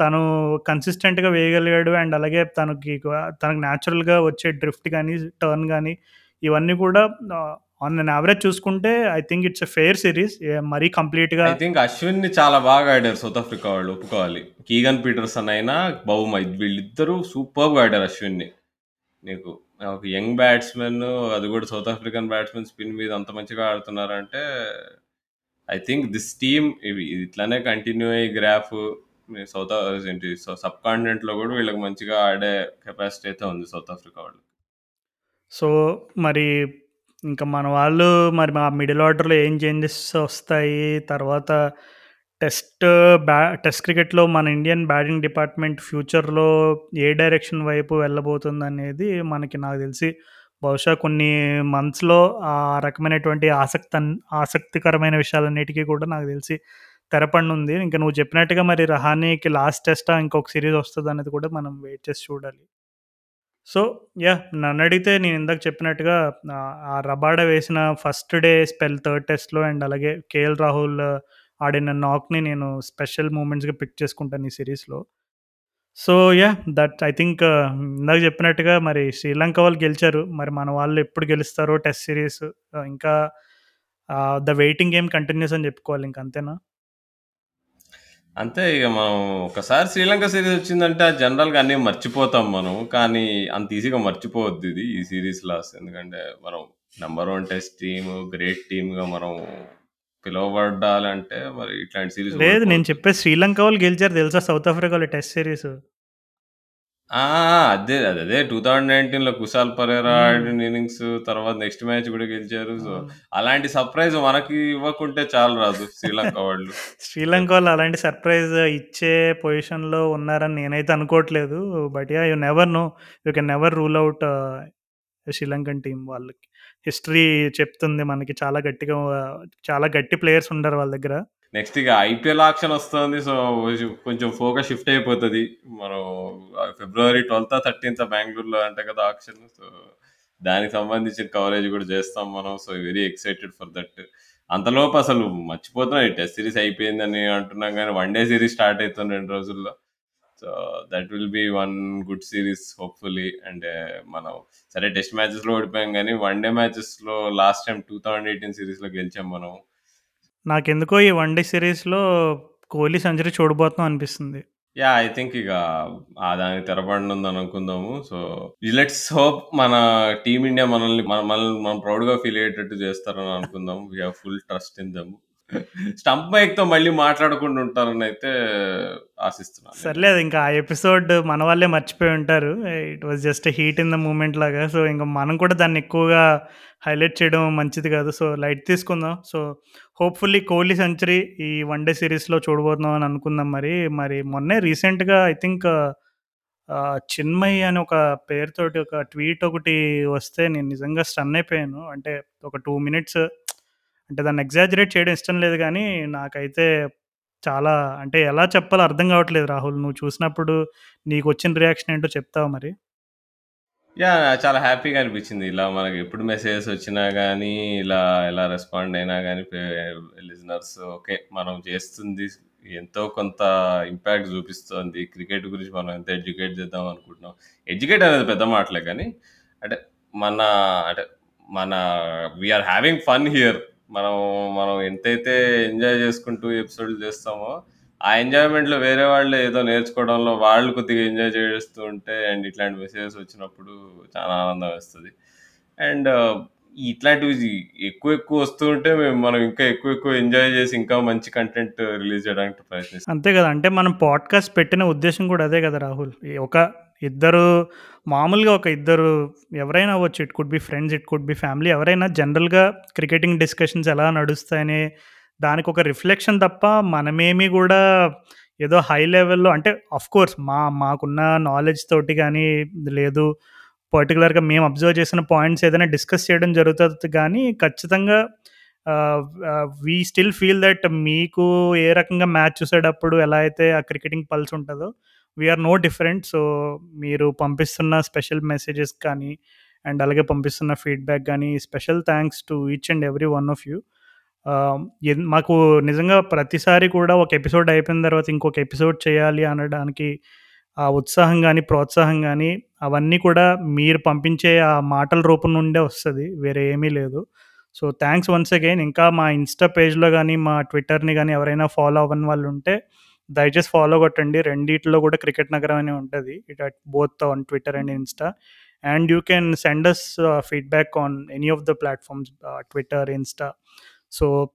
తను కన్సిస్టెంట్గా వేయగలిగాడు అండ్ అలాగే తనకి తనకు న్యాచురల్గా వచ్చే డ్రిఫ్ట్ కానీ టర్న్ కానీ ఇవన్నీ కూడా ఆన్ అన్ యావరేజ్ చూసుకుంటే I think it's a fair series మరీ కంప్లీట్గా ఐ థింక్ అశ్విన్ని చాలా బాగా ఆడారు సౌత్ ఆఫ్రికా వాళ్ళు ఒప్పుకోవాలి. కీగన్ పీటర్సన్ అయినా బౌమ వీళ్ళిద్దరూ సూపర్గా ఆడారు అశ్విన్ని నీకు ఒక యంగ్ బ్యాట్స్మెన్ అది కూడా సౌత్ ఆఫ్రికన్ బ్యాట్స్మెన్ స్పిన్ మీద అంత మంచిగా ఆడుతున్నారంటే ఐ థింక్ దిస్ టీమ్ ఇవి ఇట్లానే కంటిన్యూ అయ్యి గ్రాఫ్ సౌత్ ఏంటి? సబ్ కాంటినెంట్లో కూడా వీళ్ళకి మంచిగా ఆడే కెపాసిటీ అయితే ఉంది సౌత్ ఆఫ్రికా వాళ్ళకి. సో మరి ఇంకా మన వాళ్ళు మరి మా మిడిల్ ఆర్డర్లో ఏం చేంజెస్ వస్తాయి? తర్వాత టెస్ట్ బ్యా టెస్ట్ క్రికెట్లో మన ఇండియన్ బ్యాటింగ్ డిపార్ట్మెంట్ ఫ్యూచర్లో ఏ డైరెక్షన్ వైపు వెళ్ళబోతుంది అనేది మనకి నాకు తెలిసి బహుశా కొన్ని మంత్స్లో ఆ రకమైనటువంటి ఆసక్తి ఆసక్తికరమైన విషయాలన్నిటికీ కూడా నాకు తెలిసి తెరపడినుంది ఇంకా నువ్వు చెప్పినట్టుగా మరి రహానీకి లాస్ట్ టెస్టా ఇంకొక సిరీస్ వస్తుంది అనేది కూడా మనం వెయిట్ చేసి చూడాలి. సో యా నన్ను అడిగితే నేను ఇందాక చెప్పినట్టుగా ఆ రబాడ వేసిన ఫస్ట్ డే స్పెల్ థర్డ్ టెస్ట్లో అండ్ అలాగే కేఎల్ రాహుల్ ఆడిన నాక్ని నేను స్పెషల్ మూమెంట్స్గా పిక్ చేసుకుంటాను ఈ సిరీస్లో. So yeah that I think ఇందాక చెప్పినట్టుగా మరి శ్రీలంక వాళ్ళు గెలిచారు. మరి మన వాళ్ళు ఎప్పుడు గెలుస్తారో టెస్ట్ సిరీస్ ఇంకా ద వెయిటింగ్ గేమ్ కంటిన్యూస్ అని చెప్పుకోవాలి ఇంక అంతేనా? అంతే ఇక మనం ఒకసారి శ్రీలంక సిరీస్ వచ్చిందంటే జనరల్గా అన్నీ మర్చిపోతాం మనం కానీ అంత ఈజీగా మర్చిపోవద్దు ఇది ఈ సిరీస్ లాస్. ఎందుకంటే మనం number one test team great టీమ్గా మనం పిలువబడాలంటే మరి ఇట్లాంటి సిరీస్ లేదు నేను చెప్పే శ్రీలంక వాళ్ళు గెలిచారు తెలుసా? సౌత్ ఆఫ్రికా వాళ్ళు టెస్ట్ సిరీస్ ఆ! అదే. అదే నైన్టీన్లో కుశాల్ పరేరా ఆడిన ఇన్నింగ్స్ తర్వాత నెక్స్ట్ మ్యాచ్ కూడా గెలిచారు. సో, అలాంటి సర్ప్రైజ్ మనకి ఇవ్వకుంటే చాలు రాదు శ్రీలంక వాళ్ళు. శ్రీలంక వాళ్ళు అలాంటి సర్ప్రైజ్ ఇచ్చే పొజిషన్‌లో ఉన్నారని నేనైతే అనుకోవట్లేదు. But yeah you never know. You can never rule out Sri Lankan team వాళ్ళకి. హిస్టరీ చెప్తుంది మనకి చాలా గట్టిగా చాలా గట్టి ప్లేయర్స్ ఉండరు వాళ్ళ దగ్గర. నెక్స్ట్ ఇక ఐపీఎల్ ఆప్షన్ వస్తుంది. సో కొంచెం ఫోకస్ షిఫ్ట్ అయిపోతుంది. మనం ఫిబ్రవరి ట్వెల్త్ థర్టీన్త్ బెంగళూరులో అంటే కదా ఆక్షన్. సో దానికి సంబంధించిన కవరేజ్ కూడా చేస్తాం మనం. So very excited for that అంతలోపు అసలు మర్చిపోతున్నాం. టెస్ట్ సిరీస్ అయిపోయిందని అంటున్నాం కానీ వన్ డే సిరీస్ స్టార్ట్ అవుతుంది రెండు రోజుల్లో. So that will be one good series hopefully and మనం సరే టెస్ట్ మ్యాచెస్లో ఓడిపోయాం కానీ one day మ్యాచెస్లో last time two thousand eighteen సిరీస్లో గెలిచాం మనం. నాకెందుకో ఈ వన్ డే సిరీస్‌లో కోహ్లీ సెంచరీ చూడబోతున్నాం అనిపిస్తుంది. యా ఐ థింక్ ఇక ఆ దానికి అనుకుందాము. సో లెట్స్ హోప్ మన టీమిండియా మనల్ని మన మనల్ని మనం ప్రౌడ్‌గా ఫీల్ అయ్యేటట్టు చేస్తారని అనుకుందాం. We have full trust in them. Stump మైక్‌తో మళ్ళీ మాట్లాడకుండా ఉంటారని అయితే ఆశిస్తున్నాను. సర్లేదు ఇంకా ఆ ఎపిసోడ్ మన వాళ్ళే మర్చిపోయి ఉంటారు. It was just heat in the moment లాగా. సో ఇంక మనం కూడా దాన్ని ఎక్కువగా హైలైట్ చేయడం మంచిది కాదు. సో లైట్ తీసుకుందాం. సో హోప్‌ఫుల్లీ కోహ్లీ సెంచరీ ఈ వన్ డే సిరీస్‌లో చూడబోతున్నాం అని అనుకుందాం మరి. మరి మొన్నే రీసెంట్‌గా ఐ థింక్ చిన్మయ్ అని ఒక పేరుతోటి ఒక ట్వీట్ ఒకటి వస్తే నేను నిజంగా స్టన్ అయిపోయాను. అంటే ఒక టూ మినిట్స్ అంటే దాన్ని ఎగ్జాజరేట్ చేయడం ఇష్టం లేదు కానీ నాకైతే చాలా అంటే ఎలా చెప్పాలో అర్థం కావట్లేదు రాహుల్. నువ్వు చూసినప్పుడు నీకు వచ్చిన రియాక్షన్ ఏంటో చెప్తావా మరి? యా చాలా హ్యాపీగా అనిపించింది. ఇలా మనకి ఎప్పుడు మెసేజెస్ వచ్చినా కానీ ఇలా ఎలా రెస్పాండ్ అయినా కానీ లిజనర్స్ ఓకే. మనం చేస్తుంది ఎంతో కొంత ఇంపాక్ట్ చూపిస్తోంది. క్రికెట్ గురించి మనం ఎంత ఎడ్యుకేట్ చేద్దాం అనుకుంటున్నాం. ఎడ్యుకేట్ అనేది పెద్ద మాటలే కానీ అంటే మన అంటే మన వీఆర్ హ్యావింగ్ ఫన్ హియర్. మనం మనం ఎంతైతే ఎంజాయ్ చేసుకుంటూ ఎపిసోడ్‌లు చేస్తామో, ఆ ఎంజాయ్‌మెంట్‌లో వేరే వాళ్ళు ఏదో నేర్చుకోవడంలో వాళ్ళు కొద్దిగా ఎంజాయ్ చేస్తూ ఉంటే అండ్ ఇట్లాంటి మెసేజెస్ వచ్చినప్పుడు చాలా ఆనందం వేస్తది. అండ్ ఇట్లాంటివి ఎక్కువ ఎక్కువ వస్తూ ఉంటే మేము మనం ఇంకా ఎక్కువ ఎక్కువ ఎంజాయ్ చేసి ఇంకా మంచి కంటెంట్ రిలీజ్ చేయడానికి ప్రయత్నిస్తాం. అంతే కదా! అంటే మనం పాడ్‌కాస్ట్ పెట్టిన ఉద్దేశ్యం కూడా అదే కదా రాహుల్. ఒక ఇద్దరు మామూలుగా ఒక ఇద్దరు ఎవరైనా అవ్వచ్చు. It could be friends, it could be family ఎవరైనా జనరల్‌గా క్రికెటింగ్ డిస్కషన్స్ ఎలా నడుస్తాయని దానికి ఒక రిఫ్లెక్షన్ తప్ప మనమేమి కూడా ఏదో హై లెవెల్‌లో అంటే ఆఫ్‌కోర్స్ మా మాకున్న నాలెడ్జ్ తోటి కానీ లేదు. పర్టికులర్‌గా మేము అబ్జర్వ్ చేసిన పాయింట్స్ ఏదైనా డిస్కస్ చేయడం జరుగుతుంది కానీ ఖచ్చితంగా వీ స్టిల్ ఫీల్ దట్ మీకు ఏ రకంగా మ్యాచ్ చూసేటప్పుడు ఎలా అయితే ఆ క్రికెటింగ్ పల్స్ ఉంటుందో we are no different so మీరు పంపిస్తున్న స్పెషల్ మెసేజెస్ కానీ అండ్ అలాగే పంపిస్తున్న ఫీడ్బ్యాక్ కానీ special thanks to each and every one of you మాకు నిజంగా ప్రతిసారి కూడా ఒక ఎపిసోడ్ అయిపోయిన తర్వాత ఇంకొక ఎపిసోడ్ చేయాలి అనడానికి ఆ ఉత్సాహం కానీ ప్రోత్సాహం కానీ అవన్నీ కూడా మీరు పంపించే ఆ మాటల రూపం నుండే వస్తుంది. వేరే ఏమీ లేదు. So thanks once again. ఇంకా మా ఇన్స్టా పేజ్లో కానీ మా ట్విట్టర్ని కానీ ఎవరైనా ఫాలో అవ్వని వాళ్ళు ఉంటే దయచేసి ఫాలో కొట్టండి. రెండిట్లో కూడా క్రికెట్ నగరం అనే ఉంటుంది. It at both on Twitter and Insta. And you can send us feedback on any of the platforms Twitter Insta. So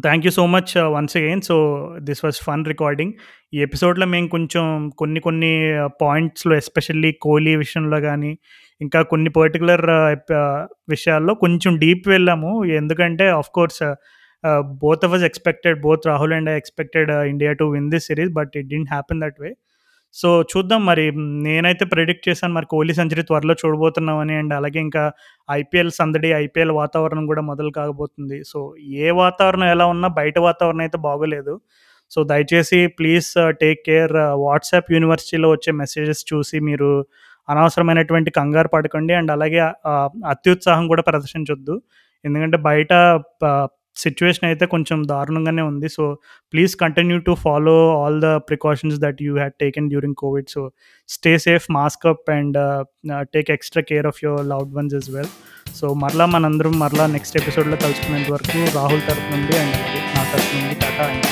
thank you so much once again so this was fun recording ఈ ఎపిసోడ్లో మేము కొంచెం కొన్ని కొన్ని పాయింట్స్లో especially Kohli విషయంలో కానీ ఇంకా కొన్ని పర్టికులర్ విషయాల్లో కొంచెం డీప్ వెళ్ళాము. ఎందుకంటే of course both of us expected both Rahul and I expected India to win this series but it didn't happen that way so చూద్దాం మరి. నేనైతే ప్రెడిక్ట్ చేశాను మరి కోహ్లీ సెంచరీ త్వరలో చూడబోతున్నామని అండ్ అలాగే ఇంకా ఐపీఎల్ సందడి ఐపీఎల్ వాతావరణం కూడా మొదలు కాకపోతుంది. సో ఏ వాతావరణం ఎలా ఉన్నా బయట వాతావరణం అయితే బాగోలేదు. సో దయచేసి ప్లీజ్ టేక్ కేర్ వాట్సాప్ యూనివర్సిటీలో వచ్చే మెసేజెస్ చూసి మీరు అనవసరమైనటువంటి కంగారు పడకండి. అండ్ అలాగే అత్యుత్సాహం కూడా ప్రదర్శించొద్దు. ఎందుకంటే బయట సిచ్యువేషన్ అయితే కొంచెం దారుణంగానే ఉంది. So please continue to follow all the precautions that you had taken during Covid. So stay safe mask up and uh, uh, take extra care of your loved ones as well. So మరలా మనందరం మరలా next ఎపిసోడ్లో కలుసుకునేంత వరకు రాహుల్ తరఫు నుండి and నా తరఫు నుండి టాటా అండ్